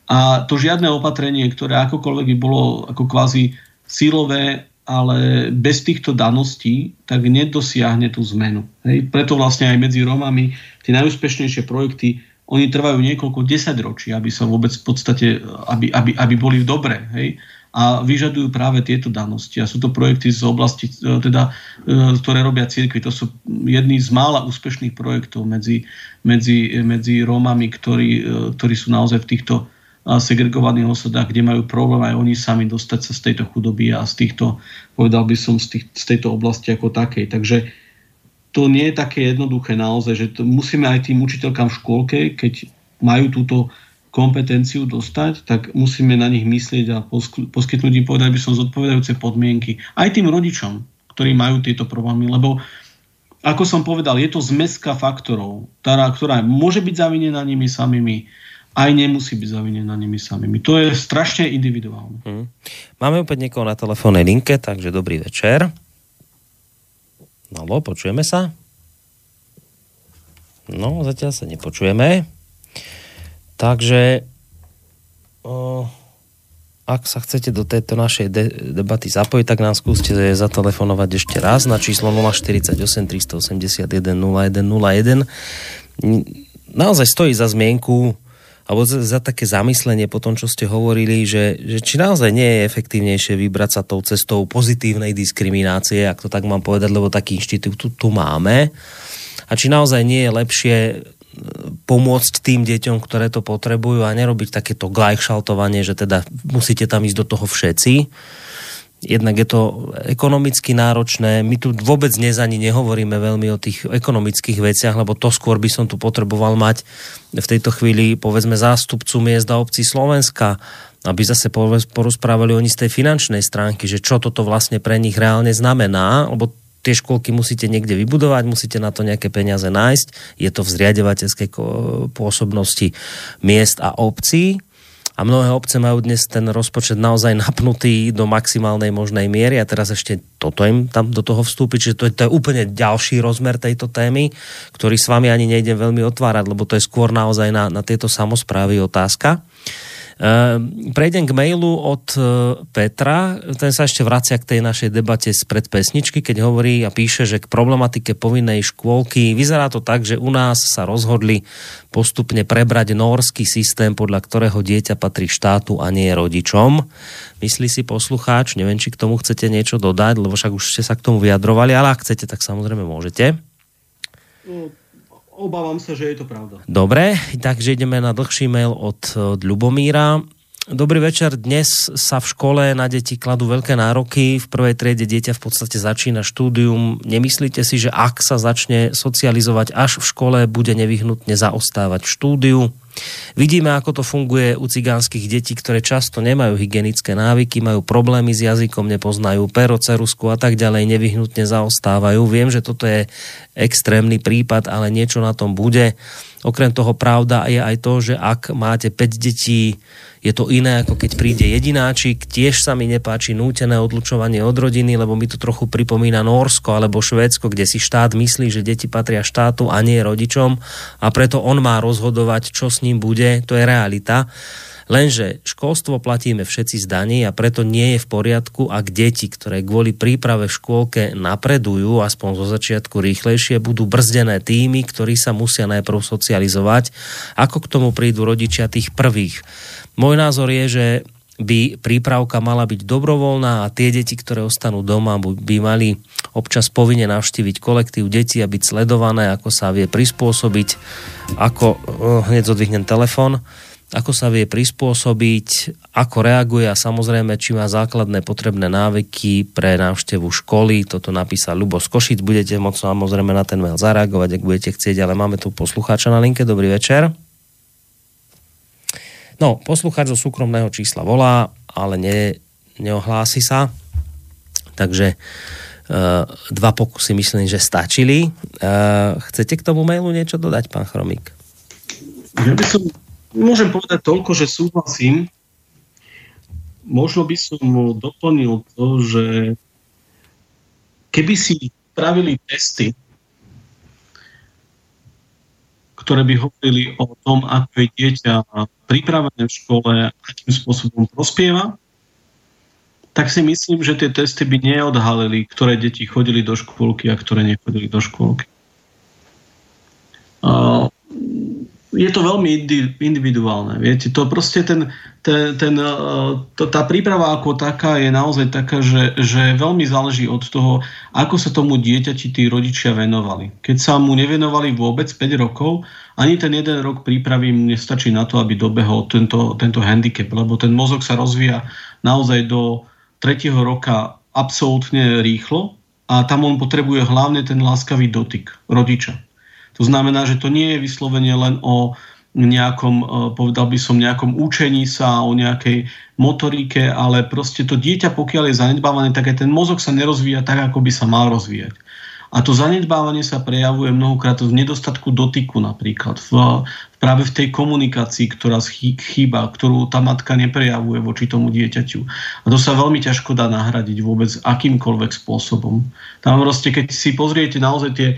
a to žiadne opatrenie, ktoré akokoľvek by bolo ako kvázi sílové, ale bez týchto daností, tak nedosiahne tú zmenu. Hej? Preto vlastne aj medzi Rómami tie najúspešnejšie projekty oni trvajú niekoľko desaťročí, aby sa vôbec v podstate, aby, aby, aby boli dobré. Hej? A vyžadujú práve tieto danosti. A sú to projekty z oblasti, e, teda, e, ktoré robia cirkvi. To sú jedný z mála úspešných projektov medzi, medzi, medzi Rómami, ktorí, e, ktorí sú naozaj v týchto segregovaných osadách, kde majú problém aj oni sami dostať sa z tejto chudoby a z týchto, povedal by som, z, tých, z tejto oblasti ako takej. Takže to nie je také jednoduché naozaj, že to musíme aj tým učiteľkám v škôlke, keď majú túto kompetenciu dostať, tak musíme na nich myslieť a poskytnúť im, povedať by som, zodpovedajúce podmienky. Aj tým rodičom, ktorí majú tieto problémy, lebo ako som povedal, je to zmeska faktorov, ktorá, ktorá môže byť zavinená nimi samými, aj nemusí byť zavinená nimi samými. To je strašne individuálne. Hmm. Máme opäť niekoho na telefónnej linke, takže dobrý večer. Halo, počujeme sa? No, zatiaľ sa nepočujeme. Takže o, ak sa chcete do tejto našej de- debaty zapojiť, tak nám skúste zatelefonovať ešte raz na číslo 048 381 0101. Naozaj stojí za zmienku alebo za, za také zamyslenie po tom, čo ste hovorili, že, že či naozaj nie je efektívnejšie vybrať sa tou cestou pozitívnej diskriminácie, ak to tak mám povedať, lebo taký inštitút tu, tu máme. A či naozaj nie je lepšie pomôcť tým deťom, ktoré to potrebujú a nerobiť takéto gleichschaltovanie, že teda musíte tam ísť do toho všetci Jednak je to ekonomicky náročné. My tu vôbec dnes ani nehovoríme veľmi o tých ekonomických veciach, lebo to skôr by som tu potreboval mať v tejto chvíli, povedzme, zástupcu miest a obcí Slovenska, aby zase porozprávali oni z tej finančnej stránky, že čo toto vlastne pre nich reálne znamená, lebo tie školky musíte niekde vybudovať, musíte na to nejaké peniaze nájsť. Je to v zriadovateľskej pôsobnosti miest a obcí a mnohé obce majú dnes ten rozpočet naozaj napnutý do maximálnej možnej miery a teraz ešte toto im tam do toho vstúpiť, čiže to je, to je úplne ďalší rozmer tejto témy, ktorý s vami ani nejdem veľmi otvárať, lebo to je skôr naozaj na, na tieto samozprávy otázka. Ehm, prejdem k mailu od e, Petra. Ten sa ešte vracia k tej našej debate z predpesničky, keď hovorí a píše, že k problematike povinnej škôlky vyzerá to tak, že u nás sa rozhodli postupne prebrať norský systém, podľa ktorého dieťa patrí štátu a nie rodičom. Myslí si poslucháč, neviem, či k tomu chcete niečo dodať, lebo však už ste sa k tomu vyjadrovali, ale ak chcete, tak samozrejme môžete. No, Obávam sa, že je to pravda. Dobre, takže ideme na dlhší mail od, od Ľubomíra. Dobrý večer. Dnes sa v škole na deti kladú veľké nároky. V prvej triede dieťa v podstate začína štúdium. Nemyslíte si, že ak sa začne socializovať až v škole, bude nevyhnutne zaostávať štúdiu? Vidíme, ako to funguje u cigánskych detí, ktoré často nemajú hygienické návyky, majú problémy s jazykom, nepoznajú pero, cerusku a tak ďalej, nevyhnutne zaostávajú. Viem, že toto je extrémny prípad, ale niečo na tom bude. Okrem toho pravda je aj to, že ak máte 5 detí, je to iné, ako keď príde jedináčik. Tiež sa mi nepáči nútené odlučovanie od rodiny, lebo mi to trochu pripomína Norsko alebo Švédsko, kde si štát myslí, že deti patria štátu a nie rodičom a preto on má rozhodovať, čo s ním bude. To je realita. Lenže školstvo platíme všetci z daní a preto nie je v poriadku, ak deti, ktoré kvôli príprave v škôlke napredujú, aspoň zo začiatku rýchlejšie, budú brzdené tými, ktorí sa musia najprv socializovať. Ako k tomu prídu rodičia tých prvých? Môj názor je, že by prípravka mala byť dobrovoľná a tie deti, ktoré ostanú doma, by mali občas povinne navštíviť kolektív detí a byť sledované, ako sa vie prispôsobiť, ako, oh, hneď zodvihnem telefon, ako sa vie prispôsobiť, ako reaguje a samozrejme, či má základné potrebné návyky pre návštevu školy. Toto napísal Lubo Skošic. Budete môcť samozrejme na ten mail zareagovať, ak budete chcieť, ale máme tu poslucháča na linke. Dobrý večer. No, poslucháč zo súkromného čísla volá, ale ne, neohlási sa. Takže uh, dva pokusy myslím, že stačili. Uh, chcete k tomu mailu niečo dodať, pán Chromík? Ja by som, môžem povedať toľko, že súhlasím. Možno by som doplnil to, že keby si spravili testy ktoré by hovorili o tom, ako je dieťa pripravené v škole, akým spôsobom prospieva, tak si myslím, že tie testy by neodhalili, ktoré deti chodili do škôlky a ktoré nechodili do škôlky. Je to veľmi individuálne. Viete, to proste ten, ten, ten, to, tá príprava ako taká je naozaj taká, že, že veľmi záleží od toho, ako sa tomu dieťači tí rodičia venovali. Keď sa mu nevenovali vôbec 5 rokov, ani ten jeden rok prípravy nestačí na to, aby dobehol tento, tento handicap, lebo ten mozog sa rozvíja naozaj do tretieho roka absolútne rýchlo a tam on potrebuje hlavne ten láskavý dotyk rodiča. To znamená, že to nie je vyslovene len o nejakom, e, povedal by som, nejakom učení sa, o nejakej motorike, ale proste to dieťa, pokiaľ je zanedbávané, tak aj ten mozog sa nerozvíja tak, ako by sa mal rozvíjať. A to zanedbávanie sa prejavuje mnohokrát v nedostatku dotyku napríklad, v, práve v tej komunikácii, ktorá chýba, ktorú tá matka neprejavuje voči tomu dieťaťu. A to sa veľmi ťažko dá nahradiť vôbec akýmkoľvek spôsobom. Tam proste, keď si pozriete naozaj tie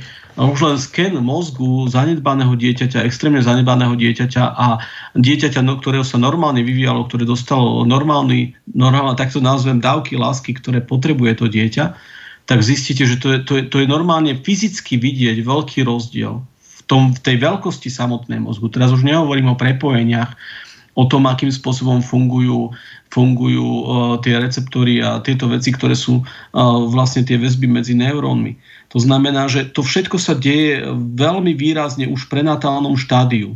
už len sken mozgu zanedbaného dieťaťa, extrémne zanedbaného dieťaťa a dieťaťa, no, ktorého sa normálne vyvíjalo, ktoré dostalo normálny, normálne, takto nazvem, dávky lásky, ktoré potrebuje to dieťa, tak zistíte, že to je, to je, to je normálne fyzicky vidieť veľký rozdiel v, tom, v tej veľkosti samotnej mozgu. Teraz už nehovorím o prepojeniach, o tom, akým spôsobom fungujú, fungujú uh, tie receptory a tieto veci, ktoré sú uh, vlastne tie väzby medzi neurónmi. To znamená, že to všetko sa deje veľmi výrazne už v prenatálnom štádiu.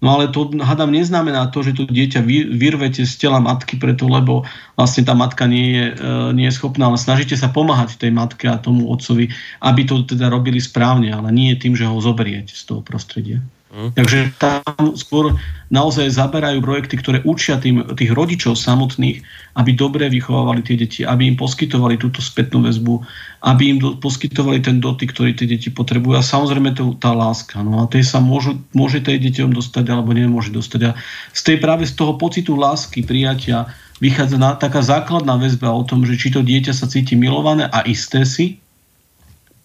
No ale to, hádam, neznamená to, že to dieťa vy, vyrvete z tela matky preto, lebo vlastne tá matka nie je, e, nie je schopná, ale snažíte sa pomáhať tej matke a tomu otcovi, aby to teda robili správne, ale nie tým, že ho zoberiete z toho prostredia. Mm. Takže tam skôr naozaj zaberajú projekty, ktoré učia tým, tých rodičov samotných, aby dobre vychovávali tie deti, aby im poskytovali túto spätnú väzbu, aby im do, poskytovali ten dotyk, ktorý tie deti potrebujú. A samozrejme to, tá láska. No a tej sa môžu, môže tej deťom dostať alebo nemôže dostať. A z tej práve z toho pocitu lásky, prijatia vychádza na, taká základná väzba o tom, že či to dieťa sa cíti milované a isté si,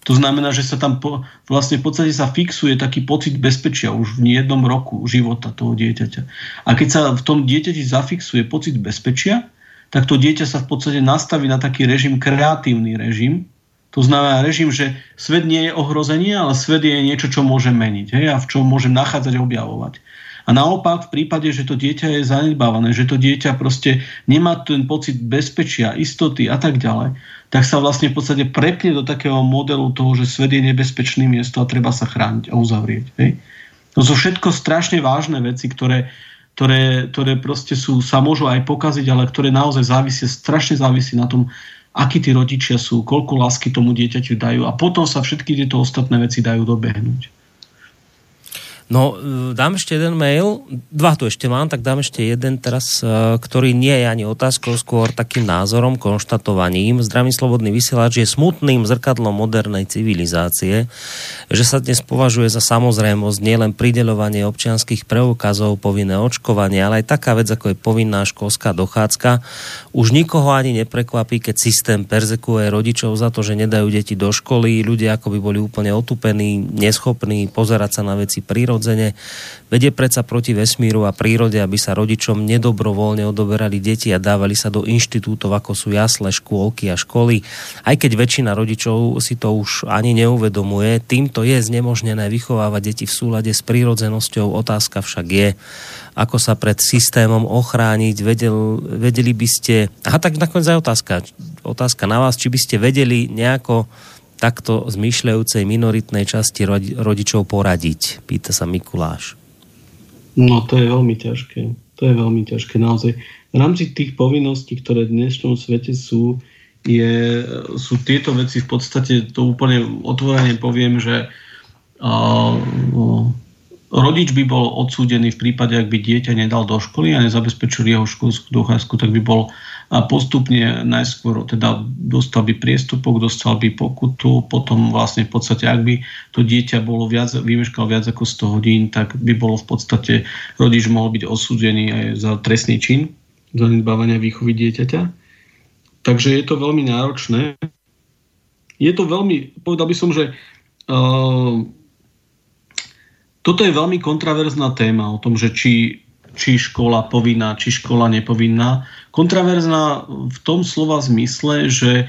to znamená, že sa tam po, vlastne v podstate sa fixuje taký pocit bezpečia už v jednom roku života toho dieťaťa. A keď sa v tom dieťati zafixuje pocit bezpečia, tak to dieťa sa v podstate nastaví na taký režim, kreatívny režim. To znamená režim, že svet nie je ohrozenie, ale svet je niečo, čo môže meniť hej, a v čom môžem nachádzať a objavovať. A naopak v prípade, že to dieťa je zanedbávané, že to dieťa proste nemá ten pocit bezpečia, istoty a tak ďalej, tak sa vlastne v podstate prepne do takého modelu toho, že svet je nebezpečný miesto a treba sa chrániť a uzavrieť. Hej? To sú všetko strašne vážne veci, ktoré, ktoré, ktoré proste sú, sa môžu aj pokaziť, ale ktoré naozaj závisí, strašne závisí na tom, akí tí rodičia sú, koľko lásky tomu dieťaťu dajú a potom sa všetky tieto ostatné veci dajú dobehnúť. No, e, dám ešte jeden mail, dva tu ešte mám, tak dám ešte jeden teraz, e, ktorý nie je ani otázkou, skôr takým názorom, konštatovaním. Zdravý slobodný vysielač je smutným zrkadlom modernej civilizácie, že sa dnes považuje za samozrejmosť nielen prideľovanie občianských preukazov, povinné očkovanie, ale aj taká vec, ako je povinná školská dochádzka. Už nikoho ani neprekvapí, keď systém perzekuje rodičov za to, že nedajú deti do školy, ľudia ako by boli úplne otupení, neschopní pozerať sa na veci prírody prirodzene. Vedie predsa proti vesmíru a prírode, aby sa rodičom nedobrovoľne odoberali deti a dávali sa do inštitútov, ako sú jasle, škôlky a školy. Aj keď väčšina rodičov si to už ani neuvedomuje, týmto je znemožnené vychovávať deti v súlade s prírodzenosťou. Otázka však je, ako sa pred systémom ochrániť. Vedel, vedeli by ste... Aha, tak nakoniec aj otázka. Otázka na vás, či by ste vedeli nejako takto zmyšľajúcej minoritnej časti rodičov poradiť? Pýta sa Mikuláš. No to je veľmi ťažké. To je veľmi ťažké naozaj. V rámci tých povinností, ktoré v dnešnom svete sú, je, sú tieto veci v podstate, to úplne otvorene poviem, že uh, rodič by bol odsúdený v prípade, ak by dieťa nedal do školy a nezabezpečil jeho školskú dochádzku, tak by bol a postupne najskôr teda dostal by priestupok, dostal by pokutu, potom vlastne v podstate, ak by to dieťa bolo viac, vymeškal viac ako 100 hodín, tak by bolo v podstate rodič mohol byť osúdený aj za trestný čin zanedbávania výchovy dieťaťa. Takže je to veľmi náročné. Je to veľmi, povedal by som, že uh, toto je veľmi kontraverzná téma o tom, že či, či škola povinná, či škola nepovinná. Kontraverzná v tom slova zmysle, že e,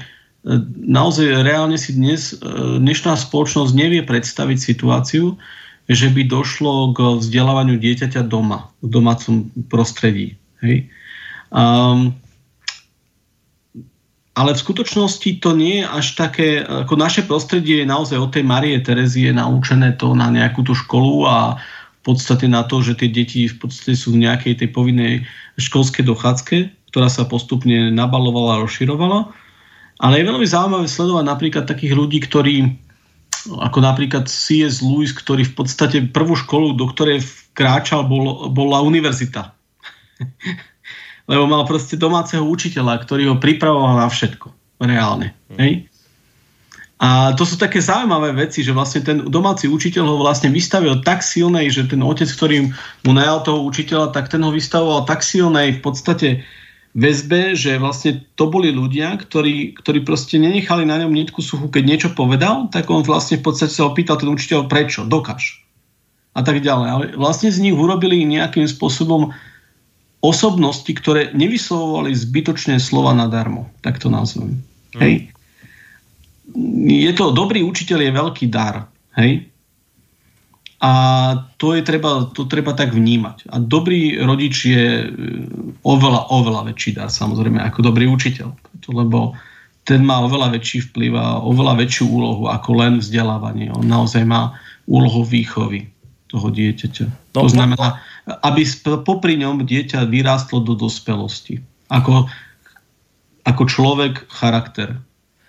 naozaj reálne si dnes e, dnešná spoločnosť nevie predstaviť situáciu, že by došlo k vzdelávaniu dieťaťa doma, v domácom prostredí. Hej? Um, ale v skutočnosti to nie je až také, ako naše prostredie je naozaj od tej Marie Terezie naučené to na nejakú tú školu a v podstate na to, že tie deti v podstate sú v nejakej tej povinnej školskej dochádzke, ktorá sa postupne nabalovala a rozširovala. Ale je veľmi zaujímavé sledovať napríklad takých ľudí, ktorí, ako napríklad C.S. Lewis, ktorý v podstate prvú školu, do ktorej vkráčal, bol, bola univerzita lebo mal proste domáceho učiteľa, ktorý ho pripravoval na všetko. Reálne. Hmm. Hej? A to sú také zaujímavé veci, že vlastne ten domáci učiteľ ho vlastne vystavil tak silnej, že ten otec, ktorý mu najal toho učiteľa, tak ten ho vystavoval tak silnej v podstate väzbe, že vlastne to boli ľudia, ktorí, ktorí proste nenechali na ňom nitku suchu, keď niečo povedal, tak on vlastne v podstate sa opýtal ten učiteľ, prečo, dokáž. A tak ďalej. Ale vlastne z nich urobili nejakým spôsobom osobnosti, ktoré nevyslovovali zbytočné slova nadarmo. Tak to nazvem. Mm. Hej. Je to, dobrý učiteľ je veľký dar. Hej. A to je treba, to treba tak vnímať. A dobrý rodič je e, oveľa, oveľa väčší dar, samozrejme, ako dobrý učiteľ. Lebo ten má oveľa väčší vplyv a oveľa väčšiu úlohu ako len vzdelávanie. On naozaj má úlohu výchovy toho dieťaťa. No, to znamená, aby popri ňom dieťa vyrástlo do dospelosti. Ako, ako človek charakter.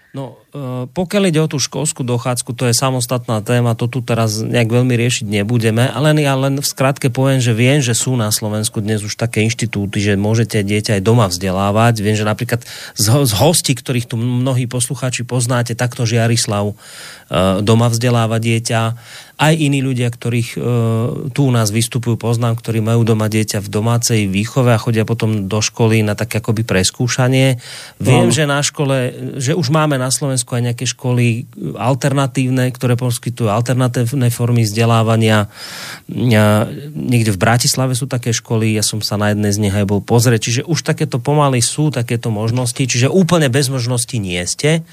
No, e, pokiaľ ide o tú školskú dochádzku, to je samostatná téma, to tu teraz nejak veľmi riešiť nebudeme, ale ja len v skratke poviem, že viem, že sú na Slovensku dnes už také inštitúty, že môžete dieťa aj doma vzdelávať. Viem, že napríklad z, z hostí, ktorých tu mnohí poslucháči poznáte, takto Žiarislav e, doma vzdeláva dieťa aj iní ľudia, ktorých e, tu u nás vystupujú, poznám, ktorí majú doma dieťa v domácej výchove a chodia potom do školy na také akoby preskúšanie. Viem, no. že na škole, že už máme na Slovensku aj nejaké školy alternatívne, ktoré poskytujú alternatívne formy vzdelávania. Ja, niekde v Bratislave sú také školy, ja som sa na jednej z nich aj bol pozrieť, čiže už takéto pomaly sú takéto možnosti, čiže úplne bez možností nie ste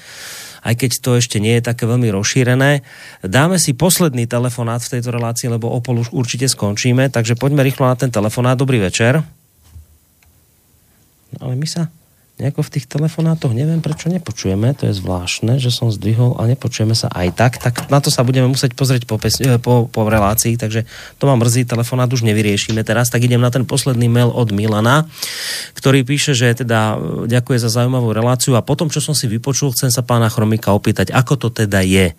aj keď to ešte nie je také veľmi rozšírené. Dáme si posledný telefonát v tejto relácii, lebo o pol už určite skončíme, takže poďme rýchlo na ten telefonát. Dobrý večer. Ale my sa nejako v tých telefonátoch neviem, prečo nepočujeme, to je zvláštne, že som zdvihol a nepočujeme sa aj tak, tak na to sa budeme musieť pozrieť po, pes, eh, po, po relácii, takže to ma mrzí, telefonát už nevyriešime teraz, tak idem na ten posledný mail od Milana, ktorý píše, že teda eh, ďakuje za zaujímavú reláciu. A potom, čo som si vypočul, chcem sa pána Chromika opýtať, ako to teda je.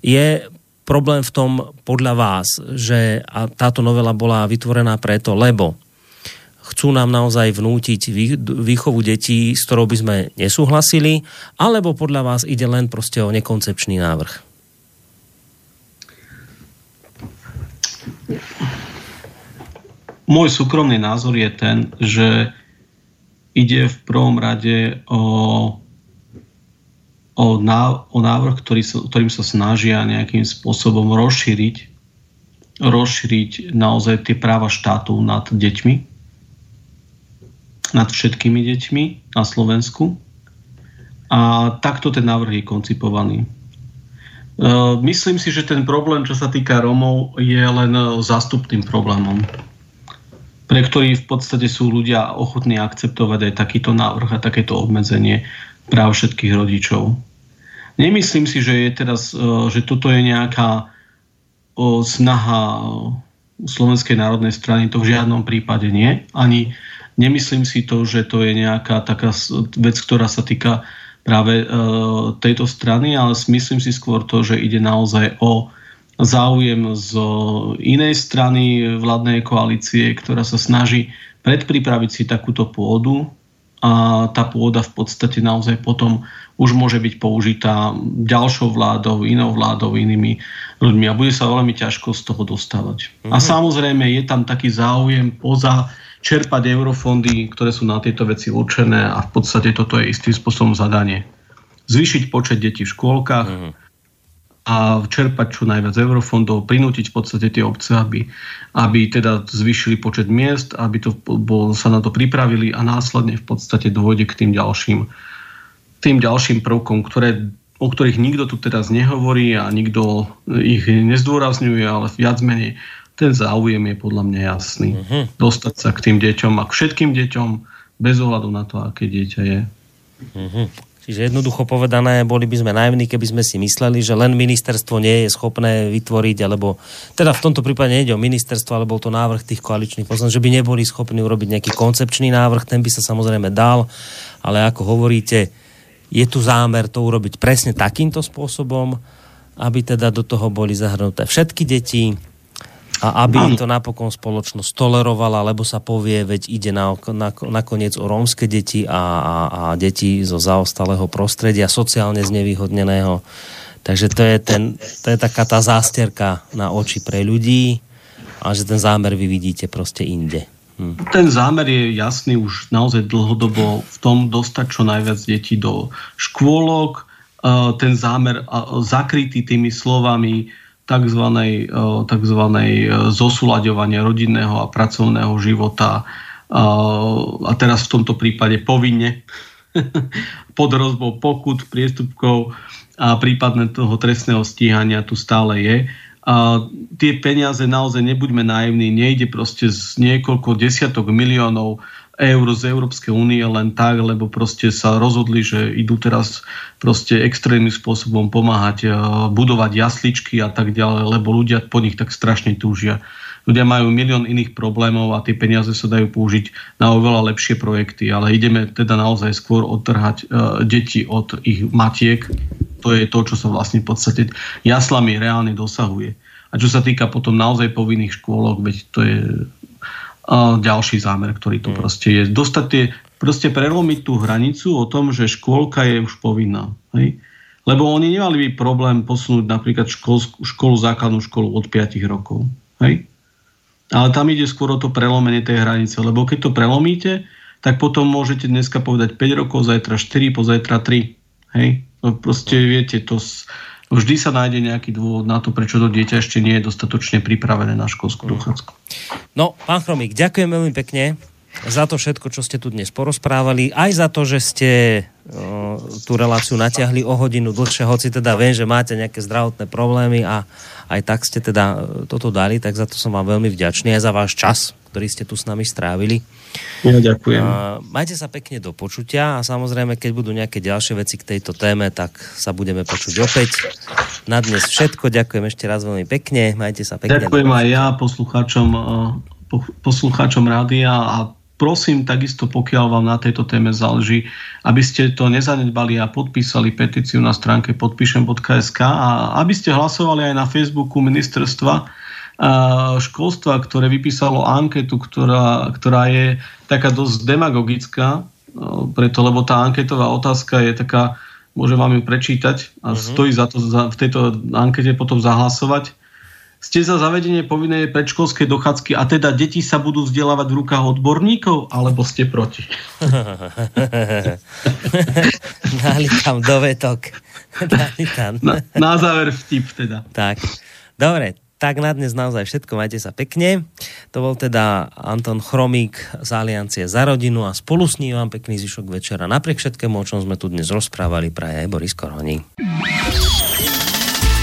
Je problém v tom podľa vás, že a táto novela bola vytvorená preto, lebo chcú nám naozaj vnútiť výchovu detí, s ktorou by sme nesúhlasili, alebo podľa vás ide len proste o nekoncepčný návrh? Môj súkromný názor je ten, že ide v prvom rade o, o, ná, o návrh, ktorý sa, ktorým sa snažia nejakým spôsobom rozšíriť rozšíriť naozaj tie práva štátu nad deťmi nad všetkými deťmi na Slovensku. A takto ten návrh je koncipovaný. E, myslím si, že ten problém, čo sa týka Romov, je len zástupným problémom, pre ktorý v podstate sú ľudia ochotní akceptovať aj takýto návrh a takéto obmedzenie práv všetkých rodičov. Nemyslím si, že, je teraz, e, že toto je nejaká snaha Slovenskej národnej strany, to v žiadnom prípade nie. Ani Nemyslím si to, že to je nejaká taká vec, ktorá sa týka práve e, tejto strany, ale myslím si skôr to, že ide naozaj o záujem z inej strany vládnej koalície, ktorá sa snaží predpripraviť si takúto pôdu a tá pôda v podstate naozaj potom už môže byť použitá ďalšou vládou, inou vládou, inými ľuďmi a bude sa veľmi ťažko z toho dostávať. Mm-hmm. A mhm. samozrejme je tam taký záujem poza čerpať eurofondy, ktoré sú na tieto veci určené a v podstate toto je istým spôsobom zadanie. Zvýšiť počet detí v škôlkach, mm. a čerpať čo najviac eurofondov, prinútiť v podstate tie obce, aby, aby teda zvyšili počet miest, aby to bol, sa na to pripravili a následne v podstate dôjde k tým ďalším, tým ďalším prvkom, ktoré, o ktorých nikto tu teraz nehovorí a nikto ich nezdôrazňuje, ale viac menej ten záujem je podľa mňa jasný. Uh-huh. Dostať sa k tým deťom a k všetkým deťom bez ohľadu na to, aké dieťa je. Uh-huh. Čiže jednoducho povedané, boli by sme naivní, keby sme si mysleli, že len ministerstvo nie je schopné vytvoriť, alebo teda v tomto prípade nejde o ministerstvo, ale bol to návrh tých koaličných poslancov, že by neboli schopní urobiť nejaký koncepčný návrh, ten by sa samozrejme dal, ale ako hovoríte, je tu zámer to urobiť presne takýmto spôsobom, aby teda do toho boli zahrnuté všetky deti, a aby to napokon spoločnosť tolerovala, lebo sa povie, veď ide na, na, nakoniec o rómske deti a, a, a deti zo zaostalého prostredia, sociálne znevýhodneného. Takže to je, ten, to je taká tá zásterka na oči pre ľudí a že ten zámer vy vidíte proste inde. Hm. Ten zámer je jasný už naozaj dlhodobo v tom dostať čo najviac detí do škôlok, ten zámer zakrytý tými slovami tzv. tzv. zosúľaďovania rodinného a pracovného života a teraz v tomto prípade povinne pod rozbou pokut, priestupkov a prípadne toho trestného stíhania tu stále je. A tie peniaze naozaj nebuďme naivní, nejde proste z niekoľko desiatok miliónov eur z Európskej únie len tak, lebo proste sa rozhodli, že idú teraz proste extrémnym spôsobom pomáhať budovať jasličky a tak ďalej, lebo ľudia po nich tak strašne túžia. Ľudia majú milión iných problémov a tie peniaze sa dajú použiť na oveľa lepšie projekty, ale ideme teda naozaj skôr odtrhať uh, deti od ich matiek. To je to, čo sa vlastne v podstate jaslami reálne dosahuje. A čo sa týka potom naozaj povinných škôlok, veď to je ďalší zámer, ktorý tu mm. proste je. Dostať tie, proste prelomiť tú hranicu o tom, že škôlka je už povinná. Hej? Lebo oni nemali by problém posunúť napríklad školu, školu, základnú školu od 5 rokov. Hej? Ale tam ide skôr o to prelomenie tej hranice, lebo keď to prelomíte, tak potom môžete dneska povedať 5 rokov, zajtra 4, pozajtra 3. Hej? No proste viete, to vždy sa nájde nejaký dôvod na to, prečo to dieťa ešte nie je dostatočne pripravené na školskú dochádzku. No, pán Chromík, ďakujem veľmi pekne za to všetko, čo ste tu dnes porozprávali, aj za to, že ste o, tú reláciu natiahli o hodinu dlhšie, hoci teda viem, že máte nejaké zdravotné problémy a aj tak ste teda toto dali, tak za to som vám veľmi vďačný aj za váš čas, ktorý ste tu s nami strávili. Ja ďakujem. majte sa pekne do počutia a samozrejme, keď budú nejaké ďalšie veci k tejto téme, tak sa budeme počuť opäť. Na dnes všetko. Ďakujem ešte raz veľmi pekne. Majte sa pekne. Ďakujem aj ja poslucháčom, eh, poslucháčom rádia a prosím takisto, pokiaľ vám na tejto téme záleží, aby ste to nezanedbali a podpísali petíciu na stránke podpíšem.sk a aby ste hlasovali aj na Facebooku ministerstva školstva, ktoré vypísalo anketu, ktorá, ktorá je taká dosť demagogická, preto, lebo tá anketová otázka je taká, môžem vám ju prečítať a uh-huh. stojí za to za, v tejto ankete potom zahlasovať. Ste za zavedenie povinnej predškolskej dochádzky a teda deti sa budú vzdelávať v rukách odborníkov, alebo ste proti? Dali tam dovetok. Dali tam. Na, na záver vtip teda. Tak. Dobre, tak na dnes naozaj všetko, majte sa pekne. To bol teda Anton Chromík z Aliancie za rodinu a spolu s ním vám pekný zvyšok večera. Napriek všetkému, o čom sme tu dnes rozprávali, praje aj Boris Koroni.